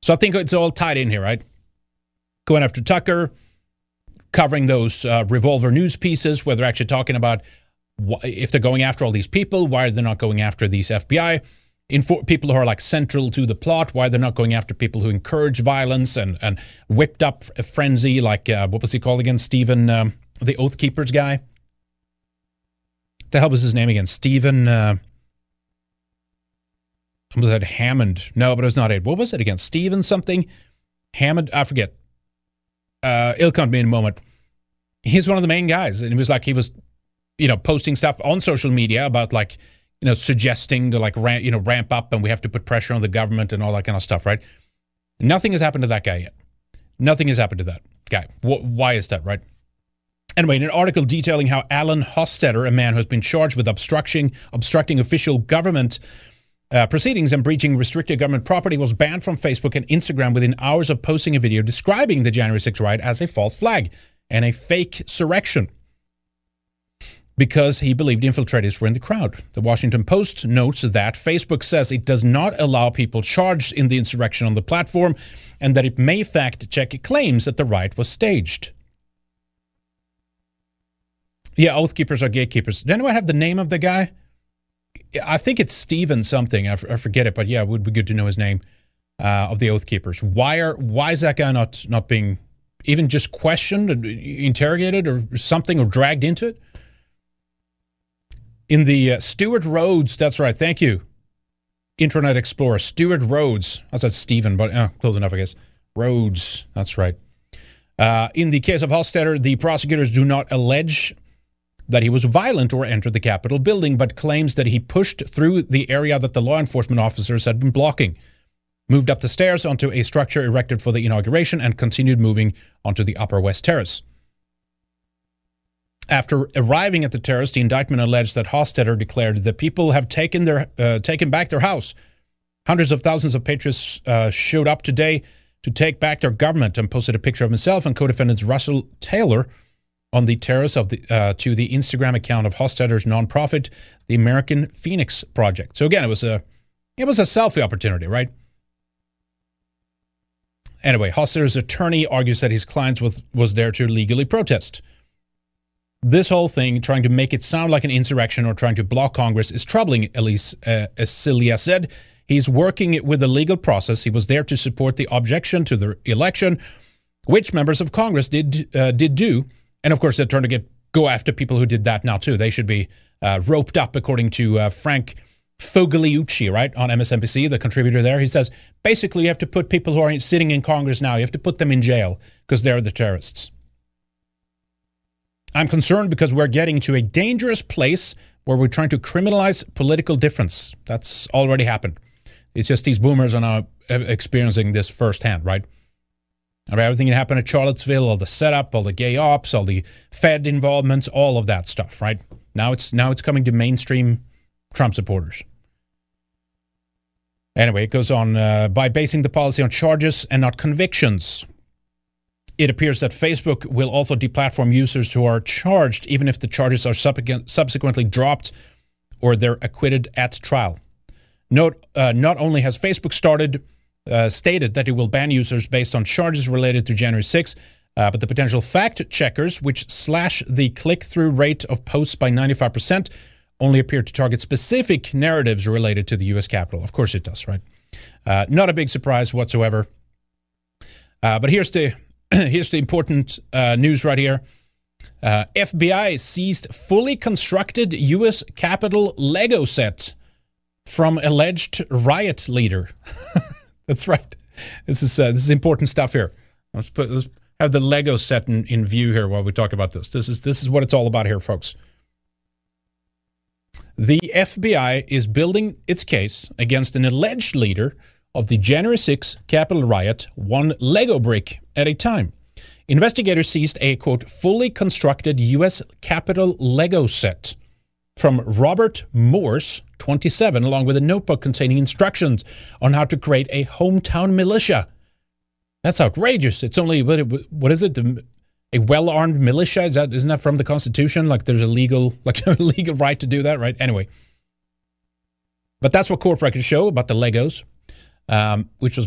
So I think it's all tied in here, right? Going after Tucker, covering those uh, revolver news pieces where they're actually talking about wh- if they're going after all these people, why are they not going after these FBI info- people who are like central to the plot? Why they're not going after people who encourage violence and, and whipped up a frenzy, like uh, what was he called again? Stephen, um, the Oath Keepers guy. The hell was his name again? Stephen. Uh, was that Hammond? No, but it was not it. What was it again? Stephen something? Hammond? I forget uh, it'll come to me in a moment. He's one of the main guys, and he was like he was, you know, posting stuff on social media about like, you know, suggesting to like ramp, you know, ramp up, and we have to put pressure on the government and all that kind of stuff, right? Nothing has happened to that guy yet. Nothing has happened to that guy. why is that, right? Anyway, in an article detailing how Alan Hostetter, a man who has been charged with obstructing obstructing official government uh, proceedings and breaching restricted government property was banned from Facebook and Instagram within hours of posting a video describing the January 6th riot as a false flag and a fake surrection because he believed infiltrators were in the crowd. The Washington Post notes that Facebook says it does not allow people charged in the insurrection on the platform and that it may fact check claims that the riot was staged. Yeah, oath keepers are gatekeepers. Does anyone have the name of the guy? I think it's Steven something. I, f- I forget it, but yeah, it would be good to know his name uh, of the Oath Keepers. Why are why is that guy not not being even just questioned, or interrogated, or something, or dragged into it? In the uh, Stewart Rhodes, that's right. Thank you, Internet Explorer. Stewart Rhodes. I said Stephen, but uh, close enough, I guess. Rhodes. That's right. Uh, in the case of Hostetter, the prosecutors do not allege that he was violent or entered the Capitol building, but claims that he pushed through the area that the law enforcement officers had been blocking, moved up the stairs onto a structure erected for the inauguration, and continued moving onto the Upper West Terrace. After arriving at the terrace, the indictment alleged that Hostetter declared that people have taken their uh, taken back their house. Hundreds of thousands of patriots uh, showed up today to take back their government and posted a picture of himself and co-defendants Russell Taylor on the terrace of the uh, to the Instagram account of Hostetter's nonprofit, the American Phoenix Project. So again, it was a it was a selfie opportunity, right? Anyway, Hostetter's attorney argues that his client was was there to legally protest. This whole thing, trying to make it sound like an insurrection or trying to block Congress, is troubling. Elise uh, Asilia said he's working with the legal process. He was there to support the objection to the election, which members of Congress did uh, did do and of course, they're trying to get go after people who did that now too. They should be uh, roped up, according to uh, Frank Figliuzzi, right, on MSNBC, the contributor there. He says basically you have to put people who are sitting in Congress now, you have to put them in jail because they're the terrorists. I'm concerned because we're getting to a dangerous place where we're trying to criminalize political difference. That's already happened. It's just these boomers are now experiencing this firsthand, right? I mean, everything that happened at Charlottesville, all the setup, all the gay ops, all the Fed involvements, all of that stuff, right? Now it's now it's coming to mainstream Trump supporters. Anyway, it goes on uh, by basing the policy on charges and not convictions. It appears that Facebook will also deplatform users who are charged, even if the charges are subsequently dropped or they're acquitted at trial. Note: uh, Not only has Facebook started uh, stated that it will ban users based on charges related to January 6, uh, but the potential fact checkers, which slash the click through rate of posts by 95%, only appear to target specific narratives related to the U.S. Capitol. Of course it does, right? Uh, not a big surprise whatsoever. Uh, but here's the here's the important uh, news right here. FBI seized fully constructed U.S. Capitol Lego set from alleged riot leader. That's right. This is uh, this is important stuff here. Let's put let's have the Lego set in, in view here while we talk about this. This is this is what it's all about here, folks. The FBI is building its case against an alleged leader of the January 6 Capitol riot, one Lego brick at a time. Investigators seized a quote fully constructed U.S. Capitol Lego set from Robert Morse, 27, along with a notebook containing instructions on how to create a hometown militia. That's outrageous. It's only what, what is it? a well-armed militia. Is that isn't that from the Constitution? Like there's a legal like a legal right to do that, right? Anyway, but that's what court records show about the Legos. Um, which was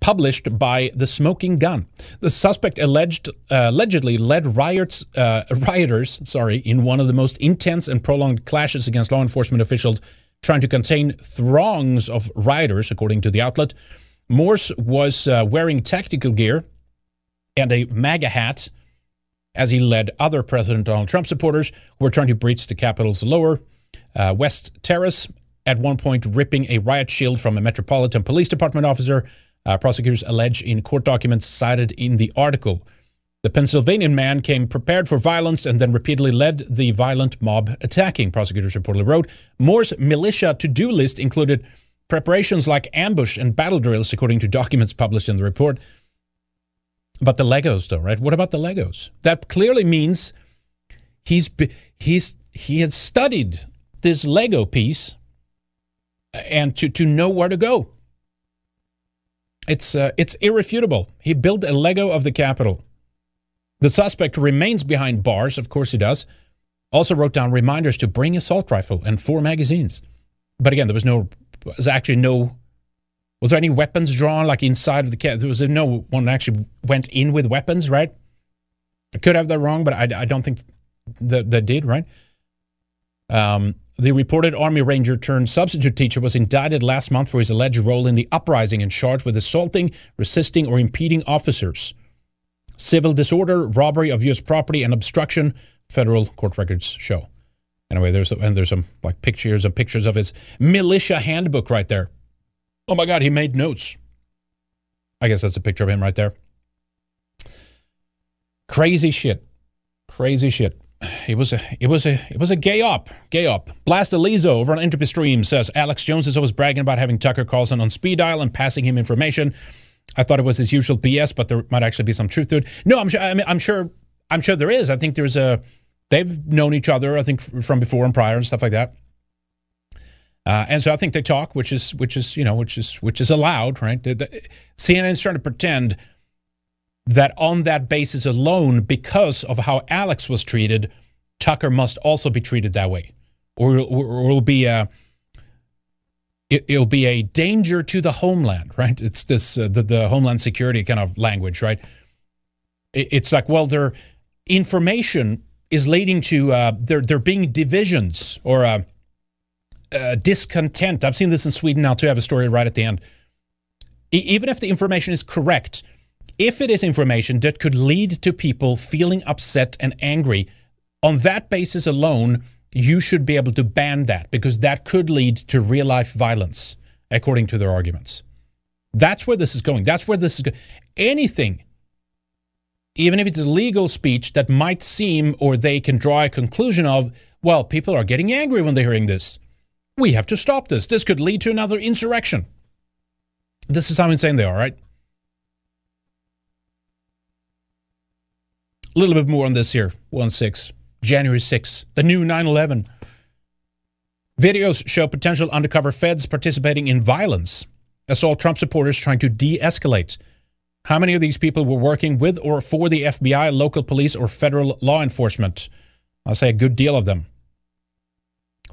published by the Smoking Gun. The suspect alleged uh, allegedly led riots uh, rioters, sorry, in one of the most intense and prolonged clashes against law enforcement officials trying to contain throngs of rioters, according to the outlet. Morse was uh, wearing tactical gear and a MAGA hat as he led other President Donald Trump supporters who were trying to breach the Capitol's lower uh, West Terrace, at one point ripping a riot shield from a Metropolitan Police Department officer. Uh, prosecutors allege in court documents cited in the article. The Pennsylvania man came prepared for violence and then repeatedly led the violent mob attacking, prosecutors reportedly wrote. Morse's militia to do list included preparations like ambush and battle drills, according to documents published in the report. But the Legos, though, right? What about the Legos? That clearly means he's he's he has studied this Lego piece and to to know where to go. It's uh, it's irrefutable. He built a Lego of the Capitol. The suspect remains behind bars, of course he does. Also wrote down reminders to bring assault rifle and four magazines. But again, there was no was actually no was there any weapons drawn like inside of the cat? There was no one actually went in with weapons, right? I could have that wrong, but I, I don't think that that did, right? Um, the reported Army Ranger turned substitute teacher was indicted last month for his alleged role in the uprising and charged with assaulting, resisting, or impeding officers, civil disorder, robbery of U.S. property, and obstruction. Federal court records show. Anyway, there's and there's some like pictures and pictures of his militia handbook right there. Oh my God, he made notes. I guess that's a picture of him right there. Crazy shit. Crazy shit. It was a it was a it was a gay op. Gay op. Blast Alizo over on Entropy Stream says Alex Jones is always bragging about having Tucker Carlson on speed dial and passing him information. I thought it was his usual BS, but there might actually be some truth to it. No, I'm sure. I mean, I'm sure. I'm sure there is. I think there's a. They've known each other. I think from before and prior and stuff like that. Uh, and so I think they talk, which is which is you know which is which is allowed, right? The, the, CNN is trying to pretend that on that basis alone, because of how Alex was treated, Tucker must also be treated that way, or, or, it'll be a it, will be a danger to the homeland, right? It's this uh, the, the homeland security kind of language, right? It, it's like well, their information is leading to uh, there there being divisions or. Uh, uh, discontent. I've seen this in Sweden now too. I have a story right at the end. E- even if the information is correct, if it is information that could lead to people feeling upset and angry, on that basis alone, you should be able to ban that because that could lead to real life violence, according to their arguments. That's where this is going. That's where this is going. Anything, even if it's legal speech that might seem or they can draw a conclusion of, well, people are getting angry when they're hearing this. We have to stop this. This could lead to another insurrection. This is how insane they are, right? A little bit more on this here. 1 6. January 6th, the new 9 11. Videos show potential undercover feds participating in violence. Assault Trump supporters trying to de escalate. How many of these people were working with or for the FBI, local police, or federal law enforcement? I'll say a good deal of them.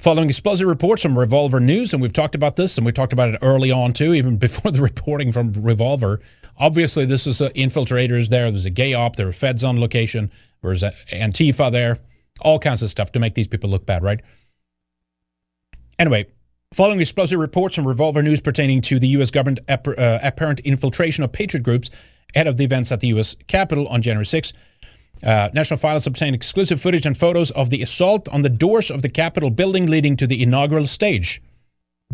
Following explosive reports from Revolver News, and we've talked about this, and we talked about it early on too, even before the reporting from Revolver. Obviously, this was uh, infiltrators there. There was a gay op. There were feds on location. There was Antifa there. All kinds of stuff to make these people look bad, right? Anyway, following explosive reports from Revolver News pertaining to the U.S. government ap- uh, apparent infiltration of patriot groups ahead of the events at the U.S. Capitol on January 6th, uh, National Files obtained exclusive footage and photos of the assault on the doors of the Capitol building leading to the inaugural stage,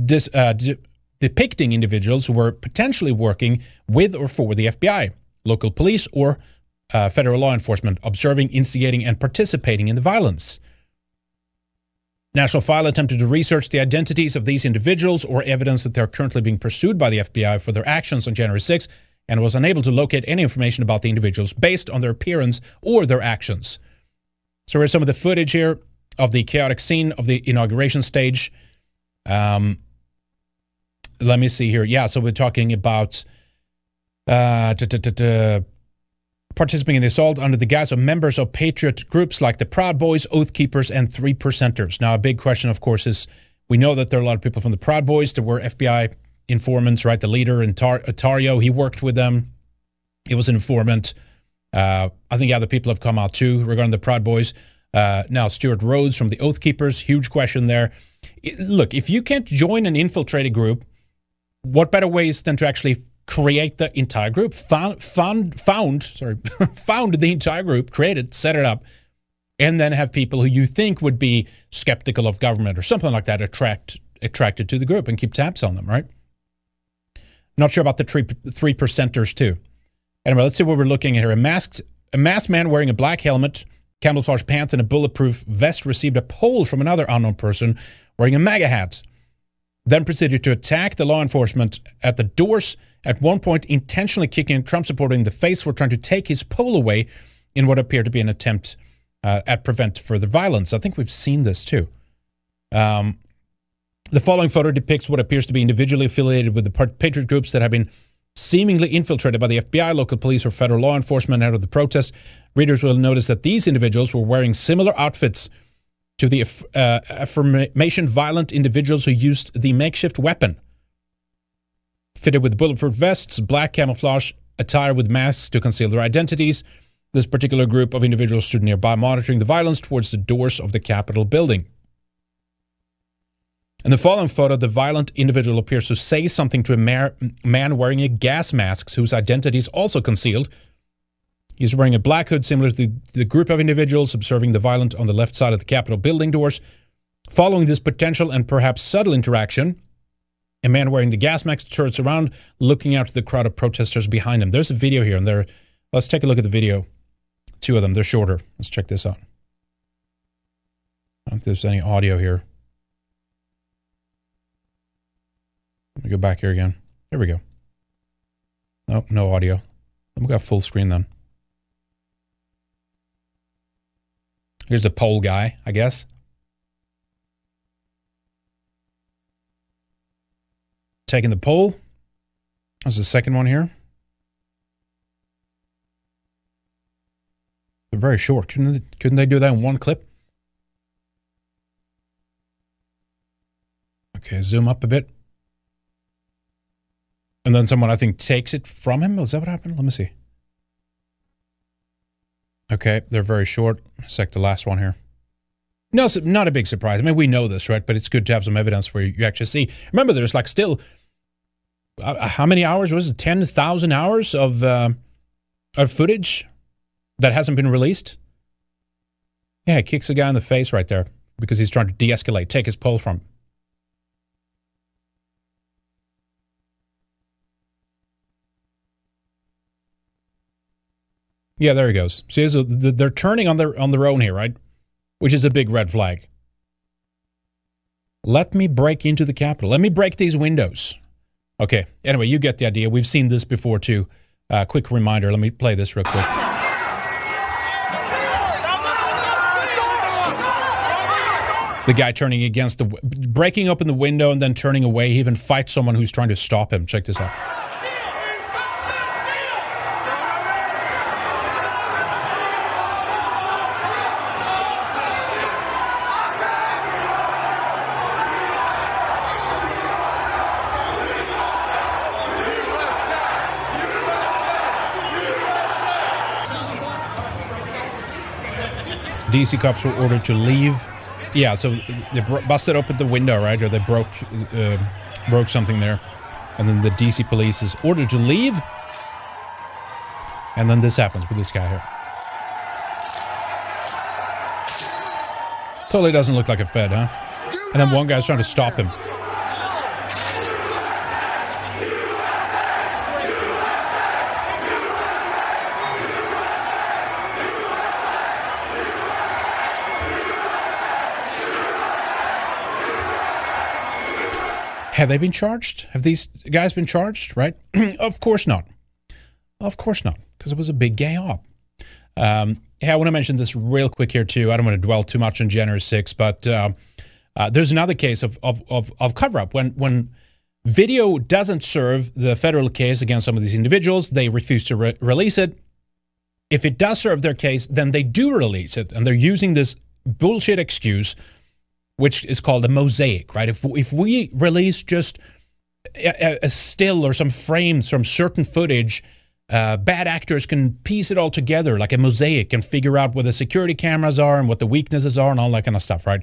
dis, uh, d- depicting individuals who were potentially working with or for the FBI, local police, or uh, federal law enforcement, observing, instigating, and participating in the violence. National File attempted to research the identities of these individuals or evidence that they're currently being pursued by the FBI for their actions on January 6th and was unable to locate any information about the individuals based on their appearance or their actions. So here's some of the footage here of the chaotic scene of the inauguration stage. Um, let me see here. Yeah, so we're talking about uh, participating in the assault under the guise of members of patriot groups like the Proud Boys, Oath Keepers, and Three Percenters. Now, a big question, of course, is we know that there are a lot of people from the Proud Boys. There were FBI informants, right? The leader in Tar- Tarrio, he worked with them. He was an informant. Uh, I think other people have come out too regarding the Proud Boys. Uh, now, Stewart Rhodes from the Oath Keepers, huge question there. It, look, if you can't join an infiltrated group, what better ways than to actually create the entire group? Found, found, found, sorry, found the entire group, create it, set it up, and then have people who you think would be skeptical of government or something like that attract attracted to the group and keep tabs on them, right? Not sure about the three, three percenters too. Anyway, let's see what we're looking at here. A masked, a masked man wearing a black helmet, camouflage pants, and a bulletproof vest received a pole from another unknown person wearing a MAGA hat. Then proceeded to attack the law enforcement at the doors. At one point, intentionally kicking Trump supporter in the face for trying to take his pole away in what appeared to be an attempt uh, at prevent further violence. I think we've seen this too. Um, the following photo depicts what appears to be individually affiliated with the patriot groups that have been seemingly infiltrated by the FBI, local police, or federal law enforcement out of the protest. Readers will notice that these individuals were wearing similar outfits to the uh, affirmation violent individuals who used the makeshift weapon. Fitted with bulletproof vests, black camouflage attire with masks to conceal their identities, this particular group of individuals stood nearby monitoring the violence towards the doors of the Capitol building. In the following photo, the violent individual appears to say something to a man wearing a gas mask whose identity is also concealed. He's wearing a black hood similar to the, the group of individuals observing the violent on the left side of the Capitol building doors. Following this potential and perhaps subtle interaction, a man wearing the gas mask turns around, looking out at the crowd of protesters behind him. There's a video here, and there. Let's take a look at the video. Two of them. They're shorter. Let's check this out. I don't think there's any audio here. Let me go back here again. There we go. Nope, no audio. Let me go full screen then. Here's the pole guy, I guess. Taking the pole. There's the second one here. They're very short. Couldn't they, couldn't they do that in one clip? Okay, zoom up a bit. And then someone, I think, takes it from him. Is that what happened? Let me see. Okay, they're very short. Sec the last one here. No, not a big surprise. I mean, we know this, right? But it's good to have some evidence where you actually see. Remember, there's like still uh, how many hours was it? Ten thousand hours of uh, of footage that hasn't been released. Yeah, he kicks a guy in the face right there. because he's trying to de-escalate, take his pole from. Him. Yeah, there he goes. See, so they're turning on their on their own here, right? Which is a big red flag. Let me break into the Capitol. Let me break these windows. Okay. Anyway, you get the idea. We've seen this before too. Uh, quick reminder. Let me play this real quick. The guy turning against the, breaking open the window and then turning away. He even fights someone who's trying to stop him. Check this out. DC cops were ordered to leave. Yeah, so they busted open the window, right, or they broke uh, broke something there, and then the DC police is ordered to leave, and then this happens with this guy here. Totally doesn't look like a Fed, huh? And then one guy's trying to stop him. Have they been charged? Have these guys been charged? Right? of course not. Of course not, because it was a big gay op. Um, I want to mention this real quick here too. I don't want to dwell too much on January 6, but uh, uh, there's another case of of of, of cover up when when video doesn't serve the federal case against some of these individuals. They refuse to re- release it. If it does serve their case, then they do release it, and they're using this bullshit excuse which is called a mosaic, right? If if we release just a, a still or some frames from certain footage, uh, bad actors can piece it all together like a mosaic and figure out where the security cameras are and what the weaknesses are and all that kind of stuff, right?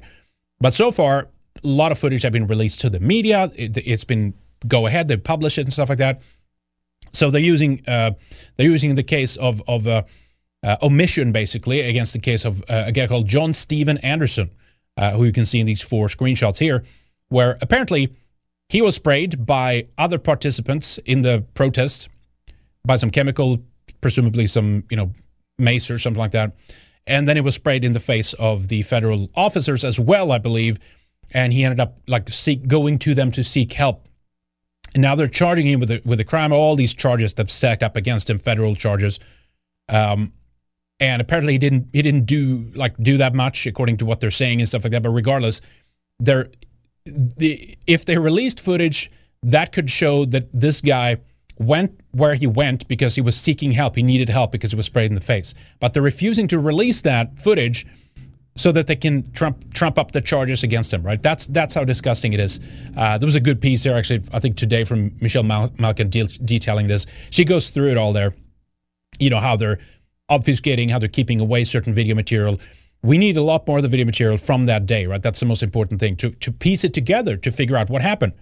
But so far, a lot of footage have been released to the media. It, has been go ahead, they publish it and stuff like that. So they're using uh, they're using the case of of uh, uh omission basically against the case of uh, a guy called John Steven Anderson uh, who you can see in these four screenshots here, where apparently he was sprayed by other participants in the protest by some chemical, presumably some, you know, mace or something like that. And then it was sprayed in the face of the federal officers as well, I believe. And he ended up like seek, going to them to seek help. And now they're charging him with a, with a crime. All these charges that have stacked up against him, federal charges. Um, and apparently he didn't he didn't do like do that much according to what they're saying and stuff like that. But regardless, they're the if they released footage that could show that this guy went where he went because he was seeking help. He needed help because he was sprayed in the face. But they're refusing to release that footage so that they can trump trump up the charges against him. Right? That's that's how disgusting it is. Uh, there was a good piece there actually. I think today from Michelle Mal- Malkin de- detailing this. She goes through it all there. You know how they're obfuscating, how they're keeping away certain video material. We need a lot more of the video material from that day, right? That's the most important thing to, to piece it together to figure out what happened.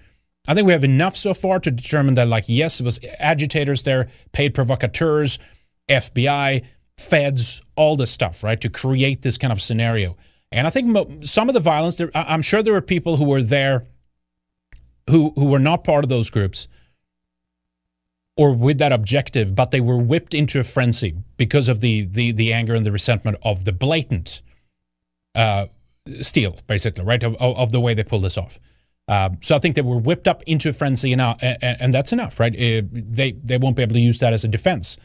I think we have enough so far to determine that, like, yes, it was agitators there, paid provocateurs, FBI, feds, all this stuff, right, to create this kind of scenario. And I think some of the violence, there, I'm sure there were people who were there who who were not part of those groups or with that objective, but they were whipped into a frenzy because of the the, the anger and the resentment of the blatant uh, steal, basically, right, of, of the way they pulled this off. Uh, so I think they were whipped up into a frenzy, and, and, and that's enough, right? Uh, they they won't be able to use that as a defense.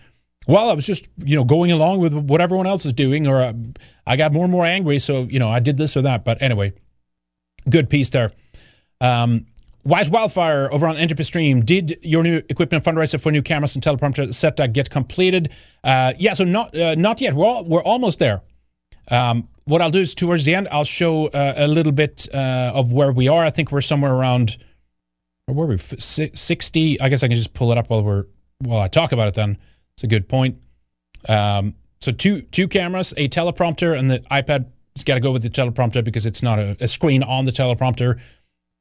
Well, I was just you know going along with what everyone else is doing, or uh, I got more and more angry, so you know I did this or that. But anyway, good piece there. Um, Wise Wildfire over on Entropy Stream. Did your new equipment fundraiser for new cameras and teleprompter setup get completed? Uh, yeah, so not uh, not yet. We're all, we're almost there. Um, what I'll do is towards the end, I'll show uh, a little bit uh, of where we are. I think we're somewhere around where we? Sixty. I guess I can just pull it up while we're while I talk about it. Then it's a good point. Um, so two two cameras, a teleprompter, and the iPad has got to go with the teleprompter because it's not a, a screen on the teleprompter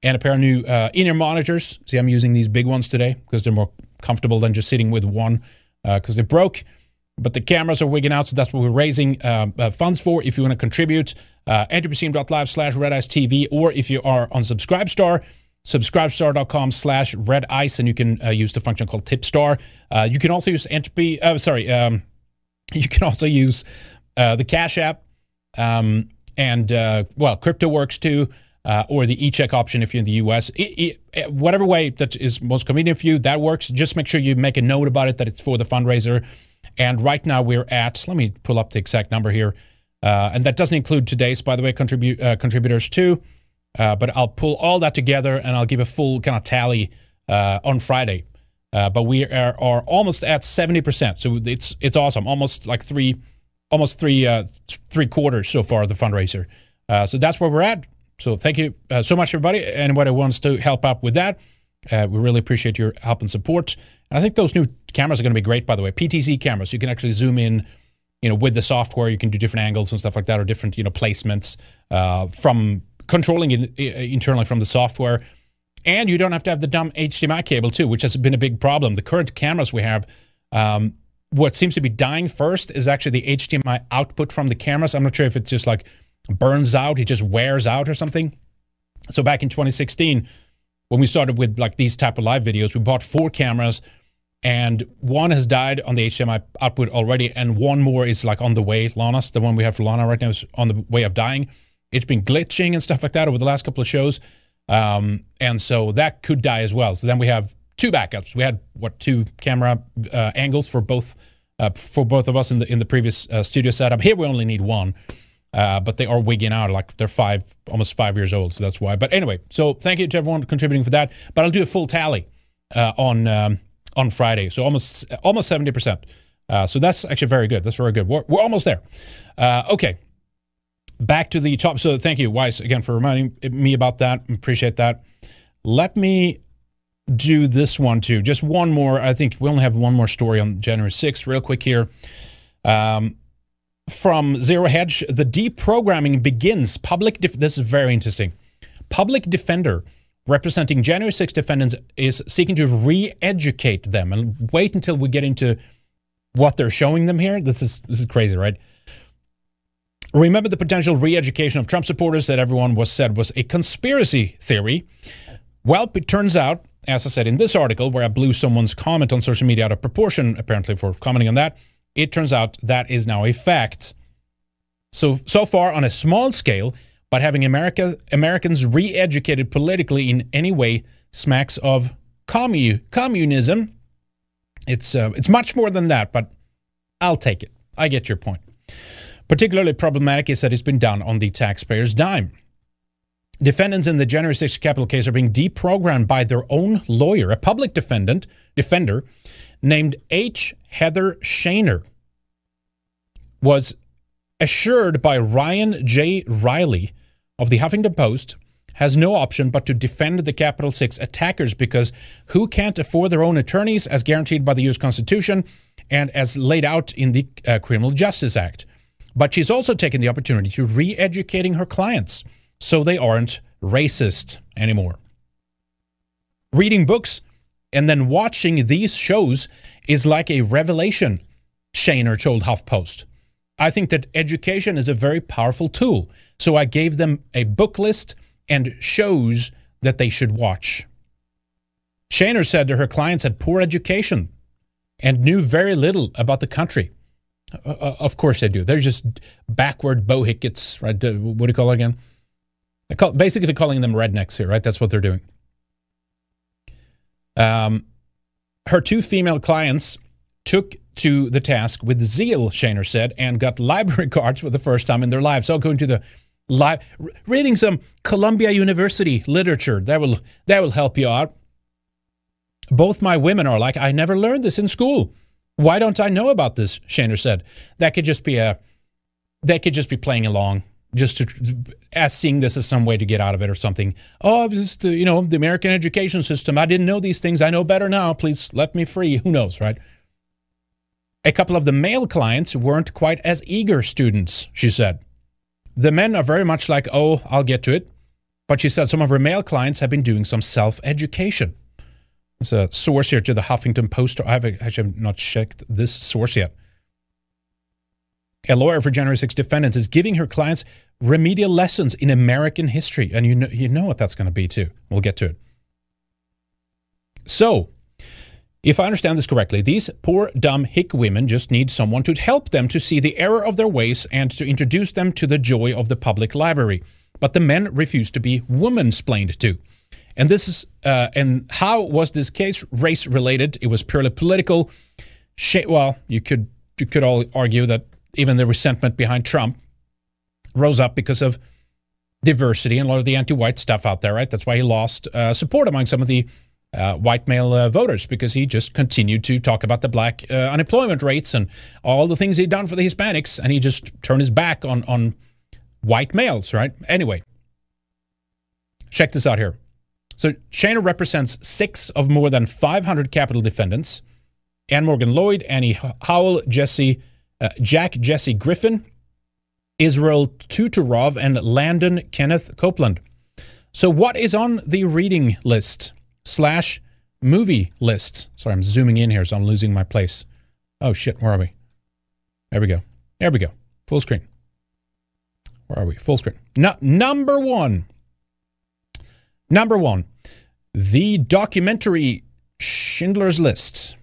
and a pair of new uh, in-ear monitors. See, I'm using these big ones today because they're more comfortable than just sitting with one because uh, they broke. But the cameras are wigging out, so that's what we're raising uh, uh funds for. If you want to contribute, uh, entropystream.live slash red ice TV, or if you are on Subscribestar, subscribestar.com slash red ice, and you can uh, use the function called Tipstar. Uh, you can also use entropy, sorry, um, you can also use the Cash App, um, and, well, Crypto works too. Uh, or the e-check option if you're in the US. It, it, whatever way that is most convenient for you, that works. Just make sure you make a note about it that it's for the fundraiser. And right now we're at, let me pull up the exact number here. Uh, and that doesn't include today's, by the way, contribute uh, contributors too. Uh, but I'll pull all that together and I'll give a full kind of tally uh, on Friday. Uh, but we are, are, almost at 70%. So it's it's awesome. Almost like three, almost three three quarters so far the fundraiser. so that's where we're at. So thank you uh, so much, everybody. Anybody wants to help out with that, uh, we really appreciate your help and support. And I think those new cameras are going to be great, by the way. PTZ cameras, you can actually zoom in, you know, with the software. You can do different angles and stuff like that, or different, you know, placements uh, from controlling it internally from the software. And you don't have to have the dumb HDMI cable too, which has been a big problem. The current cameras we have, um, what seems to be dying first is actually the HDMI output from the cameras. I'm not sure if it's just like burns out, it just wears out or something. So back in 2016, when we started with like these type of live videos, we bought four cameras and one has died on the HDMI output already, and one more is like on the way. Lana's the one we have for Lana right now is on the way of dying. It's been glitching and stuff like that over the last couple of shows, um, and so that could die as well. So then we have two backups. We had what two camera uh, angles for both uh, for both of us in the in the previous uh, studio setup. Here we only need one. Uh, but they are wigging out like they're five, almost five years old. So that's why. But anyway, so thank you to everyone contributing for that. But I'll do a full tally uh, on um, on Friday. So almost almost seventy percent. Uh, so that's actually very good. That's very good. We're, we're almost there. Uh, okay, back to the top. So thank you, Weiss, again for reminding me about that. Appreciate that. Let me do this one too. Just one more. I think we only have one more story on January 6th, real quick here. Um, from Zero Hedge, the deprogramming begins. Public, def- this is very interesting. Public defender representing January 6 defendants is seeking to re-educate them. And wait until we get into what they're showing them here. This is this is crazy, right? Remember the potential re-education of Trump supporters that everyone was said was a conspiracy theory. Well, it turns out, as I said in this article, where I blew someone's comment on social media out of proportion, apparently for commenting on that, it turns out that is now a fact. So, so far on a small scale, but having America, Americans re educated politically in any way smacks of commu- communism. It's, uh, it's much more than that, but I'll take it. I get your point. Particularly problematic is that it's been done on the taxpayer's dime. Defendants in the January 6th capital case are being deprogrammed by their own lawyer, a public defendant, defender named H. Heather Shaner was assured by Ryan J. Reilly of the Huffington Post has no option but to defend the Capitol 6 attackers because who can't afford their own attorneys as guaranteed by the U.S. Constitution and as laid out in the uh, Criminal Justice Act. But she's also taken the opportunity to re educating her clients so they aren't racist anymore. Reading books and then watching these shows is like a revelation, Shaner told HuffPost. I think that education is a very powerful tool. So I gave them a book list and shows that they should watch. Shaner said that her clients had poor education and knew very little about the country. Uh, uh of course they do. They're just backward bohickets, right? Uh, what do you call it again? Call, basically, calling them rednecks here, right? That's what they're doing. Um, her two female clients took to the task with zeal, Shaner said, and got library cards for the first time in their lives. So going to the live, reading some Columbia University literature that will that will help you out. Both my women are like, I never learned this in school. Why don't I know about this? Shaner said. That could just be a, they could just be playing along just to as seeing this as some way to get out of it or something. Oh, just you know the American education system. I didn't know these things. I know better now. Please let me free. Who knows, right? A couple of the male clients weren't quite as eager students, she said. The men are very much like, oh, I'll get to it. But she said some of her male clients have been doing some self education. There's a source here to the Huffington Post. I have actually not checked this source yet. A lawyer for January 6 defendants, is giving her clients remedial lessons in American history. And you know, you know what that's going to be, too. We'll get to it. So, if I understand this correctly, these poor, dumb hick women just need someone to help them to see the error of their ways and to introduce them to the joy of the public library. But the men refuse to be woman-splained to. And this is, uh, and how was this case race related? It was purely political. Well, you could you could all argue that even the resentment behind Trump rose up because of diversity and a lot of the anti-white stuff out there, right? That's why he lost uh, support among some of the uh, white male uh, voters because he just continued to talk about the black uh, unemployment rates and all the things he'd done for the Hispanics, and he just turned his back on on white males, right? Anyway, check this out here. So Shaner represents six of more than 500 capital defendants. Anna Morgan Lloyd, Annie Howell, Jesse, uh, Jack Jesse Griffith, Israel Tutrow, and Landon Kenneth Copeland. So, what is on the reading list slash movie list? Sorry, I'm zooming in here, so I'm losing my place. Oh, shit, where are we? There we go. There we go. Full screen. Where are we? Full screen. No, number one. Number one, the documentary Schindler's List.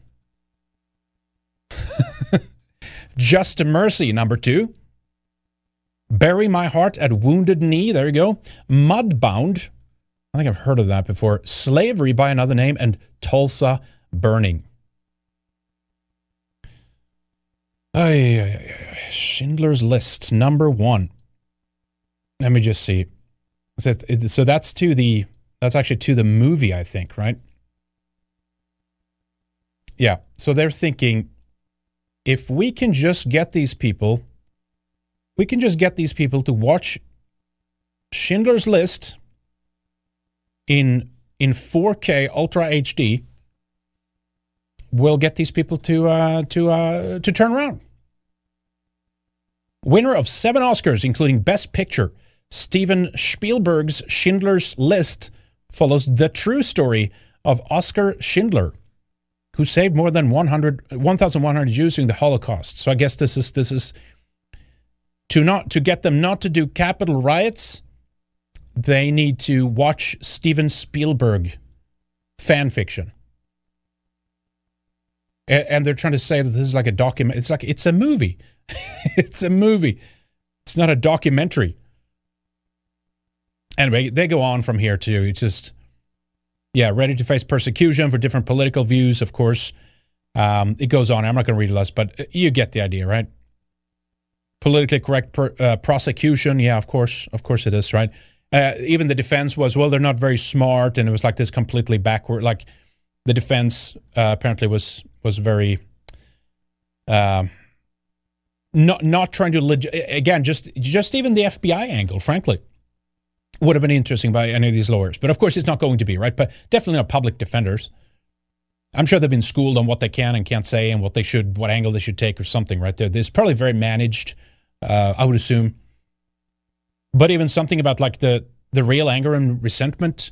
Just Mercy, number two. Bury My Heart at Wounded Knee. There you go. Mudbound. I think I've heard of that before. Slavery by another name and Tulsa Burning. Ay, ay, ay, Schindler's List, number one. Let me just see. So that's to the that's actually to the movie, I think, right? Yeah. So they're thinking if we can just get these people, we can just get these people to watch Schindler's List in in 4K Ultra HD, we'll get these people to uh, to uh, to turn around. Winner of seven Oscars, including Best Picture, Steven Spielberg's Schindler's List follows the true story of Oskar Schindler who saved more than 100, 1,100 Jews during the Holocaust. So I guess this is this is to not to get them not to do capital riots. They need to watch Steven Spielberg fan fiction, and, and they're trying to say that this is like a document. It's like it's a movie. it's a movie. It's not a documentary. Anyway, they go on from here too. It's just yeah, ready to face persecution for different political views, of course. Um, it goes on. I'm not going to read the list, but you get the idea, right? Politically correct per, uh, prosecution. Yeah, of course. Of course it is, right? Uh, even the defense was, well, they're not very smart. And it was like this completely backward. Like the defense uh, apparently was, was very. Um, not not trying to leg- again just just even the FBI angle, frankly would have been interesting by any of these lawyers. But of course, it's not going to be, right? But definitely not public defenders. I'm sure they've been schooled on what they can and can't say and what they should, what angle they should take or something, right? There, there's probably very managed, uh, I would assume. But even something about like the the real anger and resentment.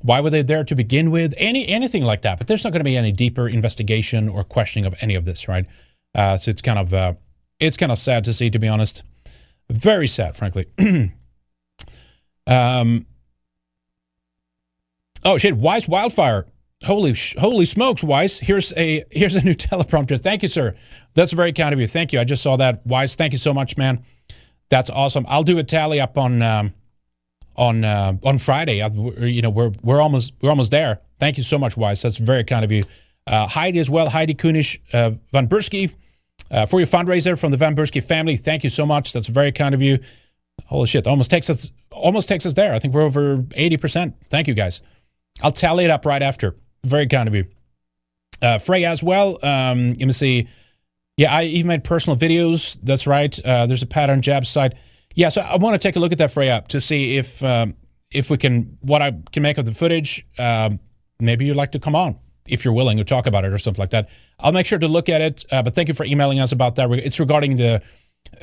Why were they there to begin with? Any anything like that. But there's not going to be any deeper investigation or questioning of any of this, right? Uh, so it's kind of uh, it's kind of sad to see, to be honest. Very sad, frankly. Um, oh shit! Wise wildfire. Holy holy smokes, Weiss. Here's a here's a new teleprompter. Thank you, sir. That's very kind of you. Thank you. I just saw that. Weiss. thank you so much, man. That's awesome. I'll do a tally up on um, on uh, on Friday. I, you know, we're we're almost we're almost there. Thank you so much, Weiss. That's very kind of you. Uh, Heidi as well. Heidi Kunish uh, Van Bursky uh, for your fundraiser from the Van Bursky family. Thank you so much. That's very kind of you. Holy shit! Almost takes us almost takes us there. I think we're over 80%. Thank you, guys. I'll tally it up right after. Very kind of you. Uh, Frey as well. Um, let me see. Yeah, I even made personal videos. That's right. Uh, there's a pattern jab site. Yeah, so I want to take a look at that Frey up to see if um, if we can what I can make of the footage. Um, maybe you'd like to come on if you're willing to talk about it or something like that. I'll make sure to look at it. Uh, but thank you for emailing us about that. It's regarding the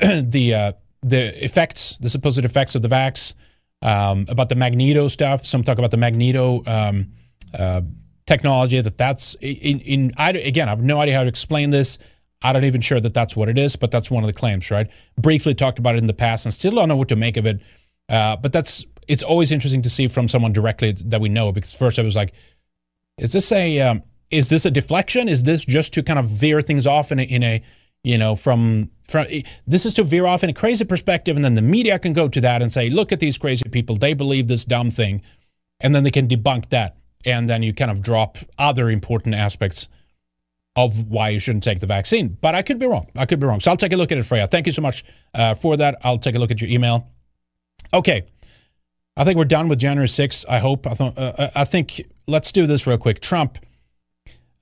the uh, the effects, the supposed effects of the vax, um, about the magneto stuff. Some talk about the magneto um, uh, technology. That that's in, in I, again, I have no idea how to explain this. I don't even sure that that's what it is, but that's one of the claims, right? Briefly talked about it in the past and still don't know what to make of it. Uh, but that's it's always interesting to see from someone directly that we know because first I was like, is this a um, is this a deflection? Is this just to kind of veer things off in a, in a you know from from this is to veer off in a crazy perspective, and then the media can go to that and say, look at these crazy people, they believe this dumb thing, and then they can debunk that, and then you kind of drop other important aspects of why you shouldn't take the vaccine. But I could be wrong. I could be wrong. So I'll take a look at it Freya. Thank you so much uh, for that. I'll take a look at your email. Okay. I think we're done with January 6th. I hope. I, th- uh, I think let's do this real quick. Trump,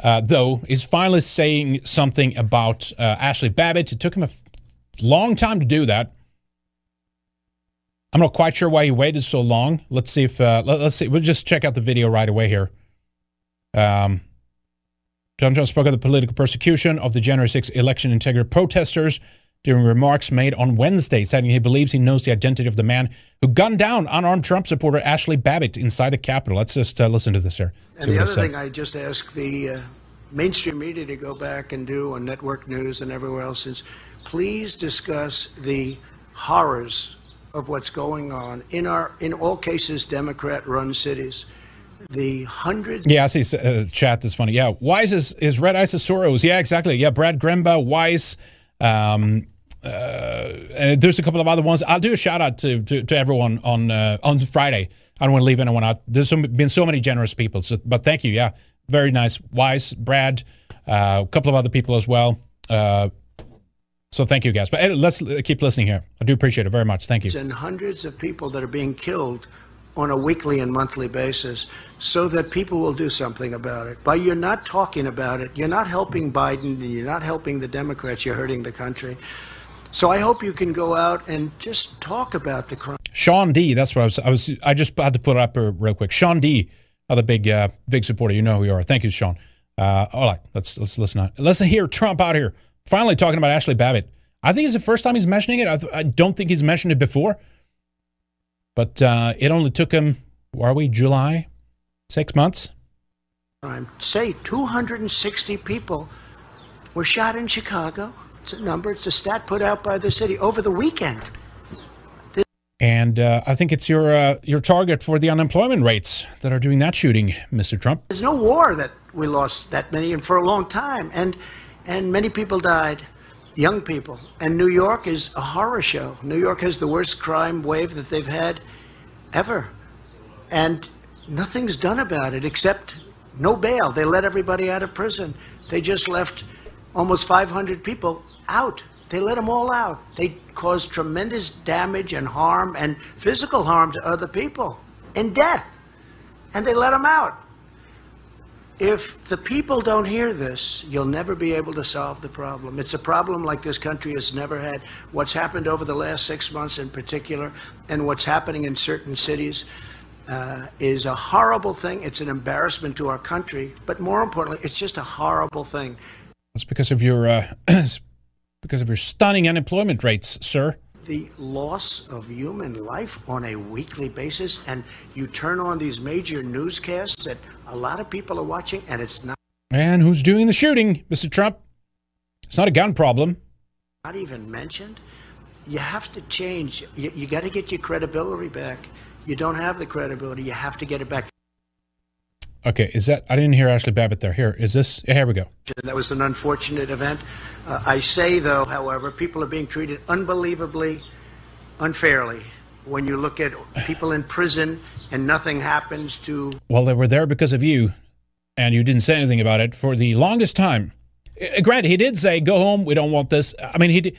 uh, though, is finally saying something about uh, Ashley Babbitt. It took him a f- long time to do that. I'm not quite sure why he waited so long. Let's see if uh, let, us see. We'll just check out the video right away here. Um, Donald Trump spoke of the political persecution of the January 6th election integrity protesters during remarks made on Wednesday, saying he believes he knows the identity of the man who gunned down unarmed Trump supporter Ashley Babbitt inside the Capitol. Let's just uh, listen to this here. And the other thing I just ask the uh, mainstream media to go back and do on network news and everywhere else is please discuss the horrors of what's going on in our, in all cases, Democrat-run cities the hundreds. Yeah, I see uh, chat. That's funny. Yeah, Wise is, is Red Isosaurus. Yeah, exactly. Yeah, Brad Gremba, Wise. Um, uh, there's a couple of other ones. I'll do a shout out to, to, to everyone on uh, on Friday. I don't want to leave anyone out. There's some, been so many generous people. So, but thank you. Yeah, very nice. Wise, Brad, uh, a couple of other people as well. Uh, so thank you, guys. But let's keep listening here. I do appreciate it very much. Thank you. And hundreds of people that are being killed on a weekly and monthly basis so that people will do something about it. But you're not talking about it. You're not helping Biden you're not helping the Democrats. You're hurting the country. So I hope you can go out and just talk about the crime. Sean D. That's what I was. I was. I just had to put it up real quick. Sean D. Other big, uh, big supporter. You know who you are. Thank you, Sean. Uh, all right, let's let's listen. Let's hear Trump out here. Finally talking about Ashley Babbitt. I think it's the first time he's mentioning it. I, th- I don't think he's mentioned it before. But uh, it only took him, are we, July? Six months? Say 260 people were shot in Chicago. It's a number, it's a stat put out by the city over the weekend. And uh, I think it's your uh, your target for the unemployment rates that are doing that shooting, Mr. Trump. There's no war that we lost that many and for a long time, and and many people died young people. And New York is a horror show. New York has the worst crime wave that they've had ever. And nothing's done about it except no bail. They let everybody out of prison. They just left almost 500 people out. They let them all out. They caused tremendous damage and harm and physical harm to other people and death. And they let them out. If the people don't hear this, you'll never be able to solve the problem. It's a problem like this country has never had. What's happened over the last six months in particular, and what's happening in certain cities, uh, is a horrible thing. It's an embarrassment to our country, but more importantly, it's just a horrible thing. It's because of your uh, because of your stunning unemployment rates, sir. The loss of human life on a weekly basis, and you turn on these major newscasts that a lot of people are watching, and it's not. And who's doing the shooting, Mr. Trump? It's not a gun problem. Not even mentioned. You have to change. You, you got to get your credibility back. You don't have the credibility. You have to get it back. Okay, is that? I didn't hear Ashley Babbitt there. Here, is this? Here we go. That was an unfortunate event. Uh, I say, though, however, people are being treated unbelievably unfairly when you look at people in prison and nothing happens to. Well, they were there because of you, and you didn't say anything about it for the longest time. Uh, granted, he did say, "Go home. We don't want this." I mean, he did,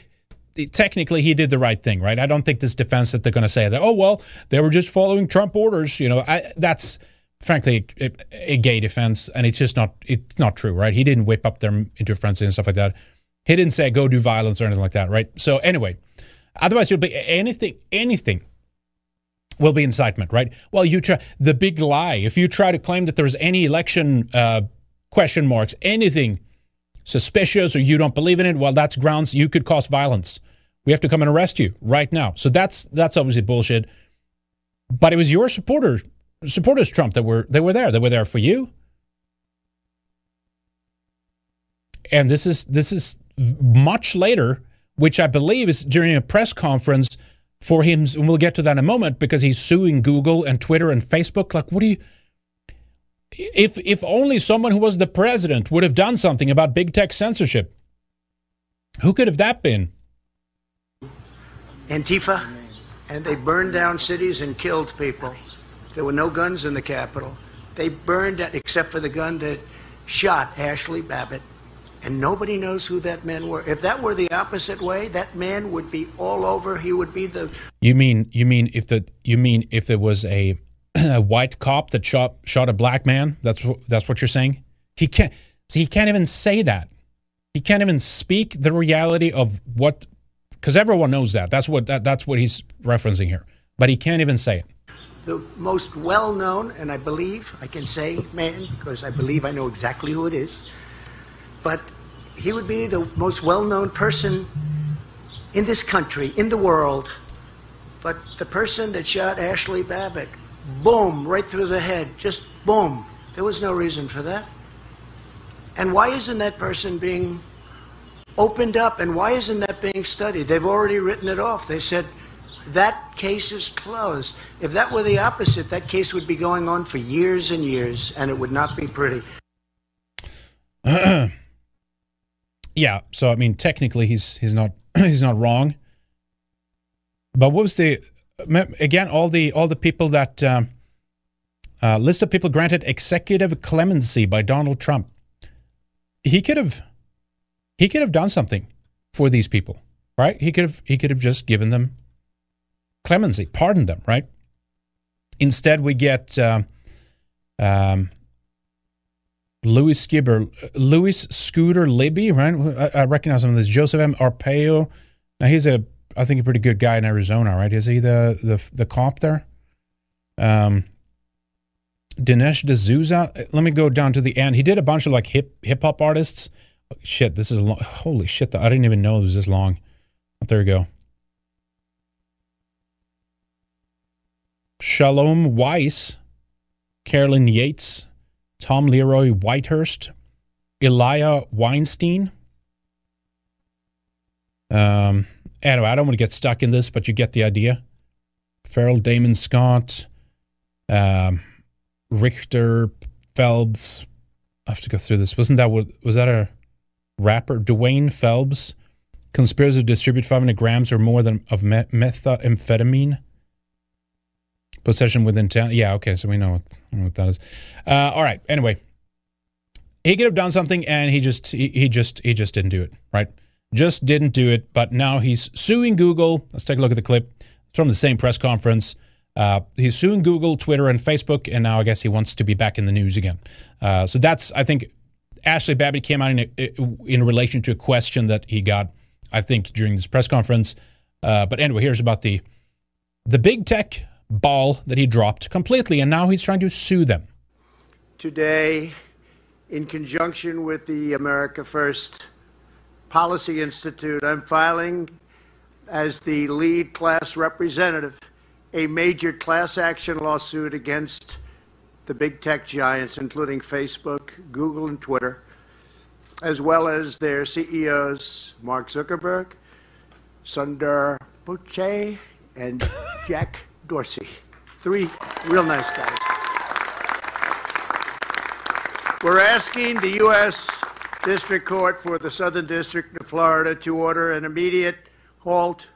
technically he did the right thing, right? I don't think this defense that they're going to say that. Oh well, they were just following Trump orders. You know, I, that's frankly a, a, gay defense, and it's just not it's not true, right? He didn't whip up them into a frenzy and stuff like that. He didn't say go do violence or anything like that, right? So anyway, otherwise it'll be anything anything will be incitement, right? Well, you try the big lie. If you try to claim that there's any election uh, question marks, anything suspicious, or you don't believe in it, well, that's grounds you could cause violence. We have to come and arrest you right now. So that's that's obviously bullshit. But it was your supporters, supporters Trump that were they were there. They were there for you. And this is this is much later, which I believe is during a press conference for him. And we'll get to that in a moment because he's suing Google and Twitter and Facebook. Like, what do you? If if only someone who was the president would have done something about big tech censorship, who could have that been? Antifa, and they burned down cities and killed people. There were no guns in the Capitol. They burned except for the gun that shot Ashley Babbitt. And nobody knows who that man were. If that were the opposite way, that man would be all over. He would be the. You mean you mean if the you mean if there was a, a white cop that shot shot a black man? That's what that's what you're saying. He can't. See, he can't even say that. He can't even speak the reality of what, because everyone knows that. That's what that, that's what he's referencing here. But he can't even say it the most well known, and I believe I can say man, because I believe I know exactly who it is, but he would be the most well known person in this country, in the world. But the person that shot Ashley Babbitt, boom, right through the head, just boom. There was no reason for that. And why isn't that person being opened up and why isn't that being studied? They've already written it off. They said, that case is closed. If that were the opposite, that case would be going on for years and years, and it would not be pretty. yeah. So I mean, technically, he's he's not he's not wrong. But what was the again? All the all the people that um, uh, list of people granted executive clemency by Donald Trump. He could have he could have done something for these people, right? He could have he could have just given them clemency, pardon them, right? Instead, we get uh, um, Louis Skibber, Louis Scooter Libby, right? I, I, recognize him as Joseph M. Arpaio. Now he's a, I think, a pretty good guy in Arizona, right? Is he the the the cop there? Um, Dinesh D'Souza. Let me go down to the end. He did a bunch of like hip hip hop artists. Shit, this is long. Holy shit! I didn't even know it was this long. There we go. Shalom Weiss, Carolyn Yates, Tom Leroy Whitehurst, Elia Weinstein. Um, anyway, I don't want to get stuck in this, but you get the idea. Farrell Damon Scott, um, Richter Phelps. I have to go through this. Wasn't that what was that a rapper? Dwayne Phelps, conspiracy to distribute 500 grams or more than of methamphetamine Possession with intent. Yeah, okay, so we know what, what that is. Uh, all right. Anyway, he could have done something, and he just he, he just he just didn't do it. Right? Just didn't do it. But now he's suing Google. Let's take a look at the clip. It's from the same press conference. Uh, he's suing Google, Twitter, and Facebook, and now I guess he wants to be back in the news again. Uh, so that's I think Ashley Babbitt came out in a, in relation to a question that he got, I think, during this press conference. Uh, but anyway, here's about the the big tech ball that he dropped completely, and now he's trying to sue them. Today, in conjunction with the America First Policy Institute, I'm filing as the lead class representative a major class action lawsuit against the big tech giants, including Facebook, Google, and Twitter, as well as their CEOs, Mark Zuckerberg, Sundar Pichai, and Jack Dorsey. Three real nice guys. We're asking the U.S. District Court for the Southern District of Florida to order an immediate halt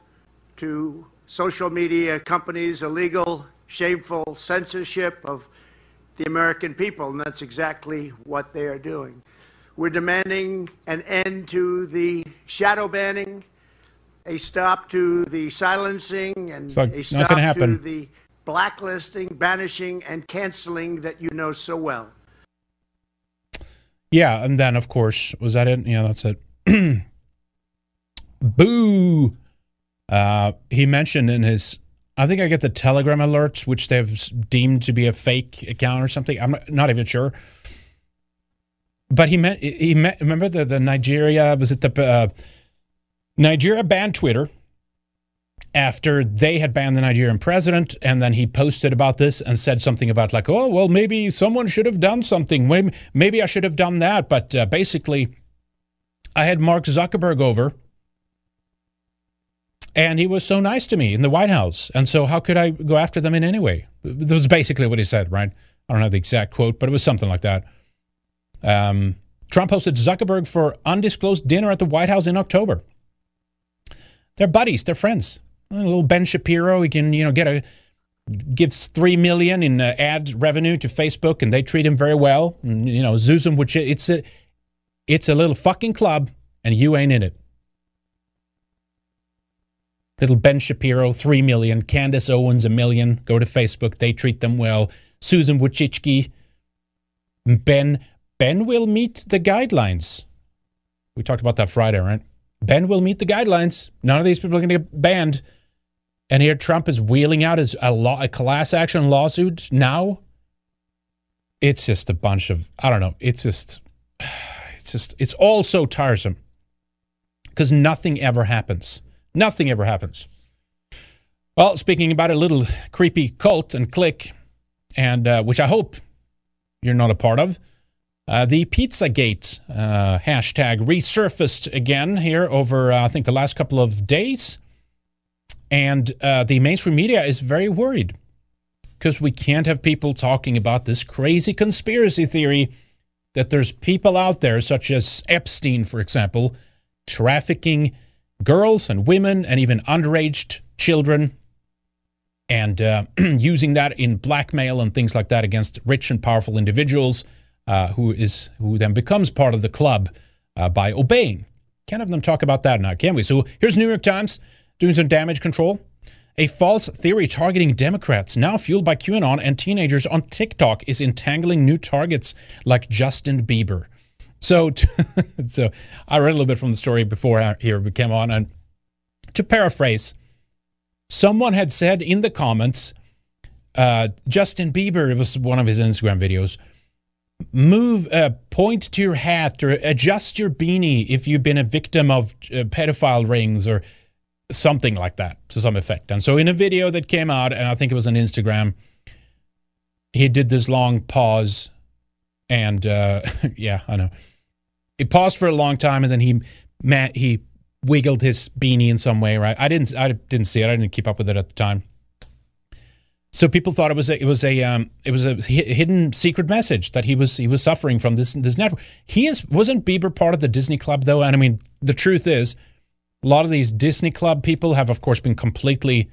to social media companies' illegal, shameful censorship of the American people, and that's exactly what they are doing. We're demanding an end to the shadow banning a stop to the silencing and so a stop to the blacklisting, banishing, and canceling that you know so well. Yeah, and then of course, was that it? Yeah, that's it. Boo! Uh, he mentioned in his, I think I get the Telegram alerts, which they've deemed to be a fake account or something. I'm not, not even sure. But he meant he met. Remember the the Nigeria was it the uh, Nigeria banned Twitter after they had banned the Nigerian president, and then he posted about this and said something about like, oh well, maybe someone should have done something. Maybe, I should have done that. But uh, basically, I had Mark Zuckerberg over, and he was so nice to me in the White House. And so, how could I go after them in any way? That was basically what he said, right? I don't know the exact quote, but it was something like that. Um, Trump hosted Zuckerberg for undisclosed dinner at the White House in October. They're buddies, they're friends. A little Ben Shapiro, he can you know get a gives three million in uh, ad revenue to Facebook, and they treat him very well. And, you know, Zuzum, which it's a it's a little fucking club, and you ain't in it. Little Ben Shapiro, three million. Candace Owens, a million. Go to Facebook. They treat them well. Susan Wojcicki. Ben Ben will meet the guidelines. We talked about that Friday, right? Ben will meet the guidelines. None of these people are going to get banned. And here Trump is wheeling out his a, law, a class action lawsuit now. It's just a bunch of I don't know. It's just it's just it's all so tiresome because nothing ever happens. Nothing ever happens. Well, speaking about a little creepy cult and clique, and uh, which I hope you're not a part of. Uh, the Pizzagate uh, hashtag resurfaced again here over, uh, I think, the last couple of days. And uh, the mainstream media is very worried because we can't have people talking about this crazy conspiracy theory that there's people out there, such as Epstein, for example, trafficking girls and women and even underage children and uh, using that in blackmail and things like that against rich and powerful individuals uh, who is who then becomes part of the club uh, by obeying. Can't have them talk about that now, can we? So here's New York Times doing some damage control. A false theory targeting Democrats, now fueled by QAnon and teenagers on TikTok, is entangling new targets like Justin Bieber. So, so I read a little bit from the story before here we came on, and to paraphrase, someone had said in the comments, uh, Justin Bieber, it was one of his Instagram videos, move, uh, point to your hat or adjust your beanie if you've been a victim of uh, pedophile rings or something like that to some effect. And so in a video that came out, and I think it was on Instagram, he did this long pause, and uh, yeah, I know. He paused for a long time, and then he he wiggled his beanie in some way. Right? I didn't I didn't see it. I didn't keep up with it at the time. So people thought it was a, it was a um, it was a hidden secret message that he was he was suffering from this this network. He is wasn't Bieber part of the Disney Club though, and I mean the truth is a lot of these Disney Club people have, of course, been completely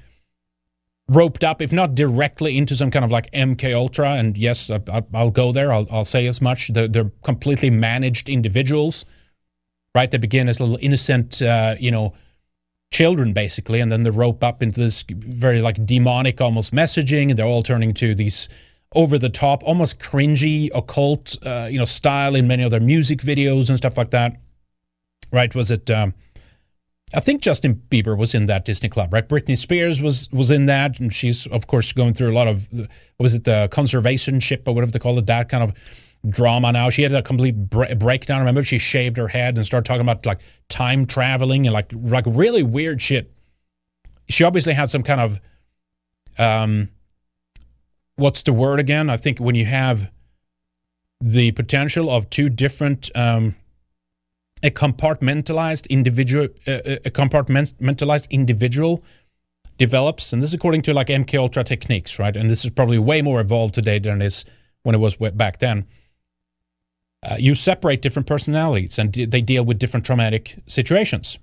roped up, if not directly into some kind of like MK Ultra. And yes, I, will go there. I'll, I'll, say as much. They're, they're, completely managed individuals, right? They begin as little innocent, uh, you know, children basically, and then they rope up into this very like demonic almost messaging, and they're all turning to these over the top, almost cringy occult, uh, you know, style in many of their music videos and stuff like that. Right? Was it? Um, I think Justin Bieber was in that Disney Club, right? Britney Spears was was in that, and she's of course going through a lot of was it the conservationship or whatever they call it, that kind of drama. Now she had a complete bre- breakdown. Remember, she shaved her head and started talking about like time traveling and like like really weird shit. She obviously had some kind of um, what's the word again? I think when you have the potential of two different um, a compartmentalized individual, a compartmentalized individual develops, and this is according to like MK Ultra techniques, right? And this is probably way more evolved today than it is when it was back then. Uh, you separate different personalities, and they deal with different traumatic situations.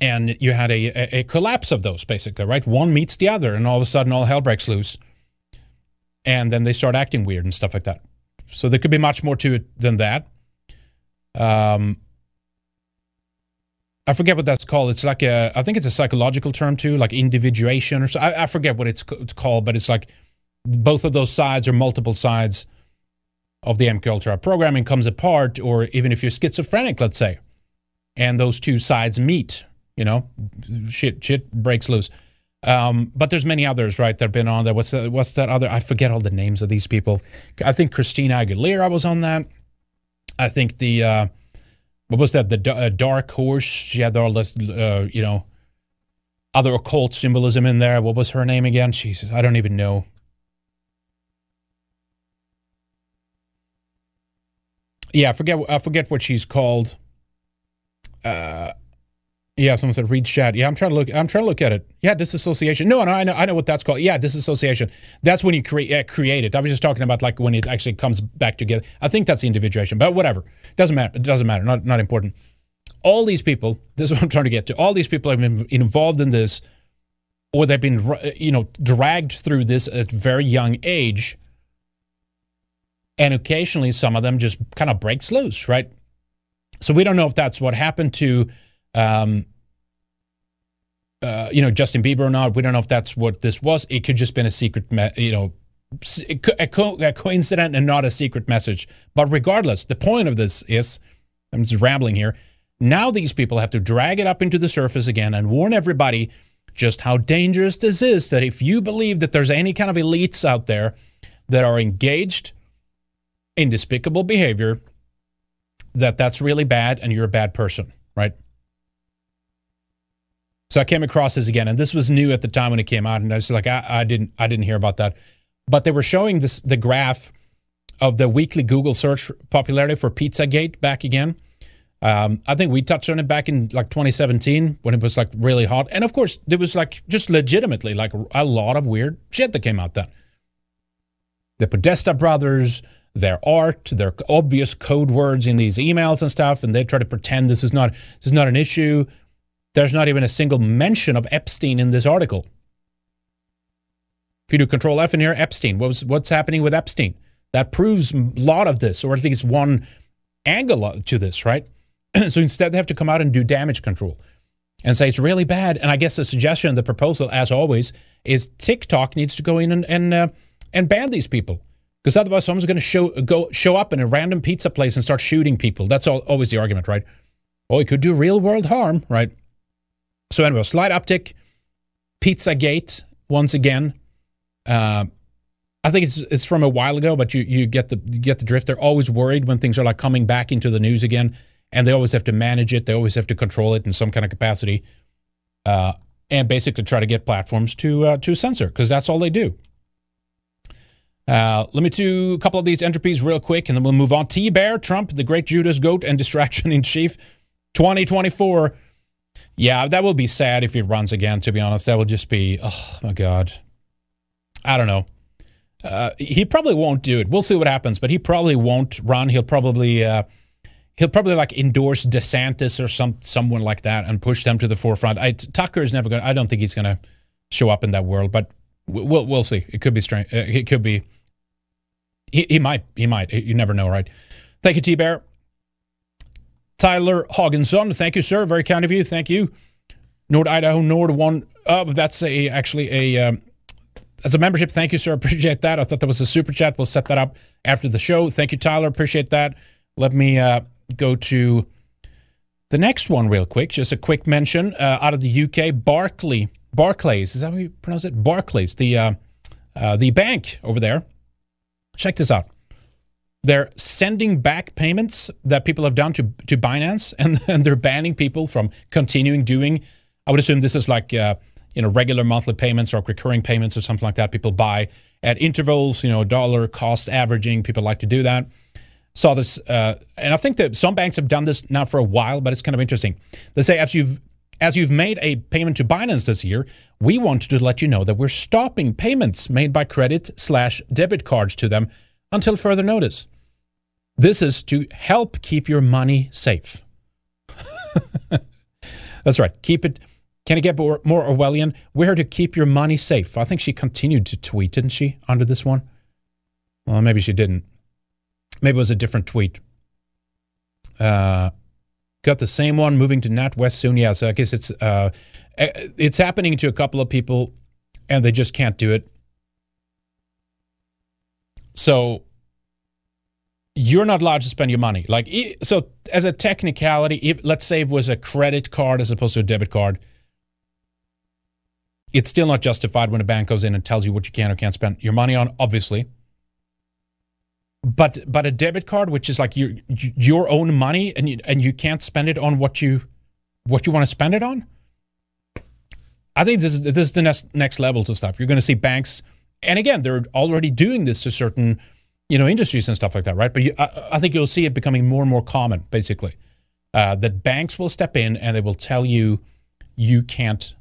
And you had a, a, collapse of those, basically, right? One meets the other, and all of a sudden, all hell breaks loose. And then they start acting weird and stuff like that. So there could be much more to it than that. Um, I forget what that's called. It's like a, I think it's a psychological term too, like individuation or so. I, I forget what it's called, but it's like both of those sides or multiple sides of the MK Ultra programming comes apart, or even if you're schizophrenic, let's say, and those two sides meet, you know, shit, shit breaks loose. Um, but there's many others, right? That have been on there. What's that? What's that other? I forget all the names of these people. I think Christina Aguilera was on that. I think the uh, what was that? The uh, dark horse. She had all this, uh, you know, other occult symbolism in there. What was her name again? Jesus, I don't even know. Yeah, I forget. I forget what she's called. Uh, yeah, someone said read chat. Yeah, I'm trying to look. I'm trying to look at it. Yeah, disassociation. No, no, I know. I know what that's called. Yeah, disassociation. That's when you create uh, create it. I was just talking about like when it actually comes back together. I think that's individuation, but whatever. Doesn't matter. It doesn't matter. Not not important. All these people. This is what I'm trying to get to. All these people have been involved in this, or they've been you know dragged through this at a very young age. And occasionally, some of them just kind of breaks loose, right? So we don't know if that's what happened to um, uh, you know, Justin Bieber or not. We don't know if that's what this was. It could just been a secret, me- you know, a, co- a coincidence and not a secret message. But regardless, the point of this is, I'm just rambling here. Now these people have to drag it up into the surface again and warn everybody just how dangerous this is. That if you believe that there's any kind of elites out there that are engaged in despicable behavior, that that's really bad and you're a bad person, right? So I came across this again, and this was new at the time when it came out, and I was like, I, I didn't, I didn't hear about that. But they were showing this the graph of the weekly Google search popularity for Pizzagate back again. Um, I think we touched on it back in like 2017 when it was like really hot, and of course there was like just legitimately like a lot of weird shit that came out then. The Podesta brothers, their art, their obvious code words in these emails and stuff, and they try to pretend this is not this is not an issue. There's not even a single mention of Epstein in this article. If you do Control F in here, Epstein. What was, what's happening with Epstein? That proves a lot of this, or at least one angle to this, right? so instead, they have to come out and do damage control and say it's really bad. And I guess the suggestion, the proposal, as always, is TikTok needs to go in and and, uh, and ban these people because otherwise, someone's going to show go show up in a random pizza place and start shooting people. That's all, always the argument, right? Or it could do real world harm, right? So anyway, slight uptick. Pizzagate once again. Uh, I think it's it's from a while ago, but you you get the you get the drift. They're always worried when things are like coming back into the news again, and they always have to manage it. They always have to control it in some kind of capacity, uh, and basically try to get platforms to uh, to censor because that's all they do. Uh, let me do a couple of these entropies real quick, and then we'll move on. T Bear Trump, the great Judas goat and distraction in chief, 2024. Yeah, that will be sad if he runs again, to be honest. That will just be, oh my God. I don't know. Uh, he probably won't do it. We'll see what happens, but he probably won't run. He'll probably uh, he'll probably like endorse DeSantis or some someone like that and push them to the forefront. I, Tucker is never going. to I don't think he's going to show up in that world, but we'll we'll see. It could be strange. Uh, it could be. He, he might. He might. You never know, right? Thank you, T Bear. Tyler Hogginson, thank you, sir. Very kind of you. Thank you. Nord Idaho Nord one. Uh, that's a actually a um, that's a membership. Thank you, sir. Appreciate that. I thought that was a super chat. We'll set that up after the show. Thank you, Tyler. Appreciate that. Let me uh, go to the next one real quick. Just a quick mention uh, out of the UK. Barclay Barclays is that how you pronounce it? Barclays, the uh, uh, the bank over there. Check this out they're sending back payments that people have done to to Binance, and, and they're banning people from continuing doing. I would assume this is like uh, you know regular monthly payments or recurring payments or something like that. People buy at intervals, you know, dollar cost averaging. People like to do that. Saw this, uh, and I think that some banks have done this now for a while, but it's kind of interesting. They say after you've as you've made a payment to Binance this year, we wanted to let you know that we're stopping payments made by credit slash debit cards to them until further notice. This is to help keep your money safe. That's right. Keep it. Can it get more, Orwellian? Where to keep your money safe? I think she continued to tweet, didn't she, under this one? Well, maybe she didn't. Maybe it was a different tweet. Uh, got the same one moving to NatWest soon. Yeah, so I guess it's uh, eh, it's happening to a couple of people, and they just can't do it. So you're not allowed to spend your money. Like, so as a technicality, if, let's say it was a credit card as opposed to a debit card, it's still not justified when a bank goes in and tells you what you can or can't spend your money on, obviously. But but a debit card, which is like your your own money, and you, and you can't spend it on what you what you want to spend it on. I think this is this is the next next level to stuff. You're going to see banks, and again, they're already doing this to certain you know, industries and stuff like that, right? But you, I, I, think you'll see it becoming more and more common, basically. uh, that banks will step in and they will tell you you can't,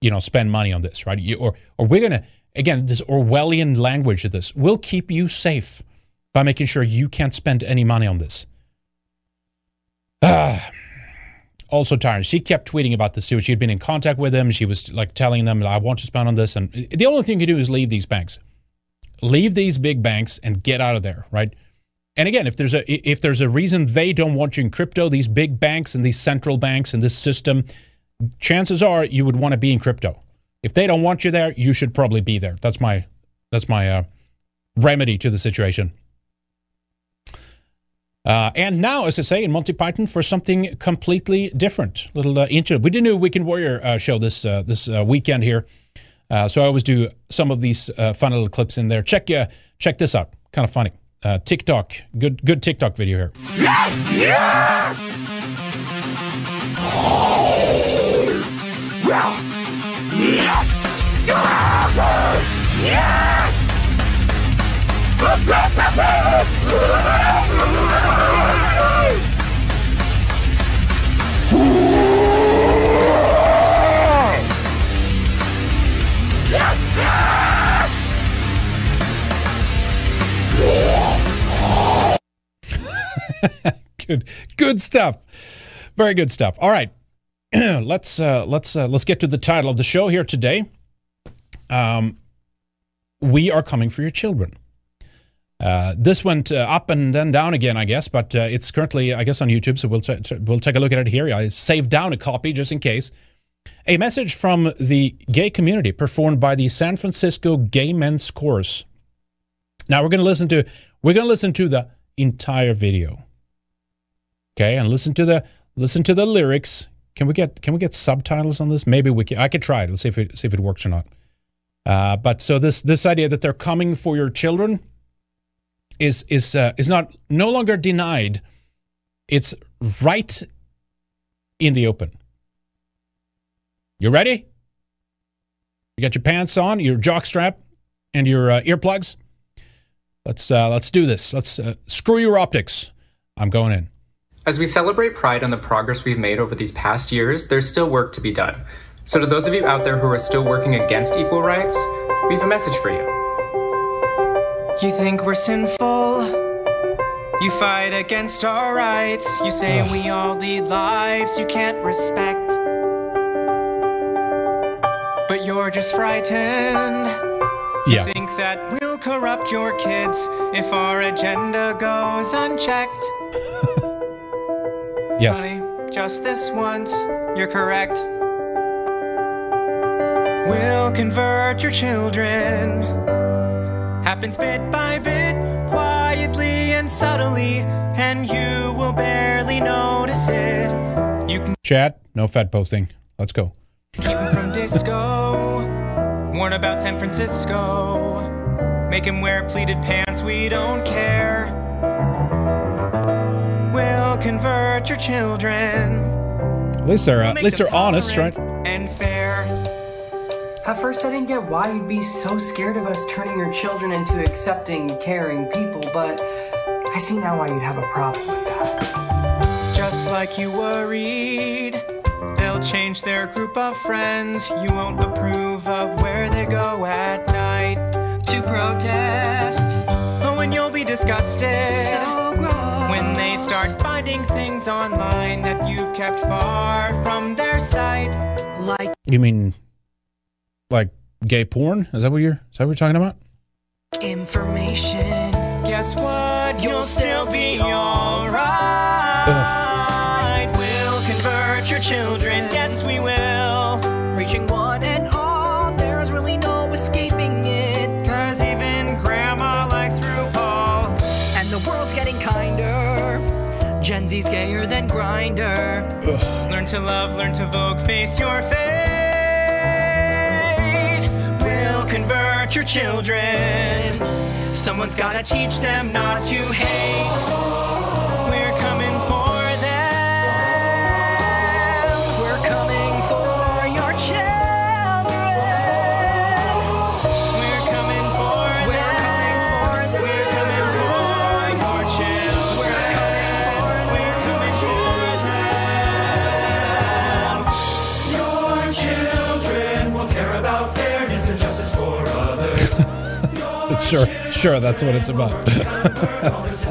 you know, spend money on this, right? You, or or we're gonna again this Orwellian language of this. We'll keep you safe by making sure you can't spend any money on this. Ah. Also tired. She kept tweeting about this too. She had been in contact with them. She was like telling them, "I want to spend on this." And the only thing you do is leave these banks, leave these big banks, and get out of there, right? And again, if there's a if there's a reason they don't want you in crypto, these big banks and these central banks and this system, chances are you would want to be in crypto. If they don't want you there, you should probably be there. That's my that's my uh, remedy to the situation. Uh, and now, as I say, in Monty Python for something completely different. Little uh, into we did a Weekend Warrior uh, show this uh, this uh, weekend here, uh, so I always do some of these fun little clips in there. Check check this out, kind of funny. TikTok, good good TikTok video here. Yeah, yeah. good, good stuff. Very good stuff. All right, let's uh, let's uh, let's get to the title of the show here today. Um, we are coming for your children. Uh, this went uh, up and then down again, I guess, but uh, it's currently, I guess, on YouTube. So we'll t- t- we'll take a look at it here. I saved down a copy just in case. A message from the gay community performed by the San Francisco Gay Men's Chorus. Now we're going to listen to we're going to listen to the entire video. Okay, and listen to the listen to the lyrics. Can we get can we get subtitles on this? Maybe we can. I could try it. Let's see if it see if it works or not. Uh, but so this this idea that they're coming for your children is is uh, is not no longer denied. It's right in the open. You ready? You got your pants on, your jock strap, and your uh, earplugs. Let's uh, let's do this. Let's uh, screw your optics. I'm going in. As we celebrate Pride and the progress we've made over these past years, there's still work to be done. So, to those of you out there who are still working against equal rights, we have a message for you. You think we're sinful? You fight against our rights. You say we all lead lives you can't respect. But you're just frightened. Yeah. You think that we'll corrupt your kids if our agenda goes unchecked. yes. Honey, just this once, you're correct. We'll convert your children happens bit by bit, quietly and subtly, and you will barely notice it. You can chat, no fat posting. Let's go. Keep him from disco. Warn about San Francisco. Make him wear pleated pants, we don't care. We'll convert your children. At least they're, uh, at least they're honest, right? And fair. At first, I didn't get why you'd be so scared of us turning your children into accepting, caring people, but I see now why you'd have a problem with that. Just like you worried, they'll change their group of friends. You won't approve of where they go at night to protest. Oh, and you'll be disgusted so when they start finding things online that you've kept far from their sight. Like, you mean like gay porn? Is that what you're is that what you're talking about? Information. Guess what? You'll still be alright. We'll convert your children. Yes, we will. Reaching one and all, there's really no escaping it. Cause even grandma likes RuPaul. And the world's getting kinder. Gen Z's gayer than Grindr. Learn to love, learn to vogue, face your fate. Convert your children. Someone's gotta teach them not to hate. Sure, sure, that's what it's about.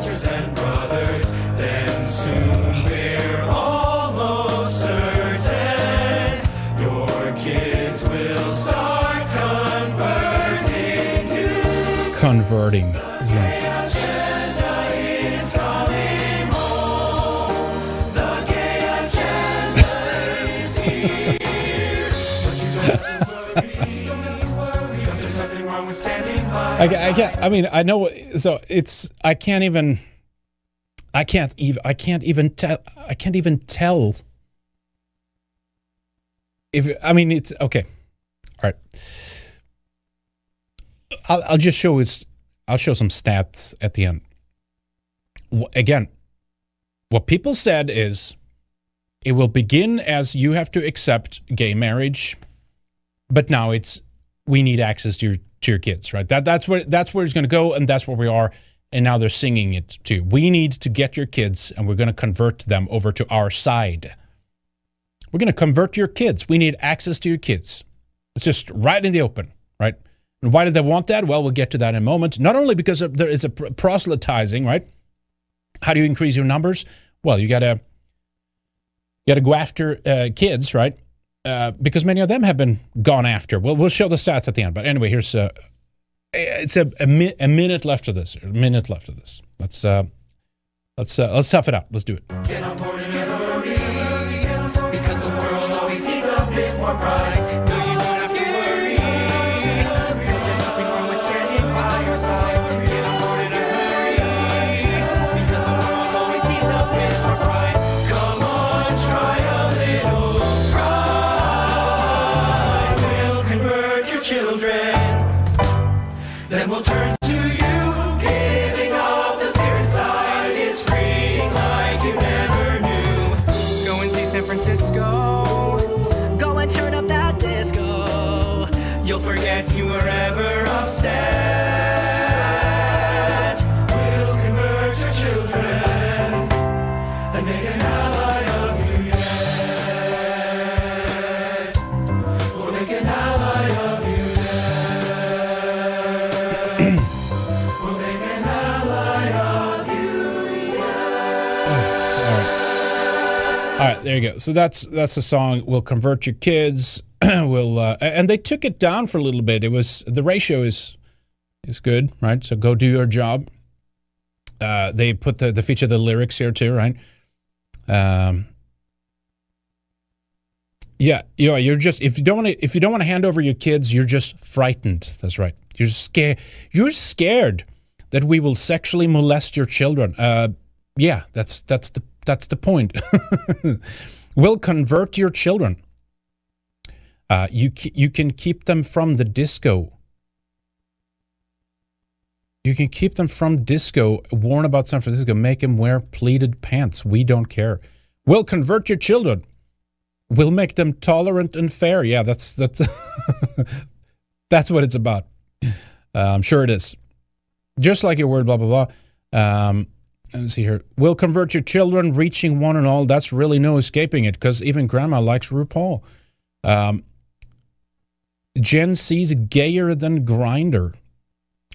converting. I, I can't. I mean, I know. So it's. I can't even. I can't even. I can't even tell. I can't even tell. If I mean, it's okay. All right. I'll, I'll just show it's. I'll show some stats at the end. Again, what people said is, it will begin as you have to accept gay marriage, but now it's we need access to your to your kids, right? That that's where that's where it's going to go, and that's where we are. And now they're singing it too. We need to get your kids, and we're going to convert them over to our side. We're going to convert your kids. We need access to your kids. It's just right in the open, right? And why did they want that? Well, we'll get to that in a moment. Not only because there is a proselytizing, right? How do you increase your numbers? Well, you got to you got to go after uh, kids, right? Uh, because many of them have been gone after. Well, we'll show the stats at the end. But anyway, here's uh, it's a, a, mi- a, minute left of this. A minute left of this. Let's uh, let's uh, let's tough it up. Let's do it. Get on board and because the world always needs a bit more pride. There you go. So that's that's the song. We'll convert your kids. we'll uh, and they took it down for a little bit. It was the ratio is is good, right? So go do your job. Uh, they put the the feature the lyrics here too, right? Um, yeah, yeah. You're just if you don't want to if you don't want to hand over your kids, you're just frightened. That's right. You're scared. You're scared that we will sexually molest your children. Uh, yeah, that's that's the that's the point. will convert your children. Uh, you you can keep them from the disco. You can keep them from disco. Warn about San Francisco. Make them wear pleated pants. We don't care. We'll convert your children. We'll make them tolerant and fair. Yeah, that's that's that's what it's about. Uh, I'm sure it is. Just like your word, blah blah blah. Um, Let's see here. Will convert your children, reaching one and all. That's really no escaping it because even grandma likes RuPaul. Um, Gen C's gayer than Grindr.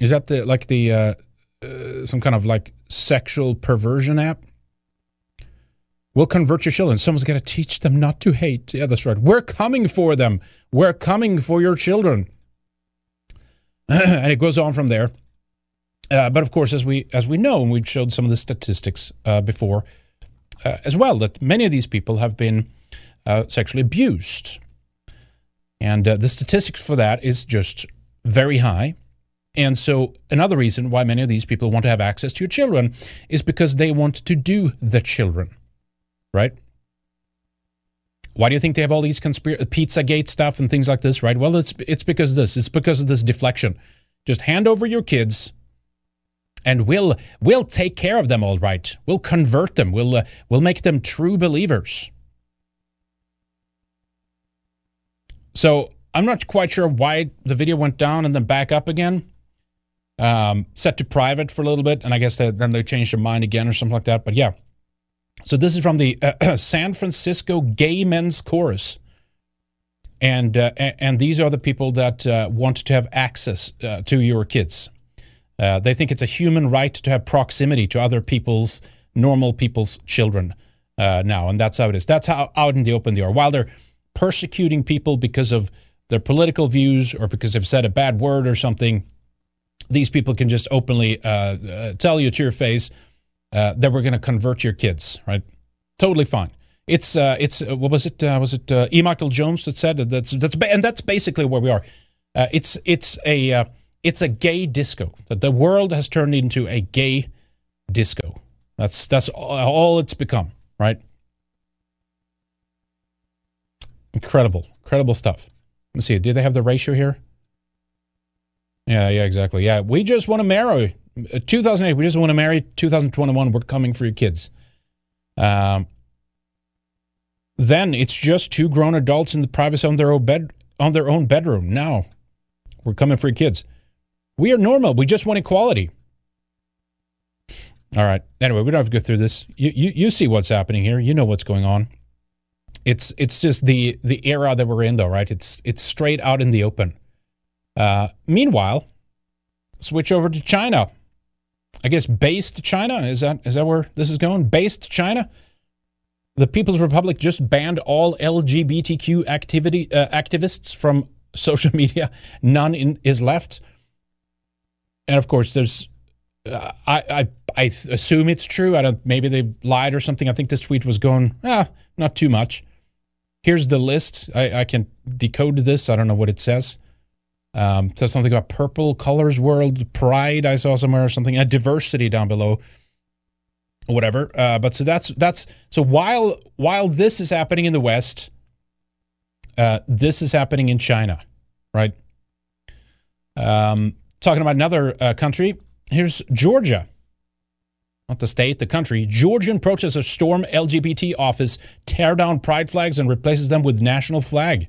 Is that the like the uh, uh, some kind of like sexual perversion app? We'll convert your children. Someone's got to teach them not to hate. Yeah, that's right. We're coming for them. We're coming for your children. and it goes on from there. Uh, but of course, as we as we know, and we've showed some of the statistics uh, before uh, as well, that many of these people have been uh, sexually abused, and uh, the statistics for that is just very high. And so, another reason why many of these people want to have access to your children is because they want to do the children, right? Why do you think they have all these conspiracy pizza gate stuff and things like this, right? Well, it's it's because this. It's because of this deflection. Just hand over your kids and we'll we'll take care of them all right. We'll convert them. We'll uh, we'll make them true believers. So I'm not quite sure why the video went down and then back up again. Um, set to private for a little bit, and I guess they, then they changed their mind again or something like that. But yeah. So this is from the uh, San Francisco Gay Men's Chorus, and uh, and these are the people that uh, want to have access uh, to your kids. Uh, they think it's a human right to have proximity to other people's, normal people's children uh, now. And that's how it is. That's how out in the open they are. While they're persecuting people because of their political views or because they've said a bad word or something, these people can just openly uh, uh, tell you to your face uh, that we're going to convert your kids, right? Totally fine. It's uh, it's what was it? Was it E. Michael Jones that said that that's that's and that's basically where we are. it's it's a it's a gay disco. That the world has turned into a gay disco. That's that's all it's become, right? Incredible, incredible stuff. Let me see. Do they have the ratio here? Yeah, yeah, exactly. Yeah, we just want to marry. Uh, 2008, we just want to marry. 2021, we're coming for your kids. Um, then it's just two grown adults in the privacy on their own bed on their own bedroom. Now, we're coming for your kids. We are normal. We just want equality. All right. Anyway, we don't have to go through this. You you, you see what's happening here. You know what's going on. It's it's just the the era that we're in, though, right? It's it's straight out in the open. Uh, meanwhile, switch over to China. I guess based China is that is that where this is going? Based China. The People's Republic just banned all LGBTQ activity uh, activists from social media. None in, is left. And of course, there's. Uh, I, I I assume it's true. I don't. Maybe they lied or something. I think this tweet was going. Ah, not too much. Here's the list. I, I can decode this. I don't know what it says. Um, says something about purple colors world pride. I saw somewhere or something. A diversity down below, whatever. Uh, but so that's that's so while while this is happening in the West, uh, this is happening in China, right? Um, talking about another uh, country. Here's Georgia. Not the state, the country. Georgian protesters storm LGBT office, tear down pride flags, and replaces them with national flag.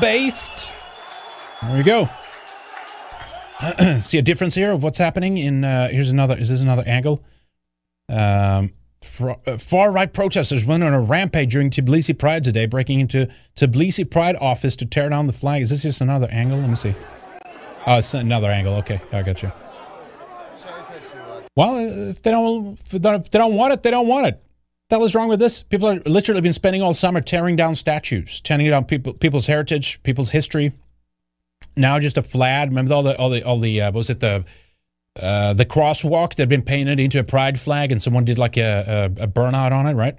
Based. There we go. See a difference here of what's happening in. Uh, here's another. Is this another angle? Um, uh, far right protesters went on a rampage during Tbilisi Pride today, breaking into Tbilisi Pride office to tear down the flag. Is this just another angle? Let me see. Oh, it's another angle. Okay, I got you. Well, if they don't, if they don't want it, they don't want it hell is wrong with this? People are literally been spending all summer tearing down statues, tearing down people, people's heritage, people's history. Now just a flag. Remember all the all the all the uh, was it the uh, the crosswalk that had been painted into a pride flag, and someone did like a, a, a burnout on it, right?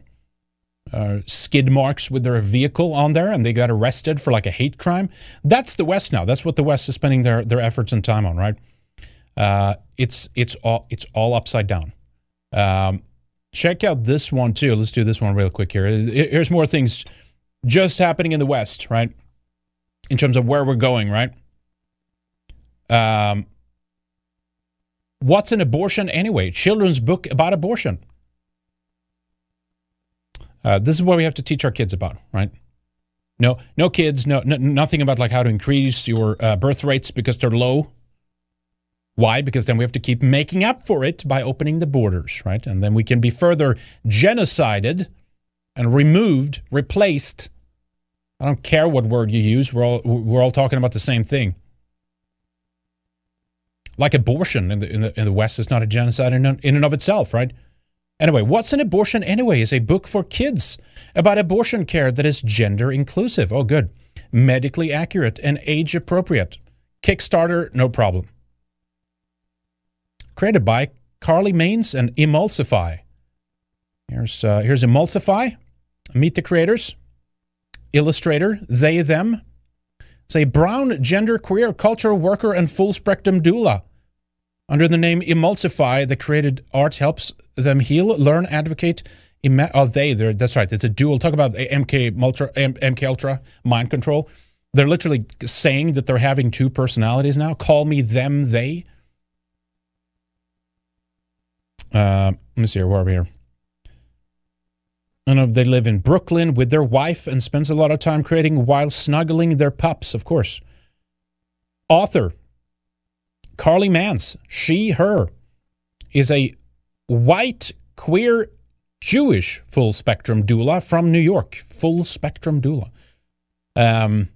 Uh, skid marks with their vehicle on there, and they got arrested for like a hate crime. That's the West now. That's what the West is spending their their efforts and time on, right? Uh, it's it's all it's all upside down. Um, check out this one too. Let's do this one real quick here. Here's more things just happening in the West, right? In terms of where we're going, right? Um, what's an abortion anyway? Children's book about abortion. Uh, this is what we have to teach our kids about, right? No, no kids, no, no nothing about like how to increase your uh, birth rates because they're low why? Because then we have to keep making up for it by opening the borders, right? And then we can be further genocided and removed, replaced. I don't care what word you use. We're all we're all talking about the same thing. Like abortion in the in the, in the West is not a genocide in, in and of itself, right? Anyway, what's an abortion anyway? Is a book for kids about abortion care that is gender inclusive. Oh, good, medically accurate and age appropriate. Kickstarter, no problem created by Carly Manes and Emulsify. Here's uh, here's Emulsify. Meet the creators. Illustrator, they, them. A brown, gender, queer, cultural worker, and full spectrum doula. Under the name Emulsify, the created art helps them heal, learn, advocate. Ima- oh, they, that's right. It's a dual. Talk about MK Ultra, MK Ultra, mind control. They're literally saying that they're having two personalities now. Call me them, they. Uh, let me see here. Where are we here? And they live in Brooklyn with their wife and spends a lot of time creating while snuggling their pups, of course. Author Carly Manes, she, her, is a white, queer, Jewish full spectrum doula from New York. Full spectrum doula. Um,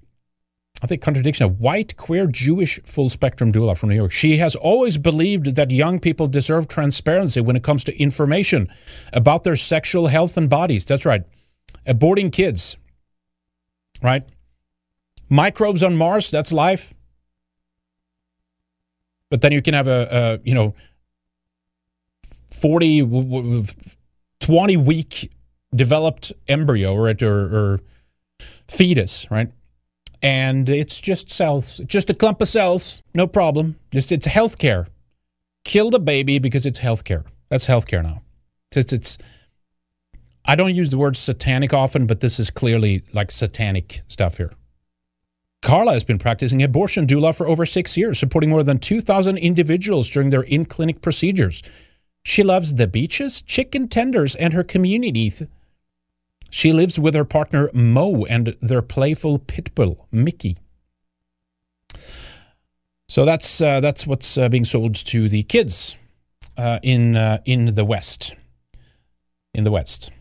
I think contradiction, a white, queer, Jewish full spectrum doula from New York. She has always believed that young people deserve transparency when it comes to information about their sexual health and bodies. That's right. Aborting kids, right? Microbes on Mars, that's life. But then you can have a, a you know, 40, 20 week developed embryo or, or, or fetus, right? And it's just cells, just a clump of cells, no problem. Just it's healthcare. Kill the baby because it's healthcare. That's healthcare now. It's, it's I don't use the word satanic often, but this is clearly like satanic stuff here. Carla has been practicing abortion doula for over six years, supporting more than 2,000 individuals during their in clinic procedures. She loves the beaches, chicken tenders, and her community she lives with her partner Mo and their playful pit bull Mickey. So that's uh, that's what's uh, being sold to the kids uh, in uh, in the West. In the West.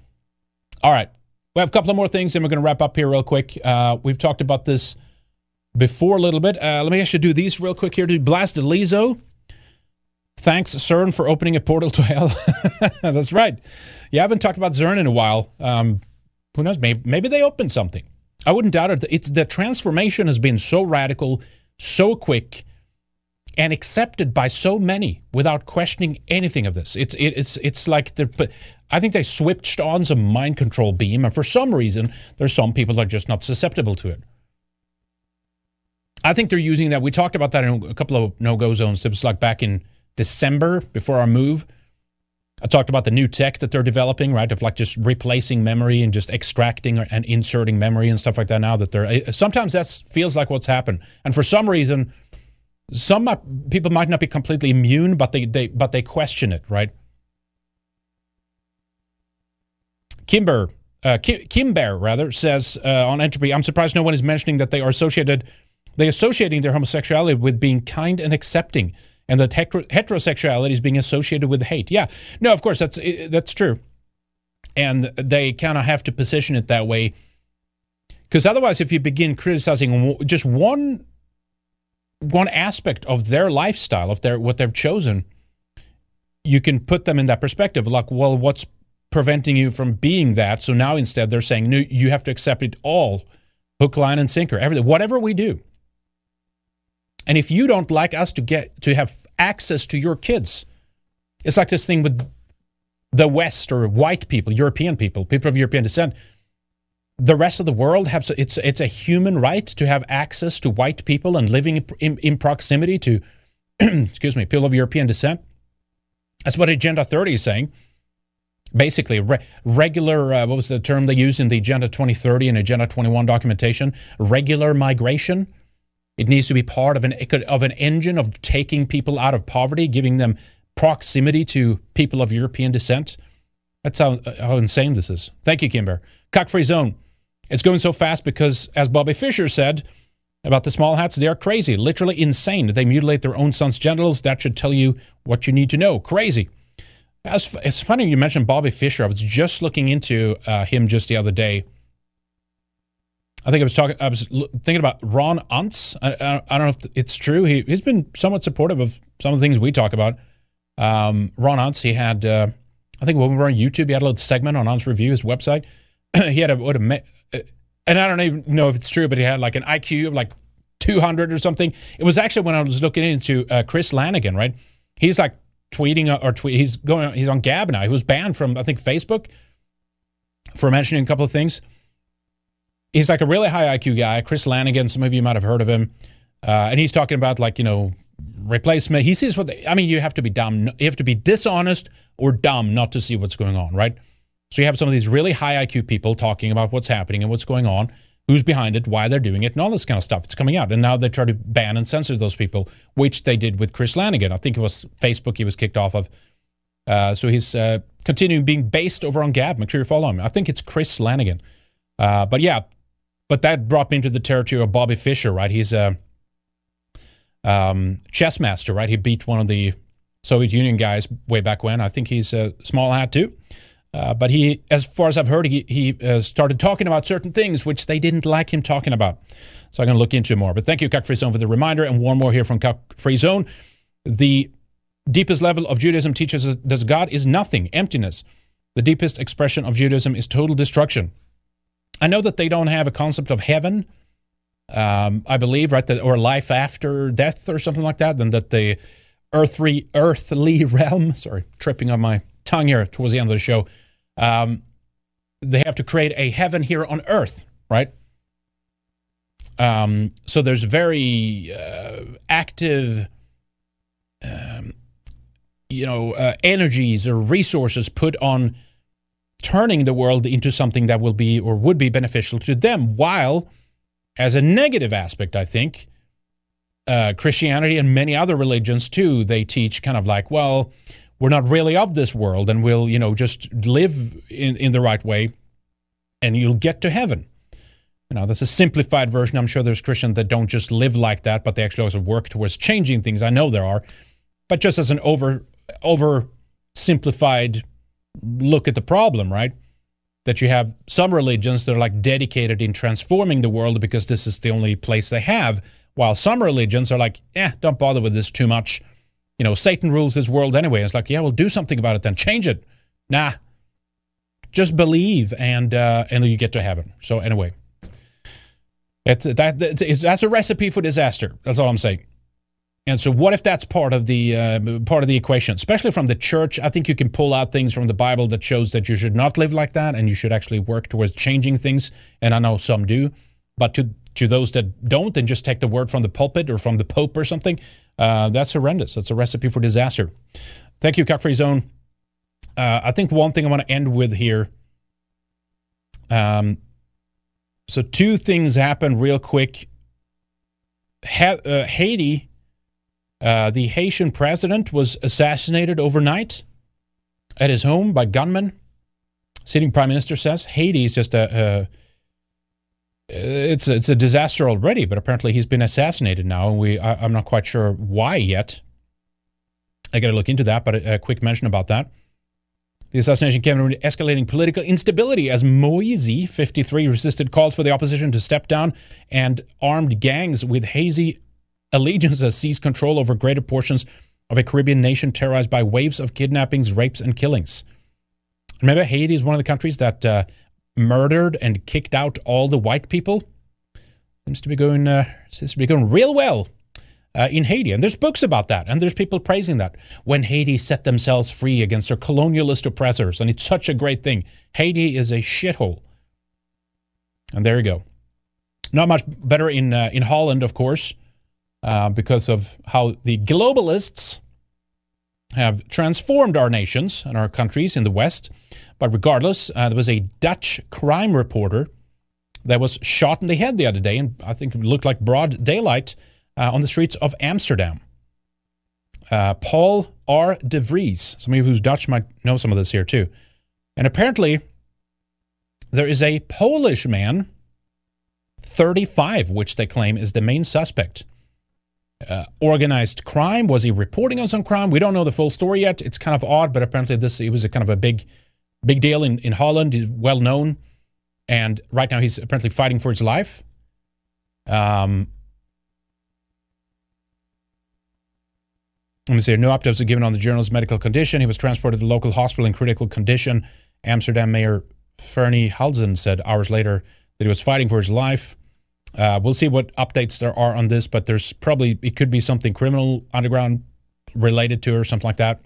All right, we have a couple of more things, and we're going to wrap up here real quick. Uh, we've talked about this before a little bit. Uh, let me actually do these real quick here. To blast Lizzo. Thanks, CERN, for opening a portal to hell. That's right. I haven't talked about CERN in a while. Um, who knows? Maybe, maybe they opened something. I wouldn't doubt it. It's the transformation has been so radical, so quick, and accepted by so many without questioning anything of this. It's it, it's it's like the. I think they switched on some mind control beam, and for some reason, there's some people that are just not susceptible to it. I think they're using that. We talked about that in a couple of no go zones. It was like back in December before our move I talked about the new tech that they're developing, right? Of like just replacing memory and just extracting and inserting memory and stuff like that. Now that they're eh, sometimes that feels like what's happened, and for some reason, some people might not be completely immune, but they, they but they question it, right? Kimber, uh, Kimber rather says uh, on Entropy, I'm surprised no one is mentioning that they are associated, they associating their homosexuality with being kind and accepting and that heterosexuality is being associated with hate. Yeah, no, of course that's that's true, and they kind of have to position it that way, because otherwise, if you begin criticizing just one one aspect of their lifestyle, of their what they've chosen, you can put them in that perspective. Like, well, what's preventing you from being that? So now instead, they're saying, no, you have to accept it all, hook, line, and sinker, everything, whatever we do. And if you don't like us to get to have access to your kids, it's like this thing with the West or white people, European people, people of European descent. The rest of the world have it's it's a human right to have access to white people and living in, in, proximity to, excuse me, people of European descent. That's what Agenda 30 is saying. Basically, re- regular, uh, what was the term they used in the Agenda 2030 and Agenda 21 documentation? Regular migration it needs to be part of an of an engine of taking people out of poverty, giving them proximity to people of European descent. That's how, how insane this is. Thank you, Kimber. Cuck Free Zone. It's going so fast because, as Bobby Fischer said about the small hats, they are crazy, literally insane. They mutilate their own son's genitals. That should tell you what you need to know. Crazy. It's funny you mentioned Bobby Fischer. I was just looking into uh, him just the other day I think I was talking. I was thinking about Ron Unz. I, I, I, don't know if it's true. He he's been somewhat supportive of some of the things we talk about. Um, Ron Unz. He had. Uh, I think when we were on YouTube, he had a little segment on Unz Review, his website. he had a what a uh, and I don't even know if it's true, but he had like an IQ of like 200 or something. It was actually when I was looking into uh, Chris Langan, right? He's like tweeting or tweet. He's going. He's on Gab now. He was banned from I think Facebook for mentioning a couple of things. He's like a really high IQ guy. Chris Langan. Some of you might have heard of him. Uh, and he's talking about like you know replacement. He sees what they, I mean. You have to be dumb. You have to be dishonest or dumb not to see what's going on, right? So you have some of these really high IQ people talking about what's happening and what's going on, who's behind it, why they're doing it, and all this kind of stuff. It's coming out, and now they try to ban and censor those people, which they did with Chris Langan. I think it was Facebook he was kicked off of. Uh, so he's uh, continuing being based over on Gab. Make sure you follow him. I think it's Chris Langan. Uh, but yeah, but that brought me into the territory of Bobby Fischer, right? He's a um, chess master, right? He beat one of the Soviet Union guys way back when. I think he's a small hat too. Uh, but he, as far as I've heard, he, he uh, started talking about certain things which they didn't like him talking about. So I'm going to look into more. But thank you, Cuck Free Zone, for the reminder. And one more here from Cuck Free Zone. The deepest level of Judaism teaches that God is nothing, emptiness. The deepest expression of Judaism is total destruction. I know that they don't have a concept of heaven, um, I believe, right? That, or life after death or something like that, and that the earthly, earthly realm, sorry, tripping on my tongue here towards the end of the show, um, they have to create a heaven here on earth, right? Um, so there's very uh, active, um, you know, uh, energies or resources put on turning the world into something that will be or would be beneficial to them. While, as a negative aspect, I think uh, Christianity and many other religions too, they teach kind of like, well, we're not really of this world and we'll, you know, just live in, in the right way and you'll get to heaven. You know, that's a simplified version. I'm sure there's Christians that don't just live like that, but they actually also work towards changing things. I know there are. But just as an over over simplified look at the problem, right? That you have some religions that are like dedicated in transforming the world because this is the only place they have, while some religions are like, eh, don't bother with this too much you know, Satan rules this world anyway. It's like, yeah, we'll do something about it then. Change it. Nah. Just believe and uh, and you get to heaven. So anyway, it's, that, it's, that's a recipe for disaster. That's all I'm saying. And so, what if that's part of the uh, part of the equation, especially from the church? I think you can pull out things from the Bible that shows that you should not live like that, and you should actually work towards changing things. And I know some do, but to to those that don't, and just take the word from the pulpit or from the Pope or something, uh, that's horrendous. That's a recipe for disaster. Thank you, Cuck Free Zone. Uh, I think one thing I want to end with here. Um, so two things happen real quick. Ha- uh, Haiti, uh, the Haitian president was assassinated overnight at his home by gunmen. Sitting prime minister says Haiti is just a, a it's it's a disaster already, but apparently he's been assassinated now, and we I, am not quite sure why yet. I got to look into that, but a, a, quick mention about that. The assassination came amid escalating political instability as Moise, 53, resisted calls for the opposition to step down, and armed gangs with hazy allegiances seized control over greater portions of a Caribbean nation terrorized by waves of kidnappings, rapes, and killings. Remember, Haiti is one of the countries that uh, murdered and kicked out all the white people. Seems to be going uh, seems to be going real well uh, in Haiti, and there's books about that, and there's people praising that when Haiti set themselves free against their colonialist oppressors, and it's such a great thing. Haiti is a shithole, and there you go. Not much better in uh, in Holland, of course, uh, because of how the globalists have transformed our nations and our countries in the West. But regardless, uh, there was a Dutch crime reporter that was shot in the head the other day, and I think it looked like broad daylight uh, on the streets of Amsterdam. Uh, Paul R. de Vries. Some of you who's Dutch might know some of this here too. And apparently, there is a Polish man, 35, which they claim is the main suspect. Uh, organized crime. Was he reporting on some crime? We don't know the full story yet. It's kind of odd, but apparently this it was a kind of a big big deal in, in Holland. He's well known. And right now he's apparently fighting for his life. Um, let me see. No updates are given on the journalist's medical condition. He was transported to the local hospital in critical condition. Amsterdam Mayor Fernie Halzen said hours later that he was fighting for his life. Uh, we'll see what updates there are on this, but there's probably, it could be something criminal underground related to or something like that.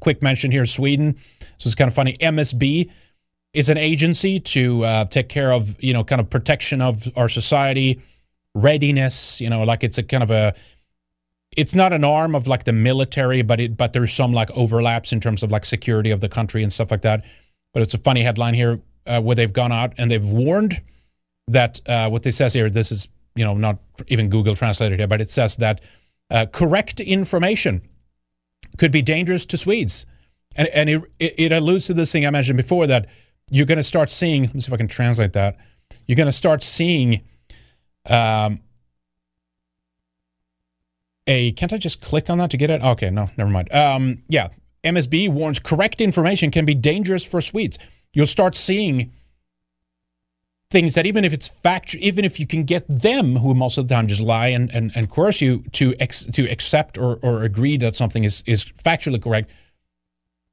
quick mention here Sweden. So it's kind of funny. MSB is an agency to uh, take care of, you know, kind of protection of our society, readiness, you know, like it's a kind of a it's not an arm of like the military, but it but there's some like overlaps in terms of like security of the country and stuff like that. But it's a funny headline here uh, where they've gone out and they've warned that uh, what they says here. This is you know not even Google translated here, but it says that uh, correct information could be dangerous to Swedes, and and it, it alludes to this thing I mentioned before that you're going to start seeing. Let me see if I can translate that. You're going to start seeing. Um, a can't I just click on that to get it? Okay, no, never mind. Um, yeah, MSB warns correct information can be dangerous for Swedes. You'll start seeing things that even if it's fact, even if you can get them, who most of the time just lie and, and, and coerce you to ex, to accept or, or agree that something is, is factually correct,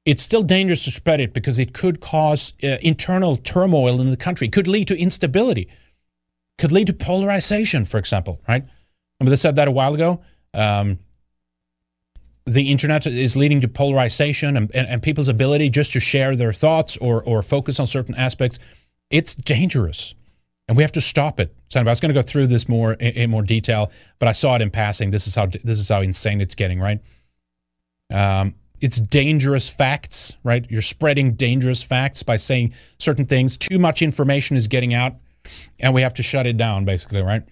it's still dangerous to spread it because it could cause uh, internal turmoil in the country. It could lead to instability. Could lead to polarization, for example, right? Remember they said that a while ago? Um, the internet is leading to polarization and, and, and, people's ability just to share their thoughts or, or focus on certain aspects. It's dangerous. And we have to stop it. So I was going to go through this more in, in, more detail, but I saw it in passing. This is how this is how insane it's getting, right? Um, it's dangerous facts, right? You're spreading dangerous facts by saying certain things. Too much information is getting out, and we have to shut it down, basically, right?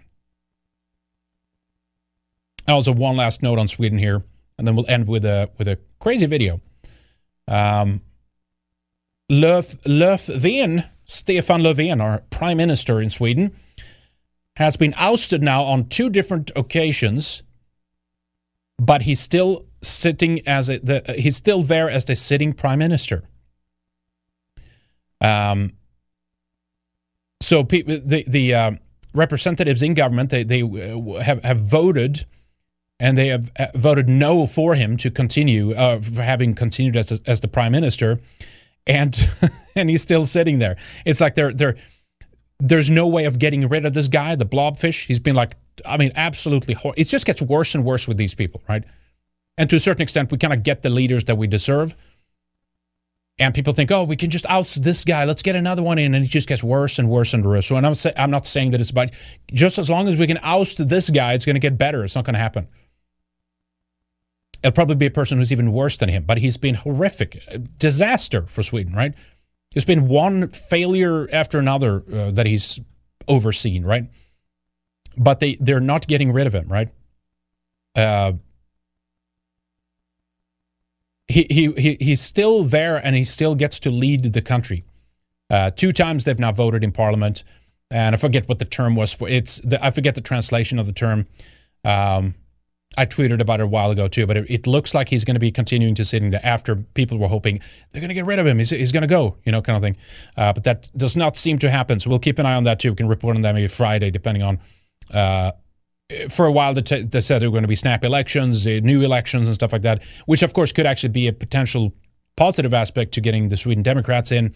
Also, one last note on Sweden here, and then we'll end with a with a crazy video. Um, Löf, Löfven, Stefan Löfven, our prime minister in Sweden, has been ousted now on two different occasions, but he's still sitting as a, the, he's still there as the sitting prime minister. Um, so the the uh, representatives in government they they uh, have have voted and they have uh, voted no for him to continue, uh, for having continued as, as the prime minister, and and he's still sitting there. It's like they're they're there's no way of getting rid of this guy, the blobfish. He's been like, I mean, absolutely. Hor- it just gets worse and worse with these people, right? And to a certain extent, we kind of get the leaders that we deserve. And people think, oh, we can just oust this guy. Let's get another one in, and it just gets worse and worse and worse. So, and I'm, say- I'm not saying that it's about just as long as we can oust this guy, it's going to get better. It's not going to happen. It'll probably be a person who's even worse than him, but he's been horrific, disaster for Sweden, right? There's been one failure after another uh, that he's overseen, right? But they they're not getting rid of him, right? Uh, he, he, he he's still there and he still gets to lead the country. Uh, two times they've now voted in parliament, and I forget what the term was for. It's the, I forget the translation of the term. Um, I tweeted about it a while ago too, but it, it looks like he's going to be continuing to sit in there after people were hoping they're going to get rid of him. He's, he's going to go, you know, kind of thing. Uh, but that does not seem to happen. So we'll keep an eye on that too. We can report on that maybe Friday, depending on. Uh, for a while, they, t- they said there were going to be snap elections, uh, new elections, and stuff like that, which of course could actually be a potential positive aspect to getting the Sweden Democrats in,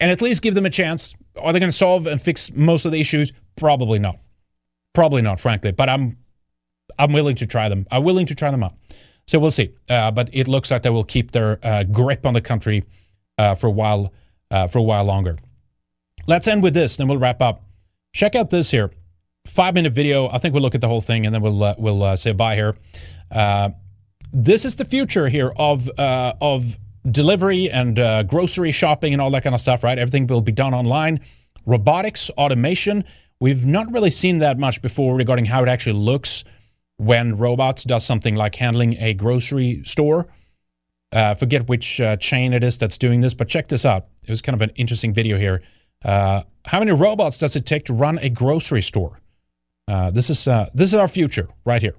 and at least give them a chance. Are they going to solve and fix most of the issues? Probably not. Probably not, frankly. But I'm I'm willing to try them. I'm willing to try them out. So we'll see. Uh, but it looks like they will keep their uh, grip on the country uh, for a while uh, for a while longer. Let's end with this, then we'll wrap up. Check out this here, five minute video. I think we'll look at the whole thing and then we'll uh, we'll uh, say bye here. this is the future here of of delivery and grocery shopping and all that kind of stuff. Right, everything will be done online. Robotics, automation. We've not really seen that much before regarding how it actually looks when robots does something like handling a grocery store. Uh, forget which uh, chain it is that's doing this, but check this out. It was kind of an interesting video here. Uh, how many robots does it take to run a grocery store? Uh, this is uh, this is our future right here.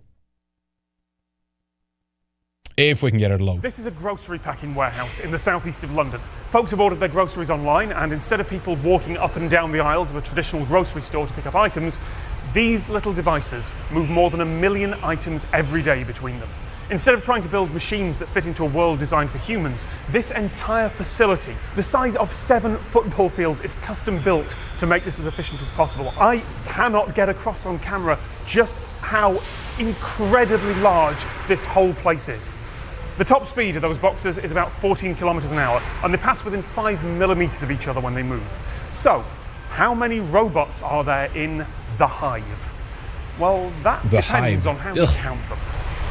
If we can get it alone. This is a grocery packing warehouse in the southeast of London. Folks have ordered their groceries online, and instead of people walking up and down the aisles of a traditional grocery store to pick up items, these little devices move more than a million items every day between them. Instead of trying to build machines that fit into a world designed for humans, this entire facility, the size of seven football fields, is custom built to make this as efficient as possible. I cannot get across on camera just how incredibly large this whole place is. The top speed of those boxes is about 14 kilometers an hour, and they pass within 5 millimeters of each other when they move. So, how many robots are there in the hive? Well, that The depends hive. on how you count them.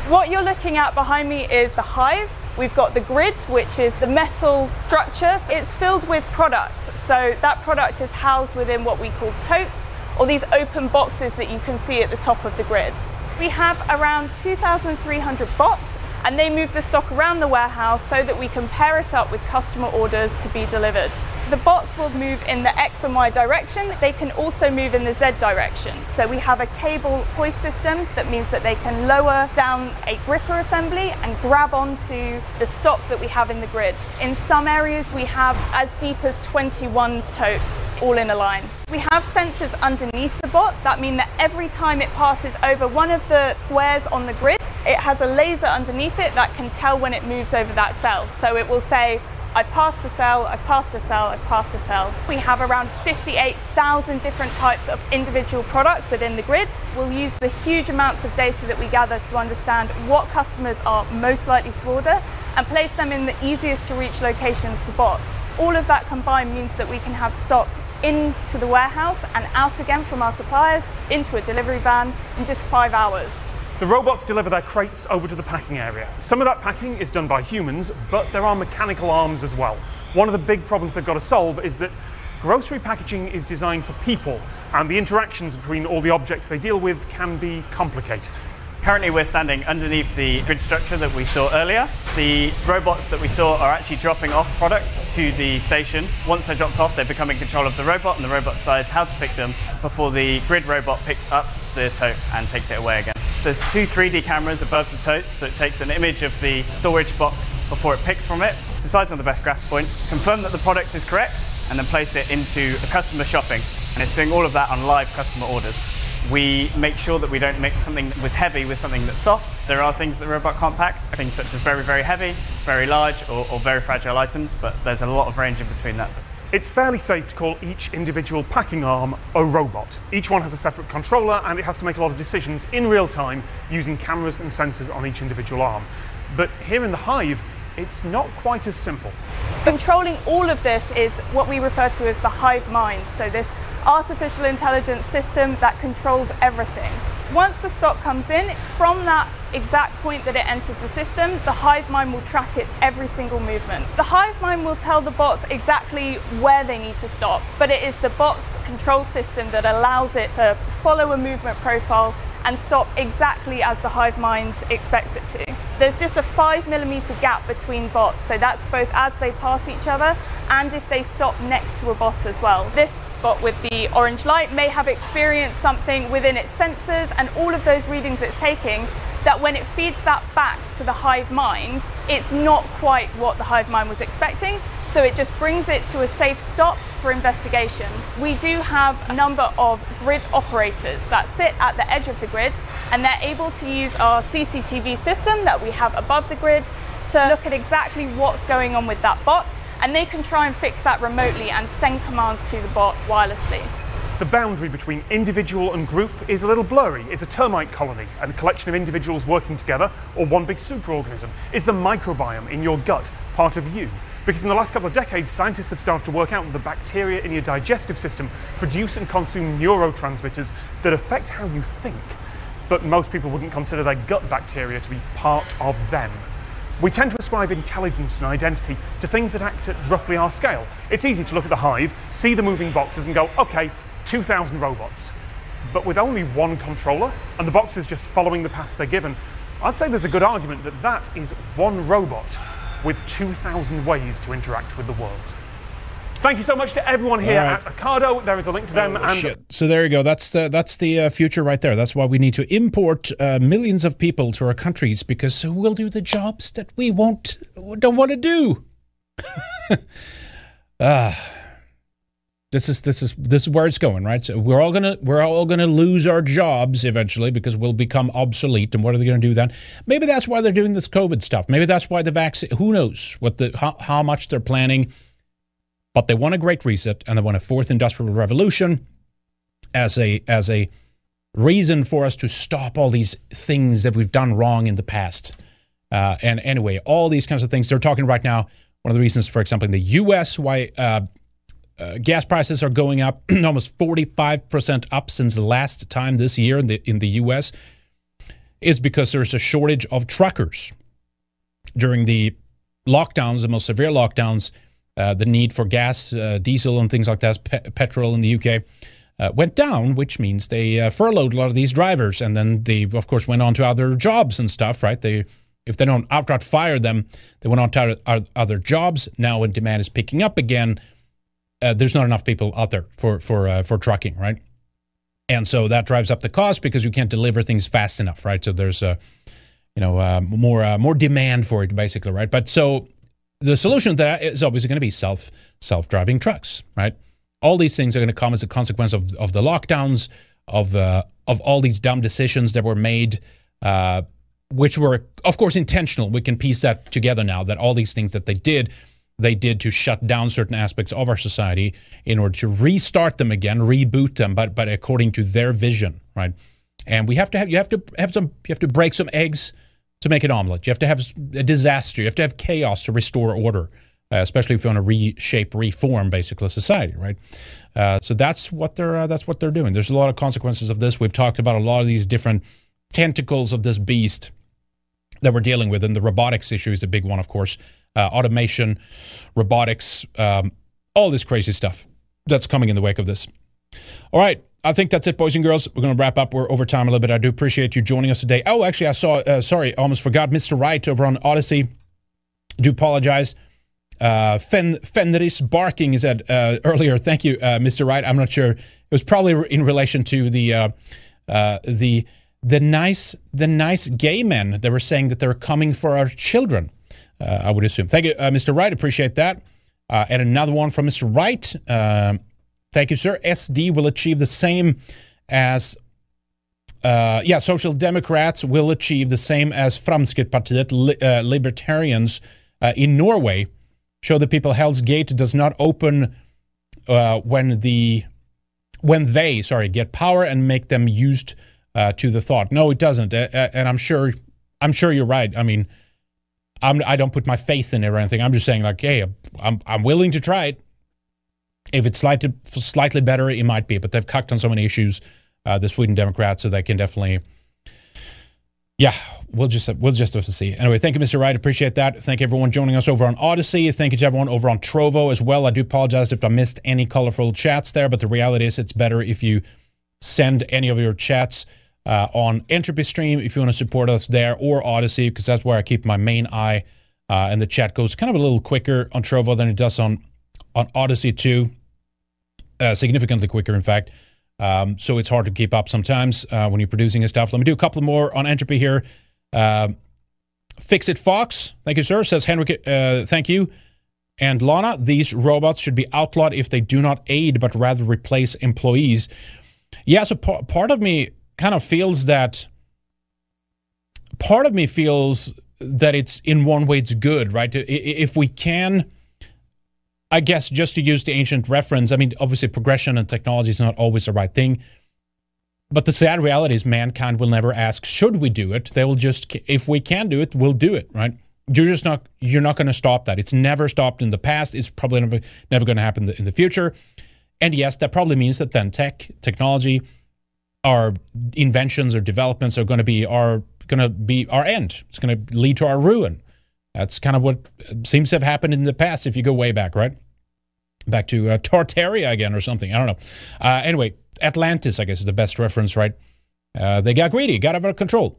What you're looking at behind me is the hive. We've got the grid, which is the metal structure. It's filled with products. So that product is housed within what we call totes, or these open boxes that you can see at the top of the grid. We have around 2,300 bots, and they move the stock around the warehouse so that we can pair it up with customer orders to be delivered. The bots will move in the X and Y direction. They can also move in the Z direction. So we have a cable hoist system that means that they can lower down a gripper assembly and grab onto the stock that we have in the grid. In some areas, we have as deep as 21 totes all in a line. We have sensors underneath the bot that mean that every time it passes over one of the squares on the grid, it has a laser underneath it that can tell when it moves over that cell. So it will say, I've passed a cell, I've passed a cell, I've passed a cell. We have around 58,000 different types of individual products within the grid. We'll use the huge amounts of data that we gather to understand what customers are most likely to order and place them in the easiest to reach locations for bots. All of that combined means that we can have stock into the warehouse and out again from our suppliers into a delivery van in just five hours. The robots deliver their crates over to the packing area. Some of that packing is done by humans, but there are mechanical arms as well. One of the big problems they've got to solve is that grocery packaging is designed for people, and the interactions between all the objects they deal with can be complicated. Currently, we're standing underneath the grid structure that we saw earlier. The robots that we saw are actually dropping off products to the station. Once they're dropped off, they become in control of the robot, and the robot decides how to pick them before the grid robot picks up the tote and takes it away again. There's two 3D cameras above the totes, so it takes an image of the storage box before it picks from it, decides on the best grasp point, confirm that the product is correct, and then place it into a customer shopping. And it's doing all of that on live customer orders. We make sure that we don't mix something that was heavy with something that's soft. There are things that the robot can't pack, things such as very, very heavy, very large, or, or very fragile items, but there's a lot of range in between that. It's fairly safe to call each individual packing arm a robot. Each one has a separate controller and it has to make a lot of decisions in real time using cameras and sensors on each individual arm. But here in the Hive, it's not quite as simple. Controlling all of this is what we refer to as the hive mind. So, this artificial intelligence system that controls everything. Once the stock comes in, from that exact point that it enters the system, the hive mind will track its every single movement. The hive mind will tell the bots exactly where they need to stop, but it is the bot's control system that allows it to follow a movement profile and stop exactly as the hive mind expects it to. There's just a five millimeter gap between bots, so that's both as they pass each other and if they stop next to a bot as well. This bot with the orange light may have experienced something within its sensors and all of those readings it's taking that when it feeds that back to the hive mind, it's not quite what the hive mind was expecting. So it just brings it to a safe stop for investigation. We do have a number of grid operators that sit at the edge of the grid and they're able to use our CCTV system that we have above the grid to look at exactly what's going on with that bot and they can try and fix that remotely and send commands to the bot wirelessly. The boundary between individual and group is a little blurry. Is a termite colony and a collection of individuals working together, or one big superorganism? Is the microbiome in your gut part of you? Because in the last couple of decades, scientists have started to work out that the bacteria in your digestive system produce and consume neurotransmitters that affect how you think. But most people wouldn't consider their gut bacteria to be part of them. We tend to ascribe intelligence and identity to things that act at roughly our scale. It's easy to look at the hive, see the moving boxes, and go, okay, 2,000 robots. But with only one controller, and the boxes just following the paths they're given, I'd say there's a good argument that that is one robot with 2,000 ways to interact with the world. Thank you so much to everyone here right. at Ocado. There is a link to them. Oh, and shit. So there you go. That's the, that's the uh, future right there. That's why we need to import uh, millions of people to our countries because who will do the jobs that we won't don't want to do. Ah, this is this is this is where it's going, right? So we're all gonna we're all gonna lose our jobs eventually because we'll become obsolete. And what are they gonna do then? Maybe that's why they're doing this COVID stuff. Maybe that's why the vaccine. Who knows what the how, how much they're planning. But they want a great reset and they want a fourth industrial revolution as a as a reason for us to stop all these things that we've done wrong in the past. Uh, and anyway, all these kinds of things. They're talking right now. One of the reasons, for example, in the U.S., why uh, uh, gas prices are going up almost 45% up since last time this year in the in the US is because there's a shortage of truckers. During the lockdowns, the most severe lockdowns, uh, the need for gas, uh, diesel, and things like that, pe- petrol in the UK, uh, went down, which means they uh, furloughed a lot of these drivers, and then they, of course, went on to other jobs and stuff. Right? They, if they don't outright fire them, they went on to other jobs. Now, when demand is picking up again, uh, there's not enough people out there for for uh, for trucking, right? And so that drives up the cost because you can't deliver things fast enough, right? So there's a you know uh, more uh, more demand for it, basically, right? But so the solution to that is obviously going to be self self driving trucks, right? All these things are going to come as a consequence of of the lockdowns, of uh, of all these dumb decisions that were made. Uh, which were, of course, intentional. We can piece that together now that all these things that they did they did to shut down certain aspects of our society in order to restart them again, reboot them, but but according to their vision, right? And we have to have you have to have some you have to break some eggs to make an omelet. You have to have a disaster. You have to have chaos to restore order, uh, especially if you want to reshape, reform basically society, right? Uh, so that's what they're uh, that's what they're doing. There's a lot of consequences of this. We've talked about a lot of these different tentacles of this beast that we're dealing with, and the robotics issue is a big one, of course uh, automation, robotics, um, all this crazy stuff that's coming in the wake of this. All right. I think that's it, boys and girls. We're going to wrap up. We're over time a little bit. I do appreciate you joining us today. Oh, actually, I saw, uh, sorry, I almost forgot Mr. Wright over on Odysee. Do apologize. Uh, Fen, Fenris barking is at uh, earlier. Thank you, uh, Mr. Wright. I'm not sure. It was probably in relation to the uh, uh, the the nice the nice gay men that were saying that they're coming for our children. Uh, I would assume. Thank you, uh, Mr. Wright. Appreciate that. Uh, and another one from Mr. Wright. thank you, sir. SD will achieve the same as uh, yeah, Social Democrats will achieve the same as Fremskrittspartiet, li- uh, libertarians uh, in Norway. Show the people Hell's Gate does not open when the when they sorry get power and make them used to the thought. No, it doesn't, and I'm sure I'm sure you're right. I mean, I'm, I don't put my faith in it or anything. I'm just saying, like, hey, I'm, I'm willing to try it. If it's slightly slightly better, it might be. But they've cut on so many issues, uh, the Sweden Democrats, so they can definitely. Yeah, we'll just we'll just have to see. Anyway, thank you, Mr. Wright. Appreciate that. Thank you, everyone joining us over on Odysee. Thank you to everyone over on Trovo as well. I do apologize if I missed any colorful chats there, but the reality is it's better if you send any of your chats uh, on Entropy Stream if you want to support us there, or Odysee, because that's where I keep my main eye. Uh, and the chat goes kind of a little quicker on Trovo than it does on on Odysee too, uh, significantly quicker, in fact. Um, so it's hard to keep up sometimes uh, when you're producing stuff. Let me do a couple more on Entropy here. Uh, Fix It Fox, thank you, sir. Says Henrik, uh, thank you. And Lana, these robots should be outlawed if they do not aid but rather replace employees. Yeah, so p- part of me kind of feels that part of me feels that it's in one way it's good, right? If we can, I guess, just to use the ancient reference, I mean, obviously progression and technology is not always the right thing. But the sad reality is mankind will never ask, should we do it? They will just, if we can do it, we'll do it, right? You're just not, you're not going to stop that. It's never stopped in the past. It's probably never, never going to happen in the future. And yes, that probably means that then tech, technology, our inventions or developments are going to be our going to be our end. It's going to lead to our ruin. That's kind of what seems to have happened in the past if you go way back, right? Back to uh, Tartaria again or something. I don't know. Uh, anyway, Atlantis, I guess, is the best reference, right? Uh, they got greedy, got out of control,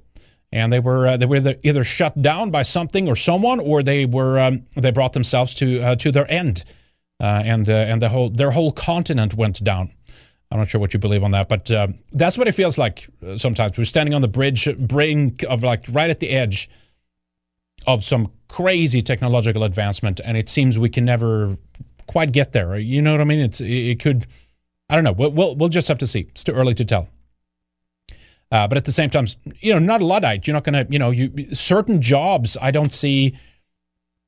and they were uh, they were either, shut down by something or someone, or they were um, they brought themselves to uh, to their end, uh, and and the whole their whole continent went down. I'm not sure what you believe on that, but uh, that's what it feels like uh, sometimes. We're standing on the bridge, brink of like right at the edge of some crazy technological advancement, and it seems we can never quite get there. You know what I mean? It's it could. I don't know. We'll we'll, we'll just have to see. It's too early to tell. Uh, but at the same time, you know, not a luddite. You're not going to, you know, you certain jobs. I don't see,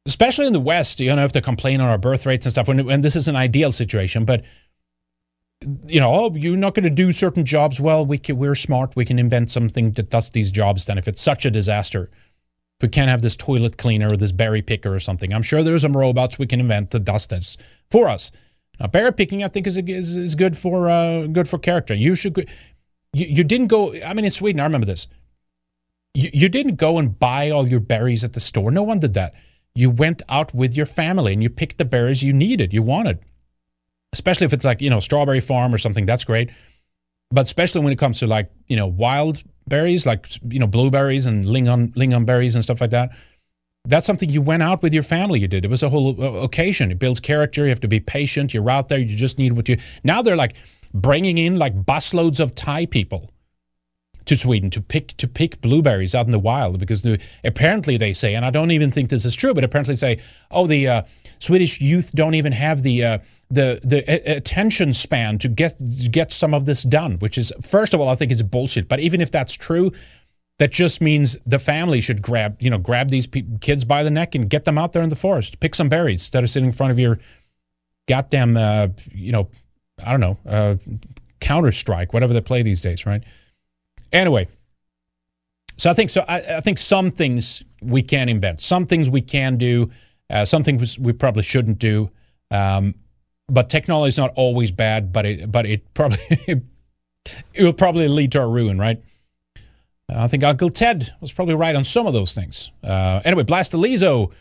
especially in the West. You know, if they complain on our birth rates and stuff, and this is an ideal situation, but you know, oh, you're not going to do certain jobs. Well, we can, we're smart. We can invent something that does these jobs then if it's such a disaster. we can't have this toilet cleaner or this berry picker or something. I'm sure there's some robots we can invent to dust this for us. Now, berry picking, I think, is is, is good for uh, good for character. You should. You, you didn't go. I mean, in Sweden, I remember this. You, you didn't go and buy all your berries at the store. No one did that. You went out with your family and you picked the berries you needed, you wanted. Especially if it's like you know strawberry farm or something. That's great. But especially when it comes to like you know wild berries, like you know blueberries and lingon lingon berries and stuff like that. That's something you went out with your family. You did. It was a whole uh, occasion. It builds character. You have to be patient. You're out there. You just need what you. Now they're like bringing in like busloads of Thai people to Sweden to pick to pick blueberries out in the wild because apparently they say, and I don't even think this is true, but apparently they say, oh, the uh, Swedish youth don't even have the uh, the the attention span to get get some of this done. Which is first of all, I think it's bullshit. But even if that's true, that just means the family should grab you know grab these pe- kids by the neck and get them out there in the forest, pick some berries instead of sitting in front of your goddamn uh, you know I don't know uh, Counter Strike, whatever they play these days, right? Anyway, so I think so. I, I, think some things we can invent, some things we can do, uh, some things we probably shouldn't do. Um, but technology is not always bad, but it but it probably it will probably lead to our ruin, right? I think Uncle Ted was probably right on some of those things. Uh, anyway, Blastalizo,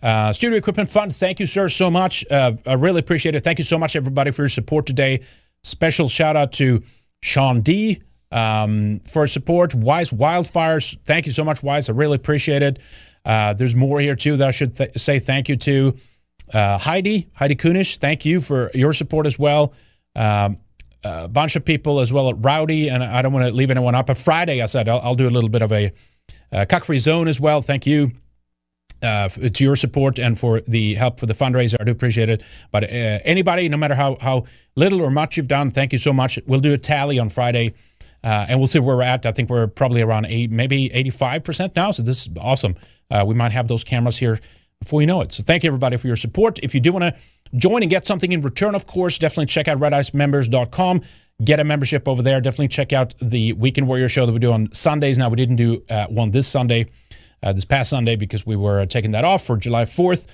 uh, Studio Equipment Fund, thank you, sir, so much. Uh, I really appreciate it. Thank you so much, everybody, for your support today. Special shout out to Sean D um, for support. Wise Wildfires, thank you so much, Wise. I really appreciate it. Uh, there's more here too that I should th- say thank you to. Uh, Heidi, Heidi Kunish, thank you for your support as well. Um, a bunch of people as well at Rowdy, and I don't want to leave anyone up. But Friday, I said I'll, I'll do a little bit of a uh, cuck free zone as well. Thank you uh, to your support and for the help for the fundraiser. I do appreciate it. But uh, anybody, no matter how how little or much you've done, thank you so much. We'll do a tally on Friday. Uh, and we'll see where we're at. I think we're probably around eight, maybe 85% now. So this is awesome. Uh, we might have those cameras here before you know it. So thank you, everybody, for your support. If you do want to join and get something in return, of course, definitely check out redicemembers.com. Get a membership over there. Definitely check out the Weekend Warrior show that we do on Sundays. Now, we didn't do uh, one this Sunday, uh, this past Sunday, because we were taking that off for July 4th.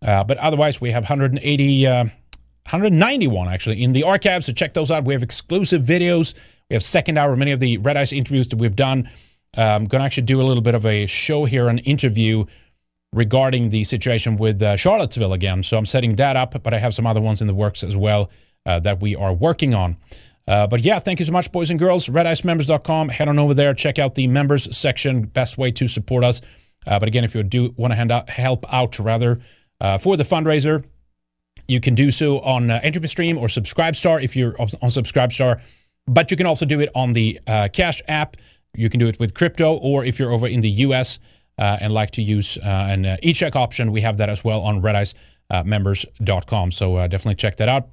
Uh, but otherwise, we have 180, 191 uh, actually in the archives. So check those out. We have exclusive videos we have second hour, many of the Red Ice interviews that we've done. I'm um, going to actually do a little bit of a show here, an interview regarding the situation with uh, Charlottesville again. So I'm setting that up, but I have some other ones in the works as well uh, that we are working on. Uh, but yeah, thank you so much, boys and girls. RedIceMembers.com. Head on over there. Check out the members section. Best way to support us. Uh, but again, if you do want to help out rather uh, for the fundraiser, you can do so on uh, Entropy Stream or Subscribestar if you're on Subscribestar. But you can also do it on the uh, Cash app. You can do it with crypto, or if you're over in the US uh, and like to use uh, an uh, e-check option, we have that as well on redicemembers.com. So uh, definitely check that out.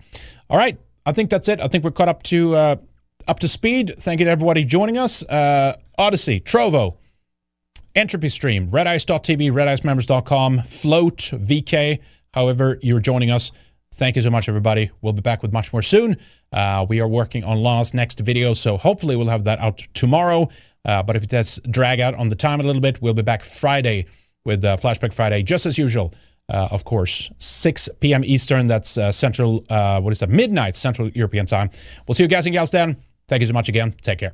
All right, I think that's it. I think we're caught up to up to speed. Thank you to everybody joining us. Odysee, Trovo, Entropy Stream, redice.tv, redicemembers.com, Flote, VK, however you're joining us. Thank you so much, everybody. We'll be back with much more soon. Uh, we are working on Law's next video, so hopefully we'll have that out tomorrow. Uh, but if it does drag out on the time a little bit, we'll be back Friday with uh, Flashback Friday, just as usual. Uh, of course, 6 p.m. Eastern. That's uh, Central, uh, what is that? Midnight Central European time. We'll see you guys and gals then. Thank you so much again. Take care.